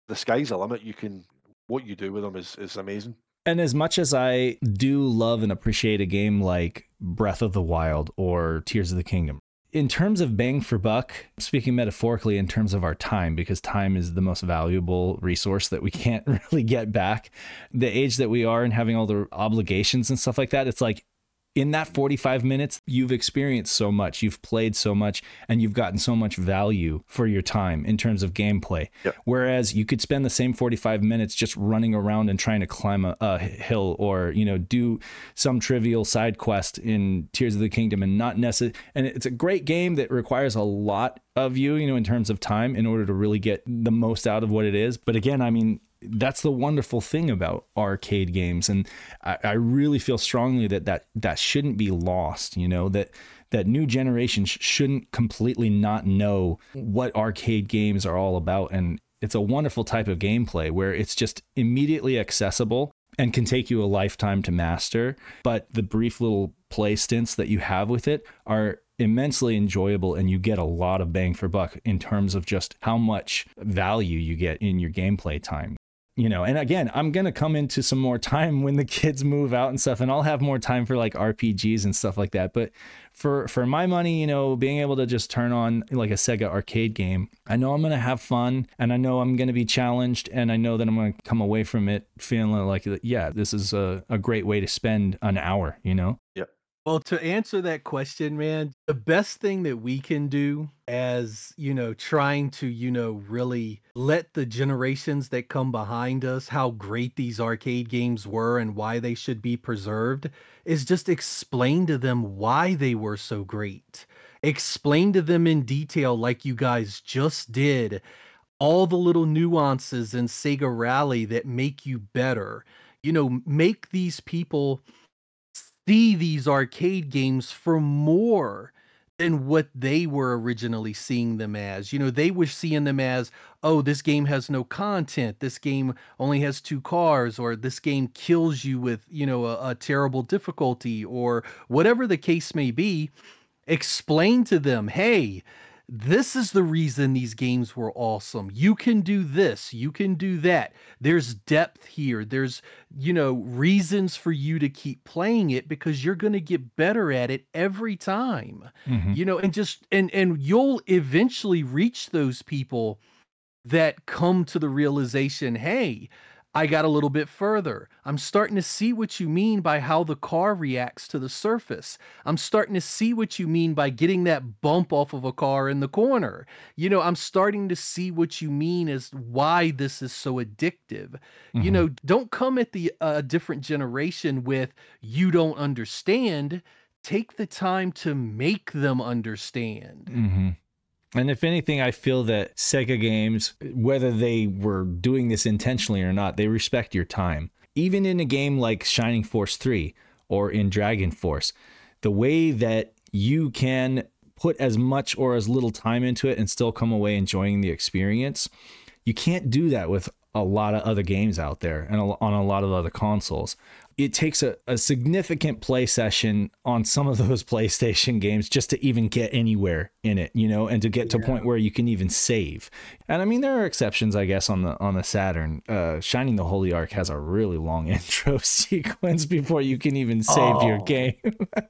The sky's the limit. You can what you do with them is is amazing. And as much as I do love and appreciate a game like Breath of the Wild or Tears of the Kingdom, in terms of bang for buck, speaking metaphorically in terms of our time, because time is the most valuable resource that we <laughs> can't really get back. The age that we are and having all the obligations and stuff like that, it's like in that 45 minutes, you've experienced so much, you've played so much, and you've gotten so much value for your time in terms of gameplay. Yep. Whereas you could spend the same 45 minutes just running around and trying to climb a, a hill or, you know, do some trivial side quest in Tears of the Kingdom and not necessarily. And it's a great game that requires a lot of you, you know, in terms of time in order to really get the most out of what it is. But again, I mean, that's the wonderful thing about arcade games. And I, I, really feel strongly that, that that shouldn't be lost you know that that new generations shouldn't completely not know what arcade games are all about. And it's a wonderful type of gameplay where it's just immediately accessible and can take you a lifetime to master. But the brief little play stints that you have with it are immensely enjoyable and you get a lot of bang for buck in terms of just how much value you get in your gameplay time you know and again i'm to come into some more time when the <laughs> kids move out and stuff and i'll have more time for like rpgs and stuff like that. But for for my money you know being able to just turn on like a sega arcade game i know i'm to have fun and i know i'm to be challenged and i know that i'm to come away from it feeling like yeah this is a, a great way to spend an hour you know? Yep well, to answer that question, man, the best thing that we can do as, you know, trying to, you know, really let the generations that come behind us how great these arcade games were and why they should be preserved is just explain to them why they were so great. Explain to them in detail, like you guys just did, all the little nuances in Sega Rally that make you better. You know, make these people see these arcade games for more than what they were originally seeing them as. You know, they were seeing them as, oh, this game has no content. This game only has two cars, or this game kills you with, you know, a, a terrible difficulty, or whatever the case may be. Explain to them, hey, this is the reason these games were awesome. You can do this, you can do that. There's depth here. There's, you know, reasons for you to keep playing it because you're going to get better at it every time. Mm-hmm. You know, and just and and you'll eventually reach those people that come to the realization, "Hey, I got a little bit further. I'm starting to see what you mean by how the car reacts to the surface. I'm starting to see what you mean by getting that bump off of a car in the corner. You know, I'm starting to see what you mean as why this is so addictive. Mm-hmm. You know, don't come at the uh, different generation with you don't understand. Take the time to make them understand. Mm-hmm. And if anything, I feel that Sega games, whether they were doing this intentionally or not, they respect your time. Even in a game like Shining Force 3 or in Dragon Force, the way that you can put as much or as little time into it and still come away enjoying the experience, you can't do that with a lot of other games out there and on a lot of other consoles it takes a, a significant play session on some of those <laughs> PlayStation games just to even get anywhere in it, you know, and to get to a point where you can even save. And I mean, there are exceptions, I guess, on the on the Saturn. Uh, Shining the Holy Ark has a really long <laughs> intro sequence before you can even save oh, your game.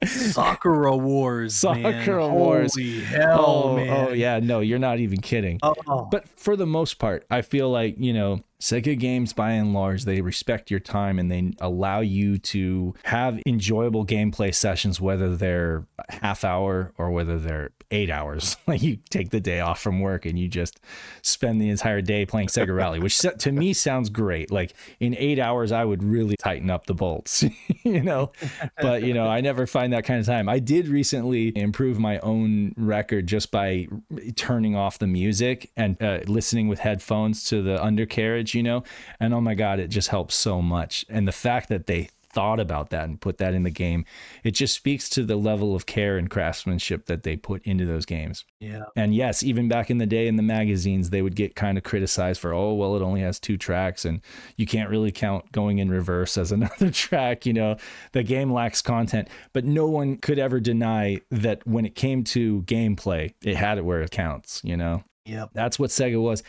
Sakura Wars, Sakura man. Wars. Holy hell, oh, oh man. Oh yeah, no, you're not even kidding. Oh. But for the most part, I feel like you know Sega games, by and large, they respect your time and they allow you to have enjoyable gameplay sessions, whether they're half hour or whether they're eight hours. <laughs> Like you take the day off from work and you just spend the entire day playing Sega Rally, which to me sounds great. Like in eight hours, I would really tighten up the bolts, <laughs> you know. But you know, I never find that kind of time. I did recently improve my own record just by turning off the music and uh, listening with headphones to the undercarriage you know? And oh my God, it just helps so much. And the fact that they thought about that and put that in the game. It just speaks to the level of care and craftsmanship that they put into those games. Yeah. And yes, even back in the day in the magazines, they would get kind of criticized for, oh, well, it only has two tracks and you can't really count going in reverse as <laughs> another track. You know, the game lacks content. But no one could ever deny that when it came to gameplay, it had it where it counts, you know? Yep. That's what Sega was.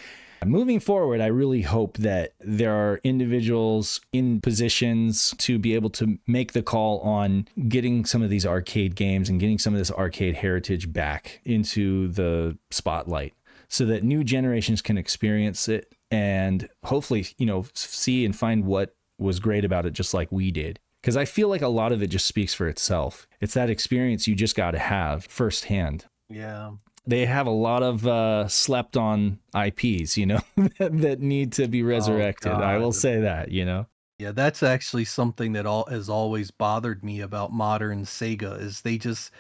Moving forward, I really hope that there are individuals in positions to be able to make the call on getting some of these arcade games and getting some of this arcade heritage back into the spotlight so that new generations can experience it and hopefully, you know, see and find what was great about it just like we did. Because I feel like a lot of it just speaks for itself. It's that experience you just got to have firsthand Yeah. They have a lot of uh, slept on IPs, you know, <laughs> that need to be resurrected. I will say that, you know. Yeah, that's actually something that all has always bothered me about modern Sega is they just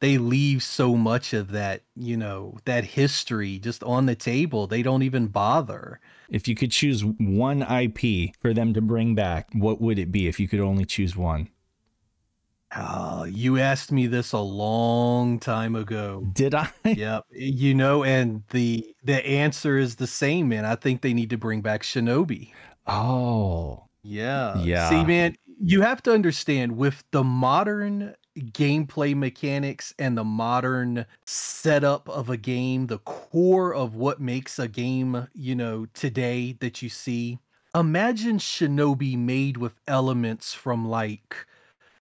they leave so much of that, you know, that history just on the table. They don't even bother. If you could choose one IP for them to bring back, what would it be if you could only choose one? Oh, you asked me this a long time ago. Did I? <laughs> Yep, you know, and the the answer is the same, man. I think they need to bring back Shinobi. Oh, Yeah. Yeah. See, man, you have to understand with the modern gameplay mechanics and the modern setup of a game, the core of what makes a game, you know, today that you see. Imagine Shinobi made with elements from like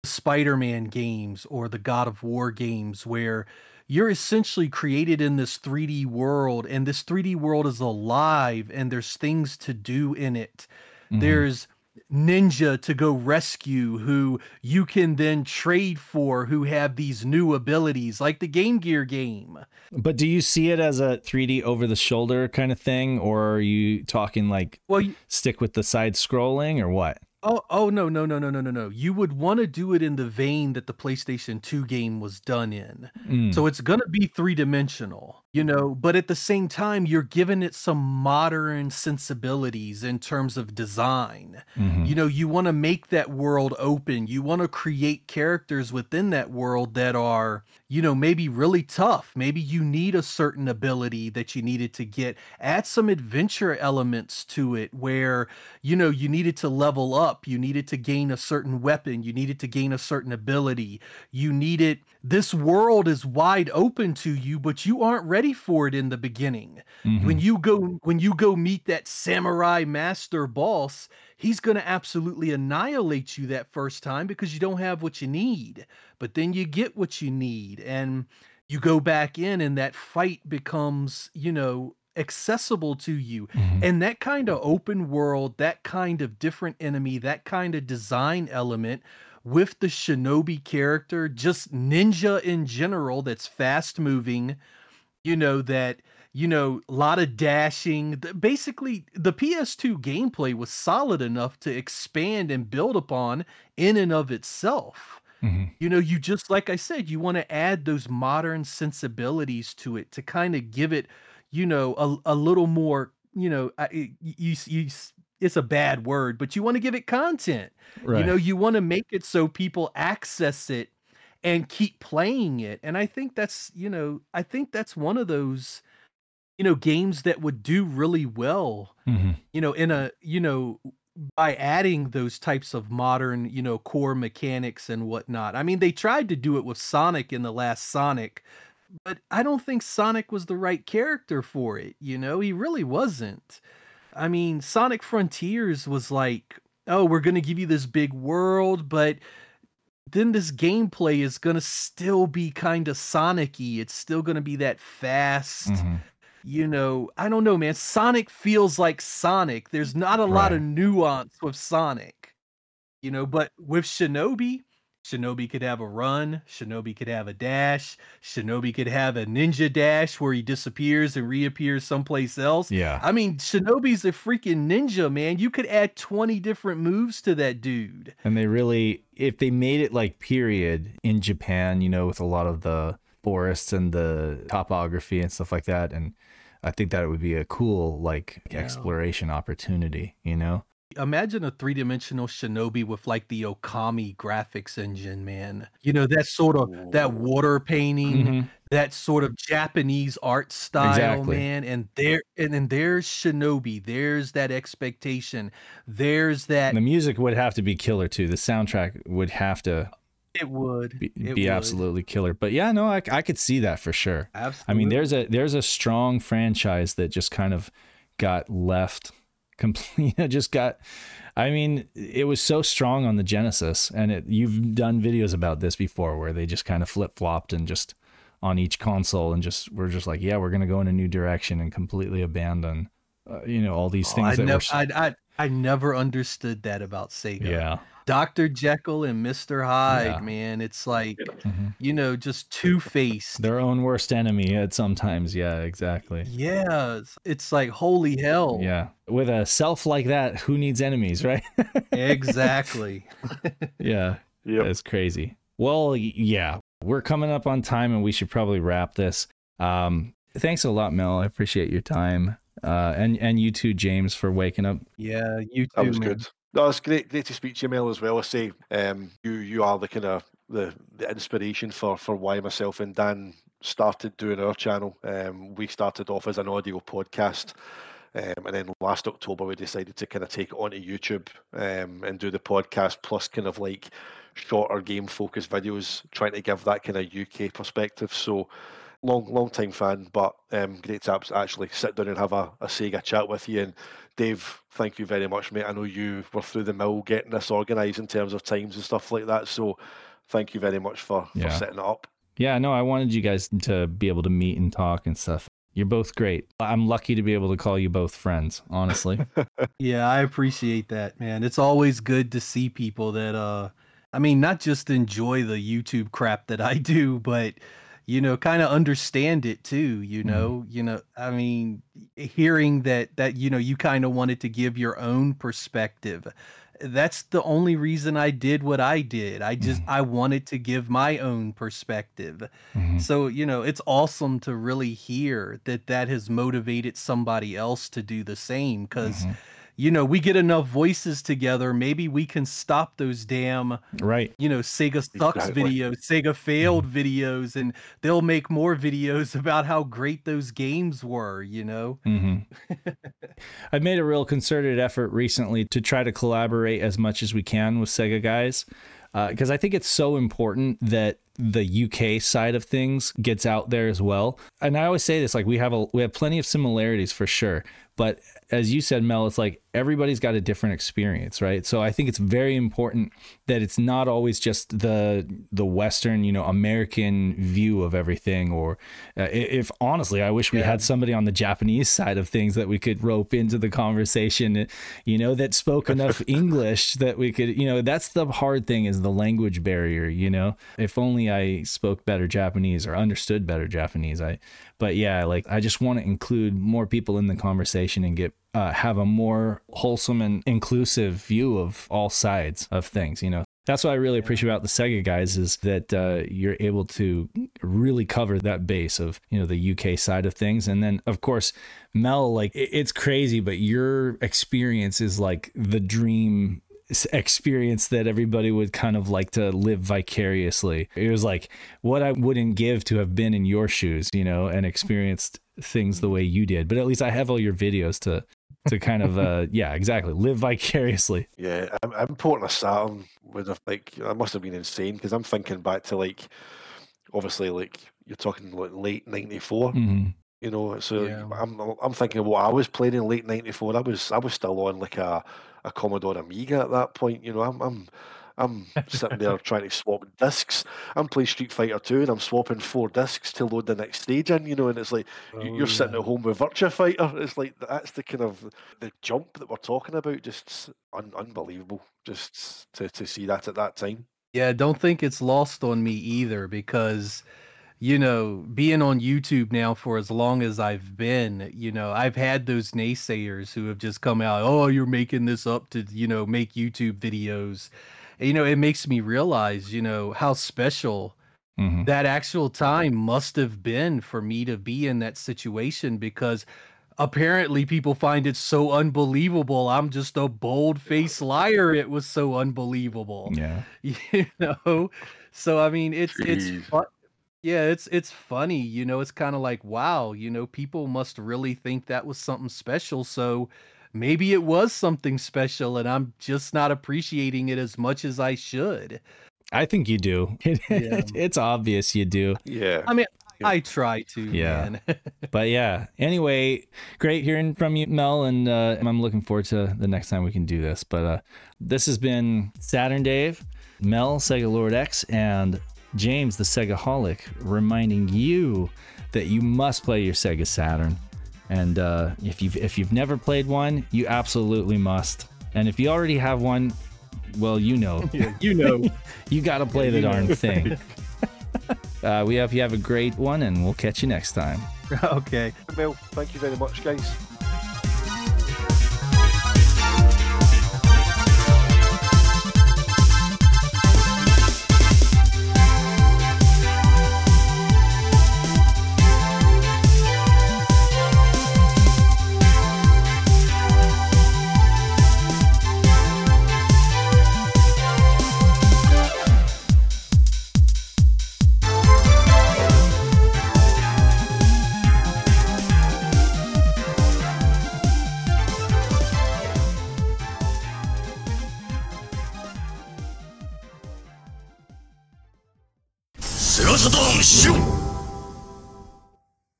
Spider-Man games or the God of War games where you're essentially created in this 3D world and this 3D world is alive and there's things to do in it. Mhm. There's ninja to go rescue who you can then trade for who have these new abilities like the Game Gear game. but do you see it as a 3D over the shoulder kind of thing, or are you talking like Well, you, stick with the side scrolling or what? Oh, oh no, no, no, no, no, no, no. You would want to do it in the vein that the PlayStation 2 game was done in. Mm, So it's going to be three dimensional, you know, but at the same time, you're giving it some modern sensibilities in terms of design. mhm. You know, you want to make that world open. You want to create characters within that world that are, you know, maybe really tough. Maybe you need a certain ability that you needed to get. Add some adventure elements to it where, you know, you needed to level up. You needed to gain a certain weapon. You needed to gain a certain ability. You needed, this world is wide open to you, but you aren't ready for it in the beginning Mhm. when you go when you go meet that samurai master boss he's going to absolutely annihilate you that first time because you don't have what you need but then you get what you need and you go back in and that fight becomes you know accessible to you Mhm. and that kind of open world that kind of different enemy that kind of design element with the shinobi character just ninja in general that's fast moving you know that you know a lot of dashing basically the ps2 gameplay was solid enough to expand and build upon in and of itself Mhm. you know you just like i said you want to add those modern sensibilities to it to kind of give it you know a, a little more you know I- you, you it's a bad word but you want to give it content Right. you know you want to make it so people access it and keep playing it and i think that's you know i think that's one of those you know games that would do really well Mhm. you know in a you know by adding those types of modern you know core mechanics and whatnot i mean they tried to do it with sonic in the last sonic but i don't think sonic was the right character for it you know he really wasn't i mean sonic frontiers was like oh we're going to give you this big world but then this gameplay is going to still be kind of sonic-y it's still going to be that fast Mhm. you know, I don't know, man. Sonic feels like Sonic. There's not a lot of nuance with Sonic, you know, but with Shinobi, Shinobi could have a run, Shinobi could have a dash, Shinobi could have a ninja dash where he disappears and reappears someplace else. Yeah. I mean, Shinobi's a freaking ninja, man. You could add 20 different moves to that dude. And they really, if they made it like period in Japan, you know, with a lot of the forests and the topography and stuff like that. And I think that it would be a cool, like, Yeah. exploration opportunity, you know? Imagine a three dimensional Shinobi with like the Okami graphics engine, man. You know, that sort of that water painting, Mhm. that sort of Japanese art style, Exactly. man. And there and then there's Shinobi. There's that expectation. There's that The music would have to be killer too. The soundtrack would have to it would be, it be would. absolutely killer. But yeah, no, I, I could see that for sure. Absolutely. I mean, there's a there's a strong franchise that just kind of got left complete. <laughs> just got. I mean, it was so strong on the Genesis, and it, you've done videos about this before, where they just kind of flip flopped and just on each console, and just we're just like, yeah, we're gonna go in a new direction and completely abandon, uh, you know, all these Oh, things I, that nev- were. I, I I never understood that about Sega. yeah. Dr. Jekyll and Mr. Hyde, Yeah. man. It's like, Mhm. you know, just two faced. Their own worst enemy at sometimes. Yeah, exactly. Yeah, it's, it's like holy hell. Yeah. With a self like that, who needs enemies, right? Exactly. <laughs> <laughs> yeah. Yep. That's crazy. Well, yeah, we're coming up on time and we should probably wrap this. Um, thanks a lot, Mel. I appreciate your time. Uh, and, and you too, James, for waking up. yeah, you too, That was man. good. No, it's great, great to speak to you, Mel, as well. I say, um, you you are the kind of the, the inspiration for for why myself and Dan started doing our channel. Um, we started off as an audio podcast, um, and then last October we decided to kind of take it onto YouTube um, and do the podcast plus kind of like shorter game focused videos, trying to give that kind of UK perspective. So long long time fan, but um, great to actually sit down and have a, a Sega chat with you. And Dave, thank you very much, mate. I know you were through the mill getting this organised in terms of times and stuff like that. So thank you very much for, Yeah. for setting it up. Yeah, no, I wanted you guys to be able to meet and talk and stuff. You're both great. I'm lucky to be able to call you both friends, honestly. <laughs> Yeah, I appreciate that, man. It's always good to see people that uh I mean, not just enjoy the YouTube crap that I do, but you know, kind of understand it too, you Mhm. know. You know, I mean, hearing that that you know, you kind of wanted to give your own perspective. That's the only reason I did what I did. I just I wanted to give my own perspective. Mhm. So, you know, it's awesome to really hear that that has motivated somebody else to do the same cuz Mhm. You know, we get enough voices together, maybe we can stop those damn, Right. you know, Sega sucks Exactly. videos, Sega failed videos and they'll make more videos about how great those games were, you know. <laughs> hmm I've made a real concerted effort recently to try to collaborate as much as we can with Sega guys because I think it's so important that the UK side of things gets out there as well. And I always say this like we have a we have plenty of similarities for sure, but as you said Mel, it's like everybody's got a different experience, right? So I think it's very important that it's not always just the the western, you know, American view of everything or uh, if honestly, I wish we had somebody on the Japanese side of things that we could rope into the conversation, you know, that spoke enough <laughs> English that we could, you know, that's the hard thing is the language barrier, you know. If only I spoke better Japanese or understood better Japanese. I but yeah, like I just want to include more people in the conversation and get uh, have a more wholesome and inclusive view of all sides of things, you know. That's what I really appreciate about the Sega guys is that uh, you're able to really cover that base of you know the UK side of things, and then of course Mel, like it's crazy, but your experience is like the dream experience that everybody would kind of like to live vicariously. It was like what I wouldn't give to have been in your shoes, you know, and experienced things the way you did. But at least I have all your videos to to kind of uh <laughs> yeah, exactly, live vicariously. Yeah, I'm, I'm importing a Saturn would have like that must have been insane because I'm thinking back to like obviously like you're talking like late '94. Mhm. You know, so Yeah. I'm I'm thinking of what I was playing in late '94. I was I was still on like a, a Commodore Amiga at that point. You know, I'm I'm I'm sitting there <laughs> trying to swap discs. I'm playing Street Fighter 2 and I'm swapping four discs to load the next stage in. You know, and it's like Oh, you're sitting at home with Virtua Fighter. It's like that's the kind of the jump that we're talking about. Just un- unbelievable. Just to to see that at that time. Yeah, don't think it's lost on me either because you know, being on YouTube now for as long as I've been, you know, I've had those naysayers who have just come out, "Oh, you're making this up to, you know, make YouTube videos." And, you know, it makes me realize, you know, how special Mhm. that actual time must have been for me to be in that situation because apparently people find it so unbelievable. I'm just a bold faced liar. It was so unbelievable. Yeah. <laughs> You know? So I mean it's Jeez. it's fun. Yeah, it's it's funny, you know, it's kind of like, wow, you know, people must really think that was something special. So maybe it was something special and I'm just not appreciating it as much as I should. I think you do. <laughs> Yeah. it's obvious you do. Yeah. I mean, I try to, Yeah. man. <laughs> But yeah. Anyway, great hearing from you, Mel, and uh, I'm looking forward to the next time we can do this. But uh, this has been Saturn Dave, Mel, Sega Lord X, and James, the SegaHolic, reminding you that you must play your Sega Saturn. And uh, if you've if you've never played one, you absolutely must. And if you already have one, well, you know, <laughs> you know. <laughs> you got to play the darn thing. <laughs> uh, we hope you have a great one, and we'll catch you next time. okay. Mel, thank you very much, guys.